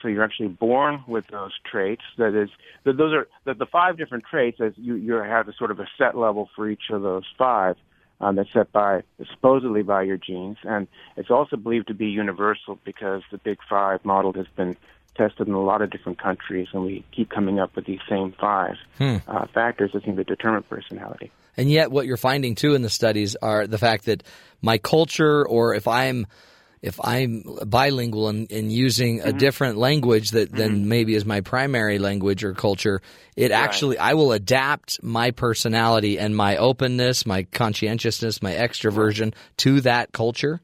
so you're actually born with those traits. That is that those are that the five different traits as you you have a sort of a set level for each of those five. um, that's set by supposedly by your genes, and it's also believed to be universal because the Big Five model has been tested in a lot of different countries, and we keep coming up with these same five Hmm. uh, factors that seem to determine personality. And yet, what you're finding too in the studies are the fact that my culture, or if I'm if I'm bilingual and, and using a Mm-hmm. different language that than maybe is my primary language or culture, it actually I will adapt my personality and my openness, my conscientiousness, my extroversion to that culture.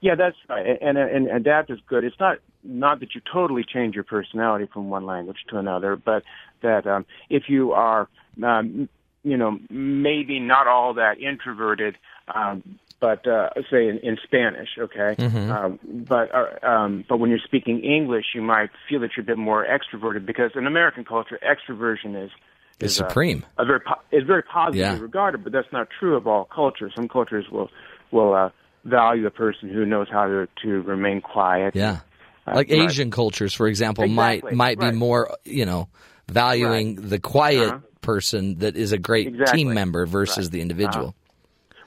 Yeah, that's right. And, and, and adapt is good. It's not not that you totally change your personality from one language to another, but that um, if you are, um, you know, maybe not all that introverted, um, but uh, say in, in Spanish, okay, Mhm. um, but uh, um, but when you're speaking English, you might feel that you're a bit more extroverted because in American culture, extroversion is Is uh, supreme. a very po- is very positively Yeah. regarded, but that's not true of all cultures. Some cultures will will uh, value a person who knows how to to remain quiet. Yeah. Uh, like right. Asian cultures, for example, Exactly, might might right. be more, you know, valuing the quiet Uh-huh. Person that is a great Exactly. team member versus the individual.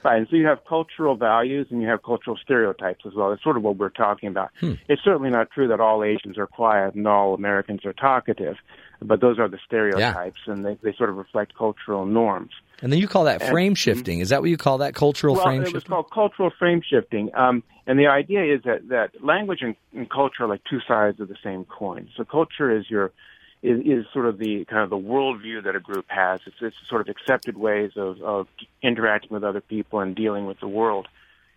Right, and so you have cultural values and you have cultural stereotypes as well. That's sort of what we're talking about. Hmm. It's certainly not true that all Asians are quiet and all Americans are talkative, but those are the stereotypes, and they, they sort of reflect cultural norms. And then you call that And- frame shifting. Is that what you call that? Cultural well, frame it shifting? called cultural frame shifting. Um, and the idea is that, that language and, and culture are like two sides of the same coin. So culture is your is, is sort of the kind of the worldview that a group has. It's, it's sort of accepted ways of, of interacting with other people and dealing with the world.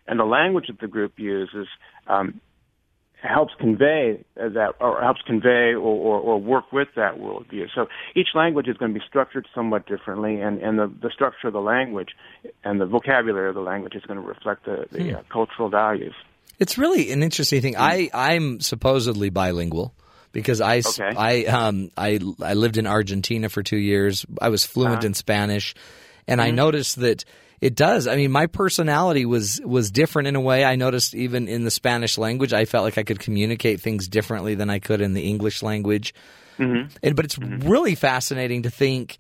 And the language that the group uses um, helps convey that, or helps convey or, or, or work with that worldview. So each language is going to be structured somewhat differently, and, and the, the structure of the language and the vocabulary of the language is going to reflect the, the Hmm. uh, cultural values. It's really an interesting thing. I I'm supposedly bilingual because I Okay. I um I I lived in Argentina for 2 years. I was fluent Uh-huh. in Spanish and I Mhm. noticed that it does. I mean, my personality was was different in a way. I noticed even in the Spanish language, I felt like I could communicate things differently than I could in the English language. Mm-hmm. And, but it's really fascinating to think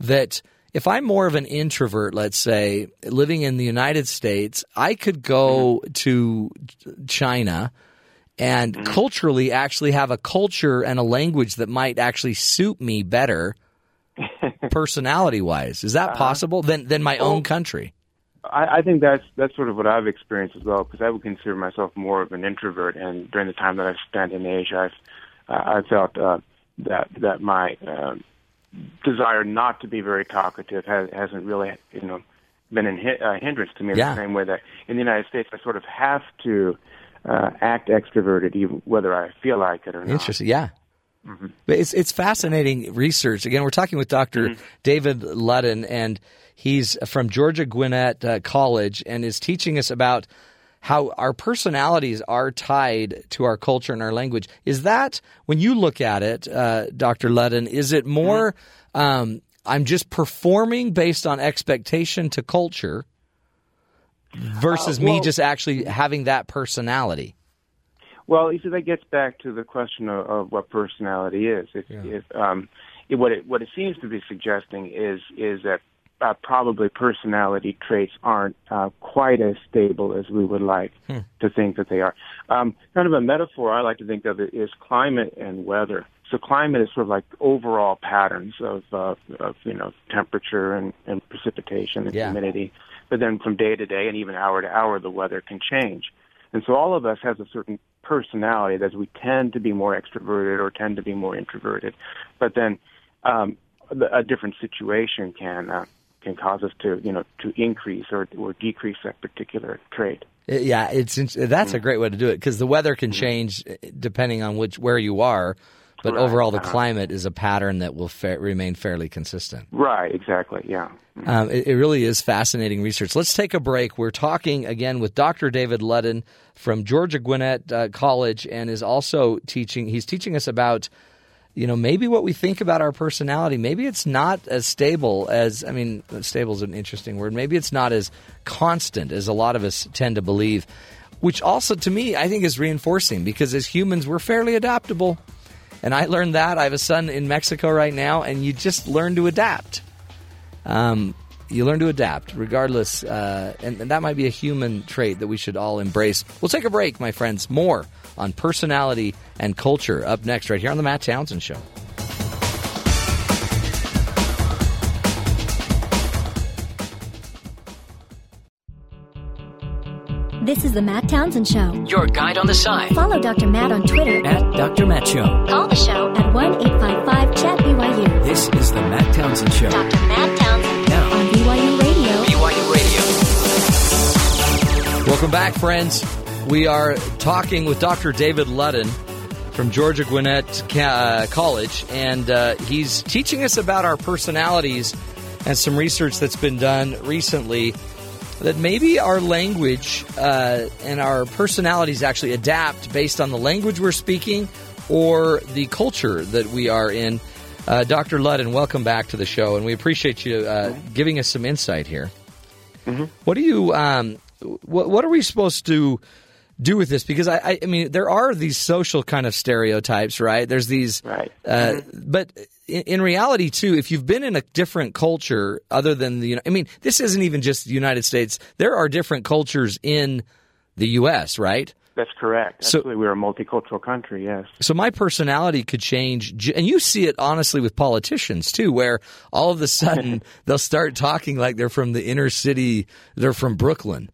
that if I'm more of an introvert, let's say, living in the United States, I could go to China and culturally actually have a culture and a language that might actually suit me better personality wise. Is that possible than than my own country? I, I think that's that's sort of what I've experienced as well, because I would consider myself more of an introvert, and during the time that I've spent in Asia, I've uh, I felt uh, that that my um, desire not to be very talkative has, hasn't really you know been a uh, hindrance to me in Yeah. the same way that in the United States I sort of have to uh, act extroverted, even whether I feel like it or not. Interesting. Yeah. Mhm. But it's it's fascinating research. Again, we're talking with doctor David Ludden, and he's from Georgia Gwinnett uh, College, and is teaching us about how our personalities are tied to our culture and our language. Is that when you look at it, uh, Doctor Ludden? Is it more? Um, I'm just performing based on expectation to culture versus Uh, me just actually having that personality. Well, you see, that gets back to the question of, of what personality is. If, if um, it, what it what it seems to be suggesting is is that uh, probably personality traits aren't uh, quite as stable as we would like Hmm. to think that they are. Um, kind of a metaphor I like to think of it is climate and weather. So climate is sort of like overall patterns of, uh, of you know temperature and, and precipitation and Yeah. humidity. But then from day to day and even hour to hour, the weather can change. And so all of us has a certain personality that we tend to be more extroverted or tend to be more introverted. But then um, a different situation can uh, can cause us to you know to increase or or decrease that particular trait. Uh, Yeah, it's that's a great way to do it because the weather can change uh, depending on which where you are, but Right, overall the climate is a pattern that will fa- remain fairly consistent. Right. Exactly. Yeah. Um, it, it really is fascinating research. Let's take a break. We're talking again with Dr. David Ludden from Georgia Gwinnett uh, College, and is also teaching. He's teaching us about, you know, maybe what we think about our personality. Maybe it's not as stable as. I mean, stable is an interesting word. Maybe it's not as constant as a lot of us tend to believe. Which also, to me, I think is reinforcing because as humans, we're fairly adaptable. And I learned that. I have a son in Mexico right now, and you just learn to adapt. Um, you learn to adapt regardless, uh, and, and that might be a human trait that we should all embrace. We'll take a break, my friends. More on personality and culture up next, right here on the Matt Townsend Show. This is the Matt Townsend Show. Your guide on the side. Follow Dr. Matt on Twitter At Dr. Matt Show. Call the show at 1 855 Chat BYU. This is the Matt Townsend Show. Dr. Matt Townsend Now. on BYU Radio. BYU Radio. Welcome back, friends. We are talking with Dr. David Ludden from Georgia Gwinnett Ca- uh, College, and uh, he's teaching us about our personalities and some research that's been done recently that maybe our language uh, and our personalities actually adapt based on the language we're speaking or the culture that we are in. Uh, Dr. Ludden, welcome back to the show, and we appreciate you uh, giving us some insight here. What do you? Um, what, what are we supposed to do with this? Because I, I, mean, there are these social kind of stereotypes, right? There's these, right? Uh, But in, in reality, too, if you've been in a different culture other than the, I mean, this isn't even just the United States. There are different cultures in the U.S., right? That's correct. So- Absolutely, we're a multicultural country. Yes. So my personality could change, and you see it honestly with politicians too, where all of a sudden they'll start talking like they're from the inner city, they're from Brooklyn,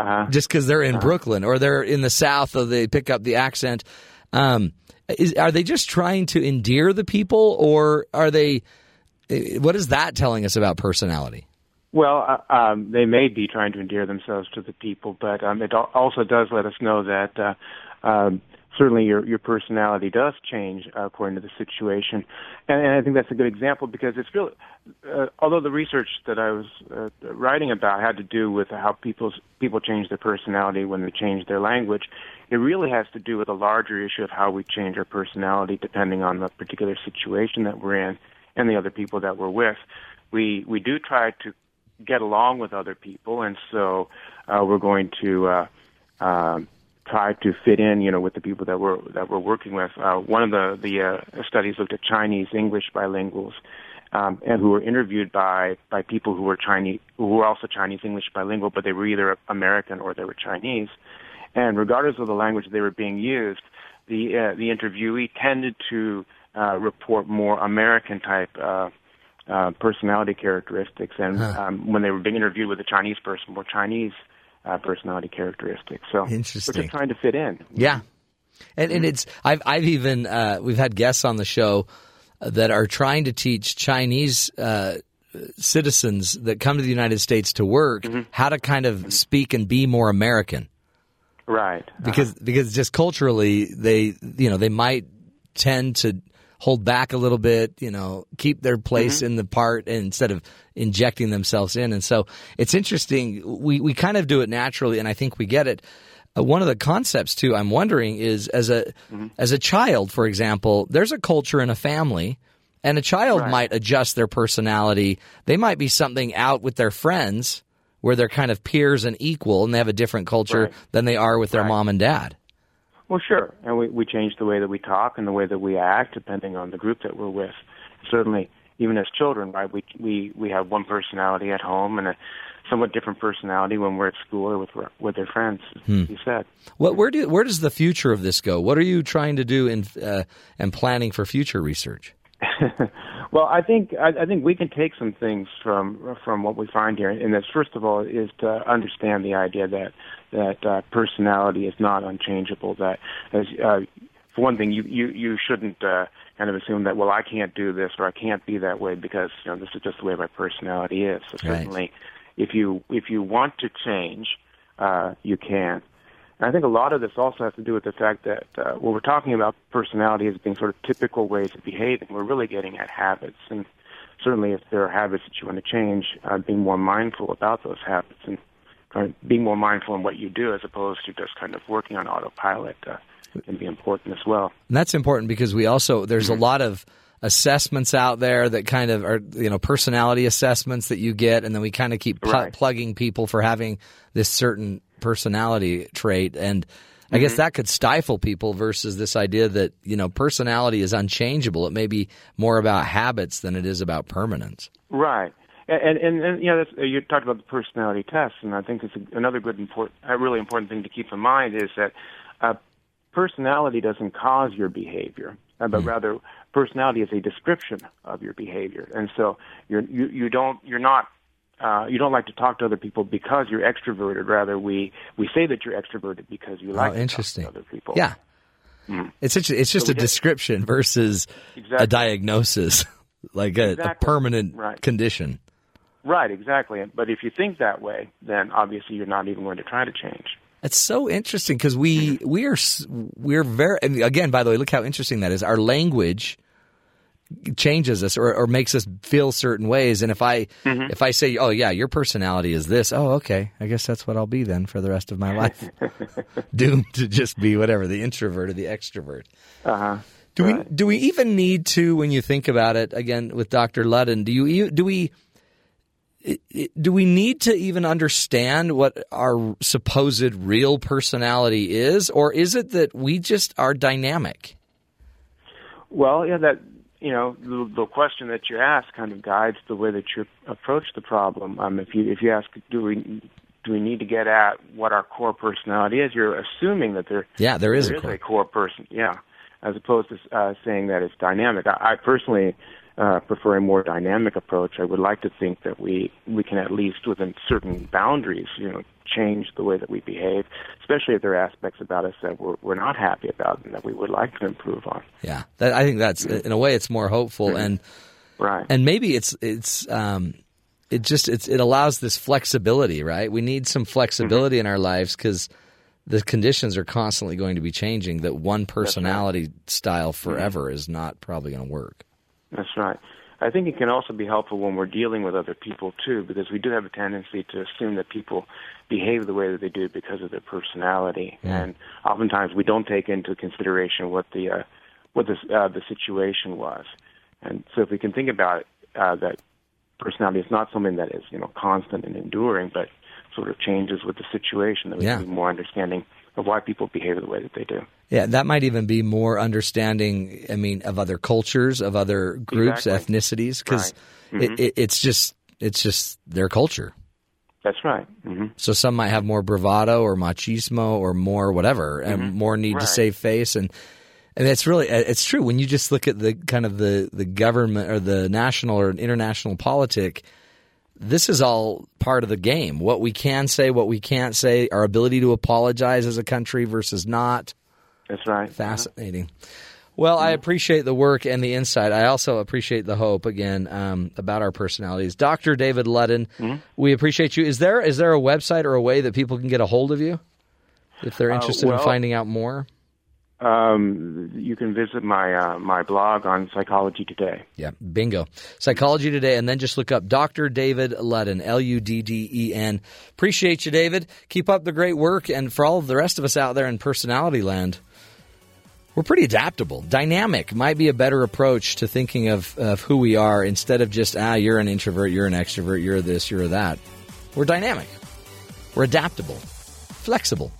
uh-huh. just because they're in Brooklyn, or they're in the South, or they pick up the accent. Um, is, are they just trying to endear the people, or are they? eh, What is that telling us about personality? Well, uh, um, they may be trying to endear themselves to the people, but um, it also does let us know that uh, um, certainly your your personality does change uh, according to the situation, and, and I think that's a good example because it's really, uh, although the research that I was uh, writing about had to do with how people's people change their personality when they change their language, it really has to do with a larger issue of how we change our personality depending on the particular situation that we're in and the other people that we're with. We we do try to get along with other people, and so uh, we're going to uh, um, try to fit in, you know, with the people that we're that we're working with. Uh, one of the the uh, studies looked at Chinese English bilinguals, um, and who were interviewed by by people who were Chinese, who were also Chinese English bilingual, but they were either American or they were Chinese. And regardless of the language they were being used, the uh, the interviewee tended to uh, report more American type. Uh, uh, personality characteristics, and um, when they were being interviewed with a Chinese person, more Chinese uh, personality characteristics. So Interesting. we're just trying to fit in. Yeah, and and it's I've I've even uh, we've had guests on the show that are trying to teach Chinese uh, citizens that come to the United States to work how to kind of speak and be more American Right. because because just culturally they you know they might tend to hold back a little bit you know keep their place in the part instead of injecting themselves in. And so it's interesting. We we kind of do it naturally and I think we get it. Uh, one of the concepts too I'm wondering is as a as a child for example there's a culture in a family and a child Right. might adjust their personality. They might be something out with their friends where they're kind of peers and equal and they have a different culture Right. than they are with their Right. mom and dad Well, sure. And we, we change the way that we talk and the way that we act depending on the group that we're with. Certainly, even as children, right, we, we, we have one personality at home and a somewhat different personality when we're at school or with, with their friends, Hmm. you said. What, where do where does the future of this go? What are you trying to do in uh, and planning for future research? Well, I think I, I think we can take some things from from what we find here, and that's first of all is to understand the idea that that uh, personality is not unchangeable. That as uh, for one thing, you you you shouldn't uh, kind of assume that well I can't do this or I can't be that way because you know this is just the way my personality is. So Right. certainly, if you if you want to change, uh, you can. And I think a lot of this also has to do with the fact that uh, when we're talking about personality as being sort of typical ways of behaving, we're really getting at habits. And certainly, if there are habits that you want to change, uh, being more mindful about those habits and trying, being more mindful in what you do as opposed to just kind of working on autopilot uh, can be important as well. And that's important because we also there's Mm-hmm. a lot of assessments out there that kind of are you know personality assessments that you get, and then we kind of keep pl- Right. plugging people for having this certain personality trait, and I guess Mhm. that could stifle people versus this idea that you know personality is unchangeable. It may be more about habits than it is about permanence. Right. And, and, and you know, that's, you talked about the personality test, and I think it's a, another good, important, a really important thing to keep in mind is that uh, personality doesn't cause your behavior, uh, but mm. rather personality is a description of your behavior. And so you're, you you don't you're not uh, you don't like to talk to other people because you're extroverted. Rather, we we say that you're extroverted because you like oh, interesting. to talk to other people. Yeah. Mm. It's it's just so a description versus exactly. a diagnosis, like a, exactly. a permanent right. condition. Right, exactly. But if you think that way, then obviously you're not even going to try to change. It's so interesting because we we are we're very again. By the way, look how interesting that is. Our language changes us or, or makes us feel certain ways. And if I mm-hmm. if I say, "Oh yeah, your personality is this," oh okay, I guess that's what I'll be then for the rest of my life, doomed to just be whatever the introvert or the extrovert. Uh huh. Do right. we do we even need to when you think about it again with Dr. Ludden? Do you do we do we need to even understand what our supposed real personality is, or is it that we just are dynamic? Well, yeah, that you know the, the question that you ask kind of guides the way that you approach the problem. Um, if you if you ask, do we do we need to get at what our core personality is? You're assuming that there yeah there is, there a, core. a core person yeah, as opposed to uh, saying that it's dynamic. I, I personally uh, prefer a more dynamic approach. I would like to think that we we can at least within certain boundaries, you know, change the way that we behave, especially if there are aspects about us that we're, we're not happy about and that we would like to improve on. Yeah, that, I think that's in a way it's more hopeful mm-hmm. and right, and maybe it's it's. Um, it just it's, it allows this flexibility, right? We need some flexibility mm-hmm. in our lives because the conditions are constantly going to be changing. That one personality right. style forever mm-hmm. is not probably going to work. That's right. I think it can also be helpful when we're dealing with other people too, because we do have a tendency to assume that people behave the way that they do because of their personality, mm. and oftentimes we don't take into consideration what the uh, what the uh, the situation was. And so, if we can think about it, uh, that personality is not something that is you know constant and enduring, but sort of changes with the situation, that we yeah. can be more understanding of why people behave the way that they do. Yeah, that might even be more understanding. I mean, of other cultures, of other groups, exactly. ethnicities, because right. mm-hmm. it, it, it's just it's just their culture. That's right. Mm-hmm. So some might have more bravado or machismo or more whatever, mm-hmm. and more need right. to save face, and and it's really it's true when you just look at the kind of the the government or the national or international politic this is all part of the game. What we can say, what we can't say, our ability to apologize as a country versus not. That's right. Fascinating. Well, I appreciate the work and the insight. I also appreciate the hope again um, about our personalities. Dr. David Ludden, mm-hmm. we appreciate you. Is there is there a website or a way that people can get a hold of you if they're uh, interested uh, well, in finding out more? Um, you can visit my uh, my blog on Psychology Today. Yeah, bingo. Psychology Today, and then just look up Dr. David Ludden, L U D D E N. Appreciate you, David. Keep up the great work, and for all of the rest of us out there in personality land, we're pretty adaptable. Dynamic might be a better approach to thinking of, of who we are instead of just ah, you're an introvert, you're an extrovert, you're this, you're that. We're dynamic. We're adaptable, flexible.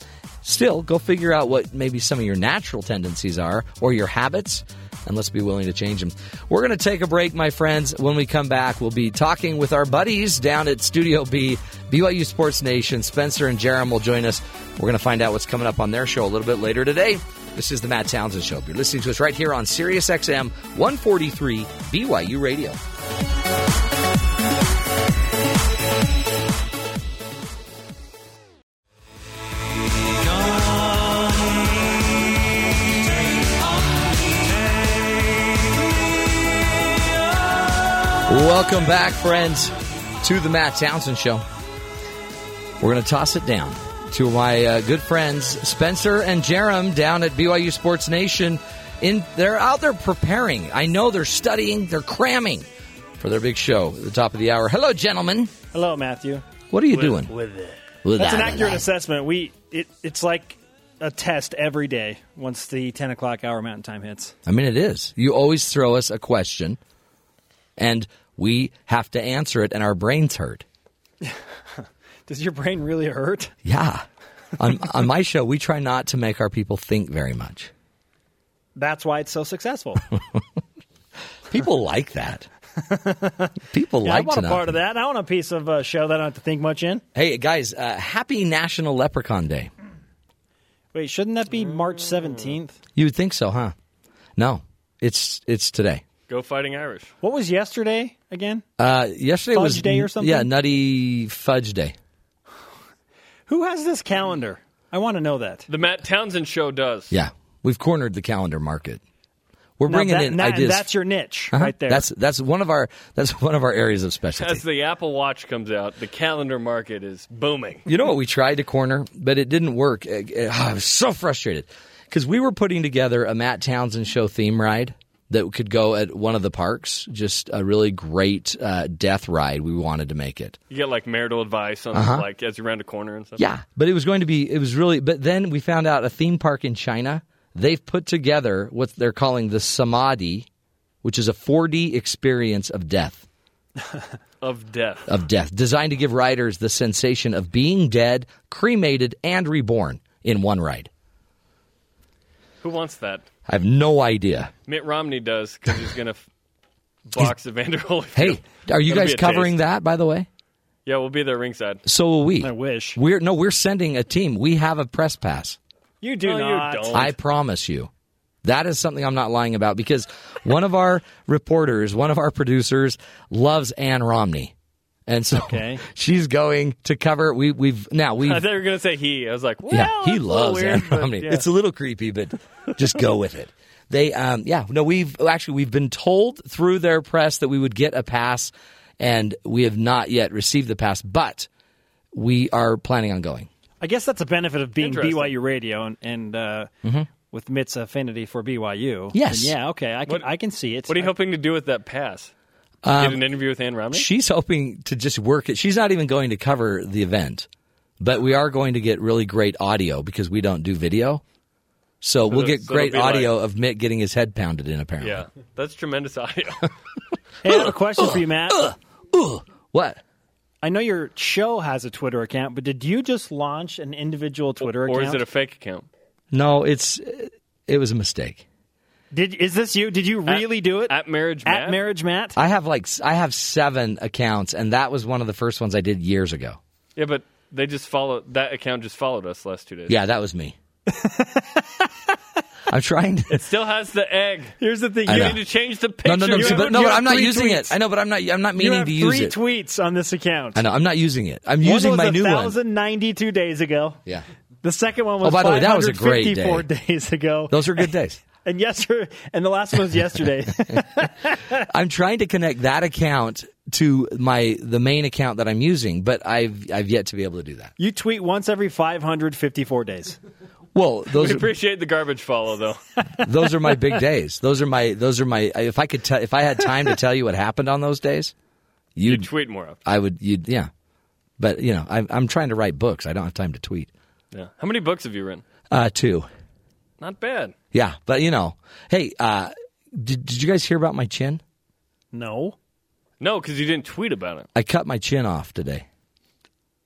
Still, go figure out what maybe some of your natural tendencies are or your habits, and let's be willing to change them. We're going to take a break, my friends. When we come back, we'll be talking with our buddies down at Studio B, BYU Sports Nation. Spencer and Jarom will join us. We're going to find out what's coming up on their show a little bit later today. This is the Matt Townsend Show. If You're listening to us right here on Sirius XM 143 BYU Radio. Welcome back, friends, to the Matt Townsend Show. We're going to toss it down to my uh, good friends Spencer and Jarom down at BYU Sports Nation. In they're out there preparing. I know they're studying. They're cramming for their big show at the top of the hour. Hello, gentlemen. Hello, Matthew. What are you with, doing? With it. With That's that, an accurate that. assessment. We it, it's like a test every day once the ten o'clock hour Mountain Time hits. I mean, it is. You always throw us a question, and we have to answer it, and our brains hurt. Does your brain really hurt? Yeah. on, on my show, we try not to make our people think very much. That's why it's so successful. people like that. People Yeah, I like want to a part of that. I want a piece of a show that I don't have to think much in. Hey guys, uh, happy National Leprechaun Day. Wait, shouldn't that be March 17th? You would think so, huh? No, it's it's today. Go Fighting Irish. What was yesterday again? Uh, yesterday Fudge was Day or something? Yeah, Nutty Fudge Day. Who has this calendar? I want to know that. The Matt Townsend Show does. Yeah, we've cornered the calendar market. We're Now bringing that- in that- ideas. That's your niche Uh-huh. right there. That's that's one of our that's one of our areas of specialty. As the Apple Watch comes out, the calendar market is booming. You know what we tried to corner, but it didn't work. I was so frustrated because we were putting together a Matt Townsend show theme ride that could go at one of the parks. Just a really great uh, death ride. We wanted to make it. You get like marital advice on Uh-huh. like as you round a corner and stuff. Yeah, but it was going to be. It was really. But then we found out a theme park in China. They've put together what they're calling the Samadhi, which is a 4D experience of death. Of death. Of death, designed to give riders the sensation of being dead, cremated, and reborn in one ride. Who wants that? I have no idea. Mitt Romney does because he's going to f- box Evander Holyfield. Hey, are you That'll guys covering taste. that? By the way, Yeah, we'll be there ringside. so will we. I wish. We're no, we're sending a team. We have a press pass. You do No, you don't. I promise you. That is something I'm not lying about because one of our reporters, one of our producers, loves Ann Romney. And so Okay. she's going to cover we we've now we I thought you were going to say he. I was like, well, Yeah, he that's loves weird, Ann Romney. yeah. It's a little creepy, but just go with it. They um yeah, no we've actually we've been told through their press that we would get a pass and we have not yet received the pass, but we are planning on going. I guess that's a benefit of being BYU radio and, and uh, with Mitt's affinity for BYU. Mm-hmm. Yes. And yeah, okay. I can, What- I can see it. What are you hoping to do with that pass? Um, Get an interview with Ann Romney? She's hoping to just work it. She's not even going to cover the event, but we are going to get really great audio because we don't do video. So, we'll get so great be like- audio of Mitt getting his head pounded in. Apparently, yeah, that's tremendous audio. Hey, I have a question for you, Matt. Uh, uh, uh, what? I know your show has a Twitter account, but did you just launch an individual Twitter or account? is it a fake account? No, it's it was a mistake. Did is this you? Did you really do it At Marriage Matt? at Marriage Matt? I have like I have seven accounts, and that was one of the first ones I did years ago. Yeah, but they just followed, that account just followed us last two days. Yeah, that was me. I'm trying to. It still has the egg. Here's the thing. I you know. need to change the picture. No, no, no. So, but, no but I'm not using tweets. it. I know, but I'm not. I'm not you meaning have to use it. three it. tweets on this account. I know. I'm not using it. I'm One using was my new one. 1,092 days ago. Yeah, The second one oh, was Oh, by the way, that was a great 554 day. days ago. those are good days. and yesterday, and the last one was yesterday. I'm trying to connect that account to my the main account that I'm using, but I've I've yet to be able to do that. you tweet once every 554 days. Well, those We are, appreciate the garbage follow, though. those are my big days. Those are my those are my. If I could tell, if I had time to tell you what happened on those days, You you'd tweet more often. I would you'd yeah. But you know, I'm I'm trying to write books. I don't have time to tweet. Yeah. How many books have you written? Uh, two. Not bad. Yeah, but you know, hey, uh, did did you guys hear about my chin? No. No, because you didn't tweet about it. I cut my chin off today.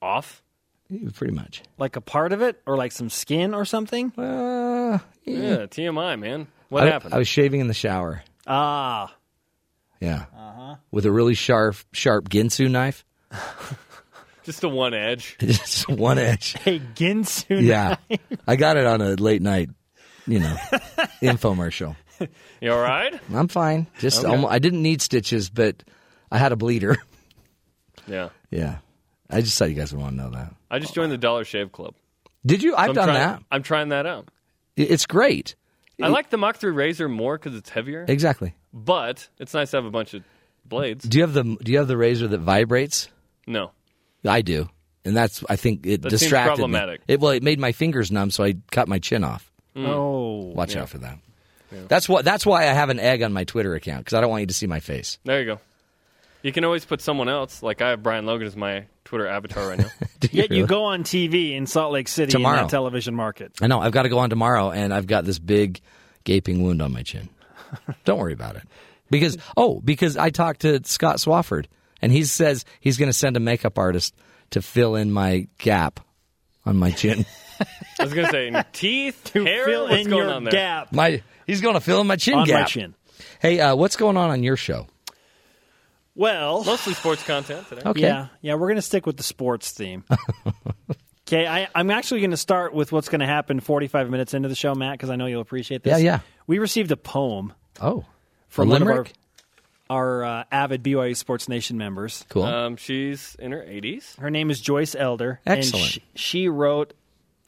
Off? Pretty much. Like a part of it, or like some skin or something? Uh, Yeah, TMI, man. What I, happened? I was shaving in the shower. Ah. Yeah. Uh-huh. With a really sharp, sharp Ginsu knife. Just the one edge. Just one edge. Hey, Ginsu. Knife. Yeah. I got it on a late night, you know, infomercial. You all right? I'm fine. Just Okay. almo- I didn't need stitches, but I had a bleeder. Yeah. yeah. I just thought you guys would want to know that. I just joined the Dollar Shave Club. Did you? I've I'm done trying- that. I'm trying that out. It's great. I like the Mach 3 razor more because it's heavier, Exactly. but it's nice to have a bunch of blades. Do you have the Do you have the razor that vibrates? No. I do, and that's I think it That seems distracted problematic. me. It well, it made my fingers numb, so I cut my chin off. Mm. Oh. Watch Yeah. out for that. That's what. That's why I have an egg on my Twitter account because I don't want you to see my face. There you go. You can always put someone else. Like I have Brian Logan as my Twitter avatar right now. Yet you go on TV in Salt Lake City in Tomorrow. that television market. I know. I've got to go on tomorrow, and I've got this big gaping wound on my chin. don't worry about it, because oh, because I talked to Scott Swofford, and he says he's going to send a makeup artist to fill in my gap on my chin. I was gonna say teeth, to hair. Fill What's in going your on there? gap my he's going to fill in my chin on gap. my chin. Hey, uh, what's going on on your show? Well, mostly sports content today. Okay. Yeah, yeah, we're going to stick with the sports theme. okay, I, I'm actually going to start with what's going to happen 45 minutes into the show, Matt, because I know you'll appreciate this. Yeah, yeah. We received a poem Oh, from one of our, limerick? our uh, avid BYU Sports Nation members. Cool. Um, she's in her 80s. Her name is Joyce Elder. Excellent. And she, she wrote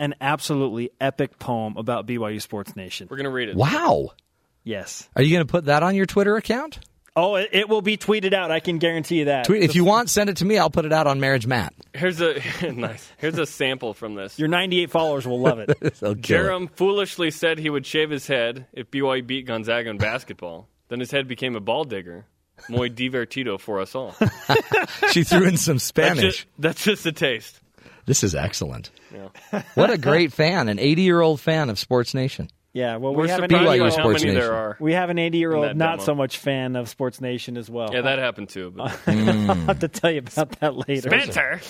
an absolutely epic poem about BYU Sports Nation. We're going to read it. wow. Yes. Are you going to put that on your Twitter account? Oh, it, it will be tweeted out. I can guarantee you that. Tweet if you want. Send it to me. I'll put it out on Marriage Matt. Here's a nice. Here's a sample from this. Your 98 followers will love it. They'll kill it. Jarom foolishly said he would shave his head if BYU beat Gonzaga in basketball. Then his head became a ball digger. Muy divertido for us all. She threw in some That's Spanish. just, that's just a taste. This is excellent. Yeah. What a great fan, an 80 year old fan of Sports Nation. Yeah, well, We're we have an 80 BYU by how Sports many Nation. there are. We have an 80 year In old not demo. so much fan of Sports Nation as well. Yeah, that happened too. But I'll have to tell you about that later. Spencer,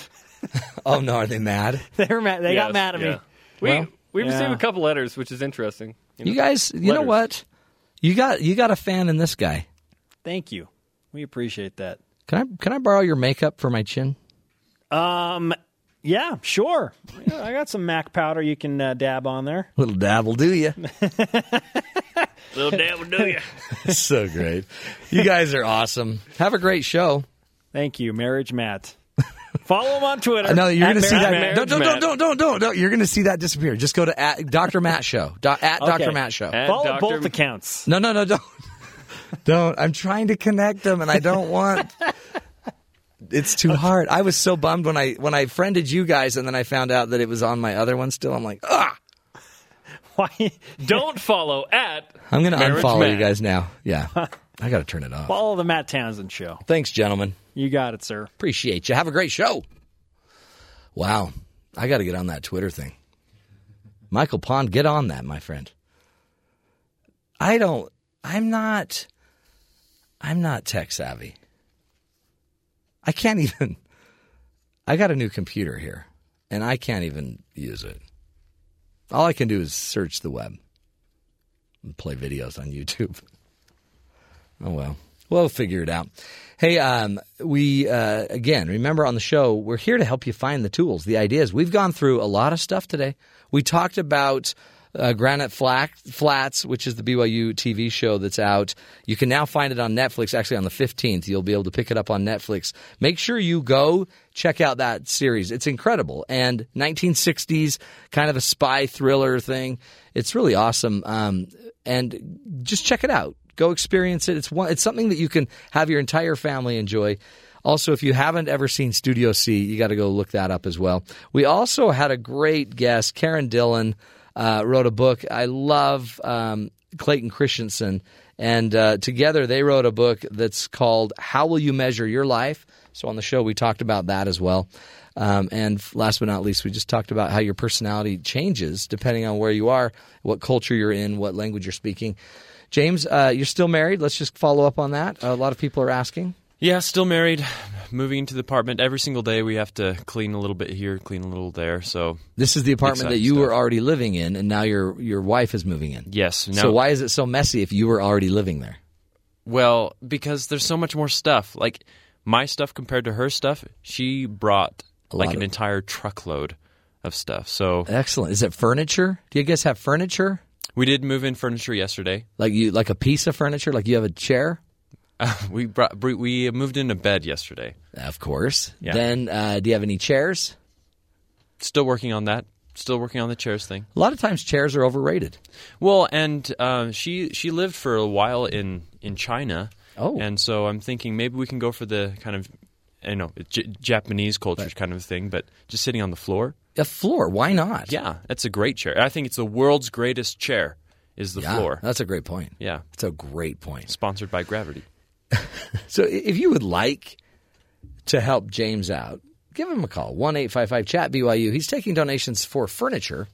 Oh, no, are they mad? they were mad. They got mad at yeah. me. We Well, we received yeah. a couple letters, which is interesting. You guys, you know what? You got you got a fan in this guy. Thank you. We appreciate that. Can I can I borrow your makeup for my chin? Um, yeah, sure. Yeah, I got some Mac powder you can uh, dab on there. Little dabble, do you? Little devil, do you? so great. You guys are awesome. Have a great show. Thank you, Marriage Matt. Follow him on Twitter. I know you're going to see Marriage that. Matt. Don't, don't, don't, don't, don't, don't. You're going to see that disappear. Just go to at Dr. Matt Show. Do, at Okay. Dr. Matt Show. At Follow Dr. both accounts. No, no, no, don't. Don't. I'm trying to connect them, and I don't want. It's too hard. I was so bummed when I when I friended you guys, and then I found out that it was on my other one still. I'm like, ah. Why? Don't follow at. I'm going to unfollow you guys now. Yeah, I got to turn it off. Follow the Matt Townsend show. Thanks, gentlemen. You got it, sir. Appreciate you. Have a great show. Wow, I got to get on that Twitter thing. Michael Pond, get on that, my friend. I don't. I'm not. I'm not tech savvy. I can't even. I got a new computer here, and I can't even use it. All I can do is search the web and play videos on YouTube. Oh well, we'll figure it out. Hey, um, we uh, again remember on the show we're here to help you find the tools, the ideas. We've gone through a lot of stuff today. We talked about uh, Granite Flat, Flats, which is the BYU TV show that's out. You can now find it on Netflix. Actually, on the fifteenth, you'll be able to pick it up on Netflix. Make sure you go check out that series. It's incredible and 1960s kind of a spy thriller thing. It's really awesome. Um, and just check it out. Go experience it. It's one. It's something that you can have your entire family enjoy. Also, if you haven't ever seen Studio C, you got to go look that up as well. We also had a great guest, Karen Dillon, uh, wrote a book. I love um, Clayton Christensen, and uh, together they wrote a book that's called "How Will You Measure Your Life." So on the show, we talked about that as well. Um, and last but not least, we just talked about how your personality changes depending on where you are, what culture you're in, what language you're speaking. James, uh, you're still married. Let's just follow up on that. a lot of people are asking. Yeah, still married. Moving into the apartment every single day. We have to clean a little bit here, clean a little there. So This is the apartment that you stuff. were already living in, and now your your wife is moving in. yes. No, So why is it so messy if you were already living there? Well, because there's so much more stuff. Like my stuff compared to her stuff, she brought A like an of- entire truckload of stuff. So Excellent. Is it furniture? Do you guys have furniture? we did move in furniture yesterday. Like you like a piece of furniture? Like you have a chair? we brought we moved into bed yesterday. Of course. Yeah. Then uh, do you have any chairs? Still working on that. Still working on the chairs thing. A lot of times chairs are overrated. Well, and uh, she she lived for a while in in China. Oh. and so I'm thinking maybe we can go for the kind of I know J- Japanese culture kind of thing, but just sitting on the floor. A floor, why not? Yeah, that's a great chair. I think it's the world's greatest chair. Is the Yeah, floor? That's a great point. Yeah, It's a great point. sponsored by Gravity. So if you would like to help James out, give him a call. one 855 chat BYU. He's taking donations for furniture.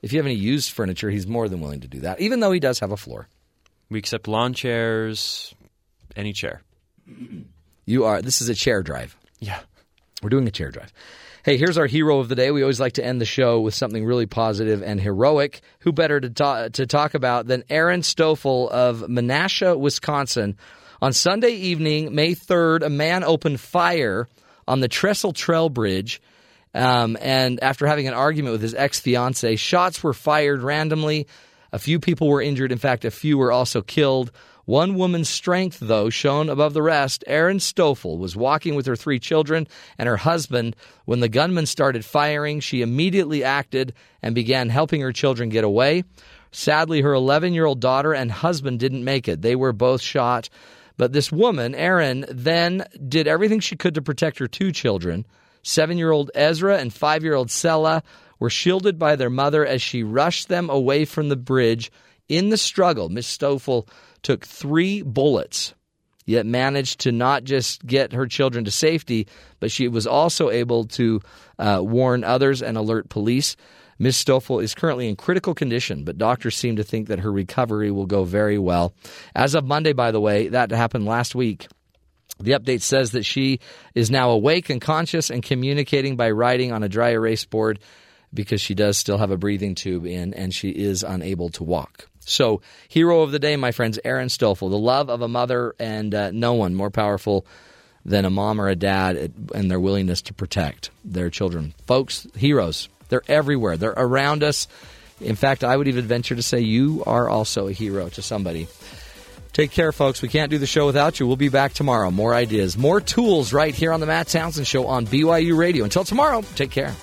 If you have any used furniture, he's more than willing to do that, even though he does have a floor. We accept lawn chairs, any chair. You are this is a chair drive. Yeah. We're doing a chair drive. Hey, here's our hero of the day. We always like to end the show with something really positive and heroic. Who better to talk, to talk about than Erin Stoffel of Menasha, Wisconsin, On Sunday evening, May 3rd, a man opened fire on the Trestle Trail Bridge. Um, and after having an argument with his ex fiancee, shots were fired randomly. A few people were injured. In fact, a few were also killed. One woman's strength, though, shone above the rest. Erin Stoffel was walking with her three children and her husband when the gunman started firing. She immediately acted and began helping her children get away. Sadly, her 11 year old daughter and husband didn't make it. They were both shot. But this woman, Erin, then did everything she could to protect her two children. Seven year old Ezra and five year old Selah were shielded by their mother as she rushed them away from the bridge. In the struggle, Miss Stoffel took three bullets, yet managed to not just get her children to safety, but she was also able to uh, warn others and alert police. Ms. Stoffel is currently in critical condition, but doctors seem to think that her recovery will go very well. As of Monday, by the way, that happened last week. The update says that she is now awake and conscious and communicating by writing on a dry erase board because she does still have a breathing tube in and she is unable to walk. So, hero of the day, my friends, Erin Stoffel, the love of a mother, and uh, no one more powerful than a mom or a dad and their willingness to protect their children. Folks, heroes. They're everywhere, they're around us. In fact, I would even venture to say you are also a hero to somebody. Take care, folks. We can't do the show without you. We'll be back tomorrow. More ideas, more tools right here on the Matt Townsend Show on BYU Radio. Until tomorrow, take care.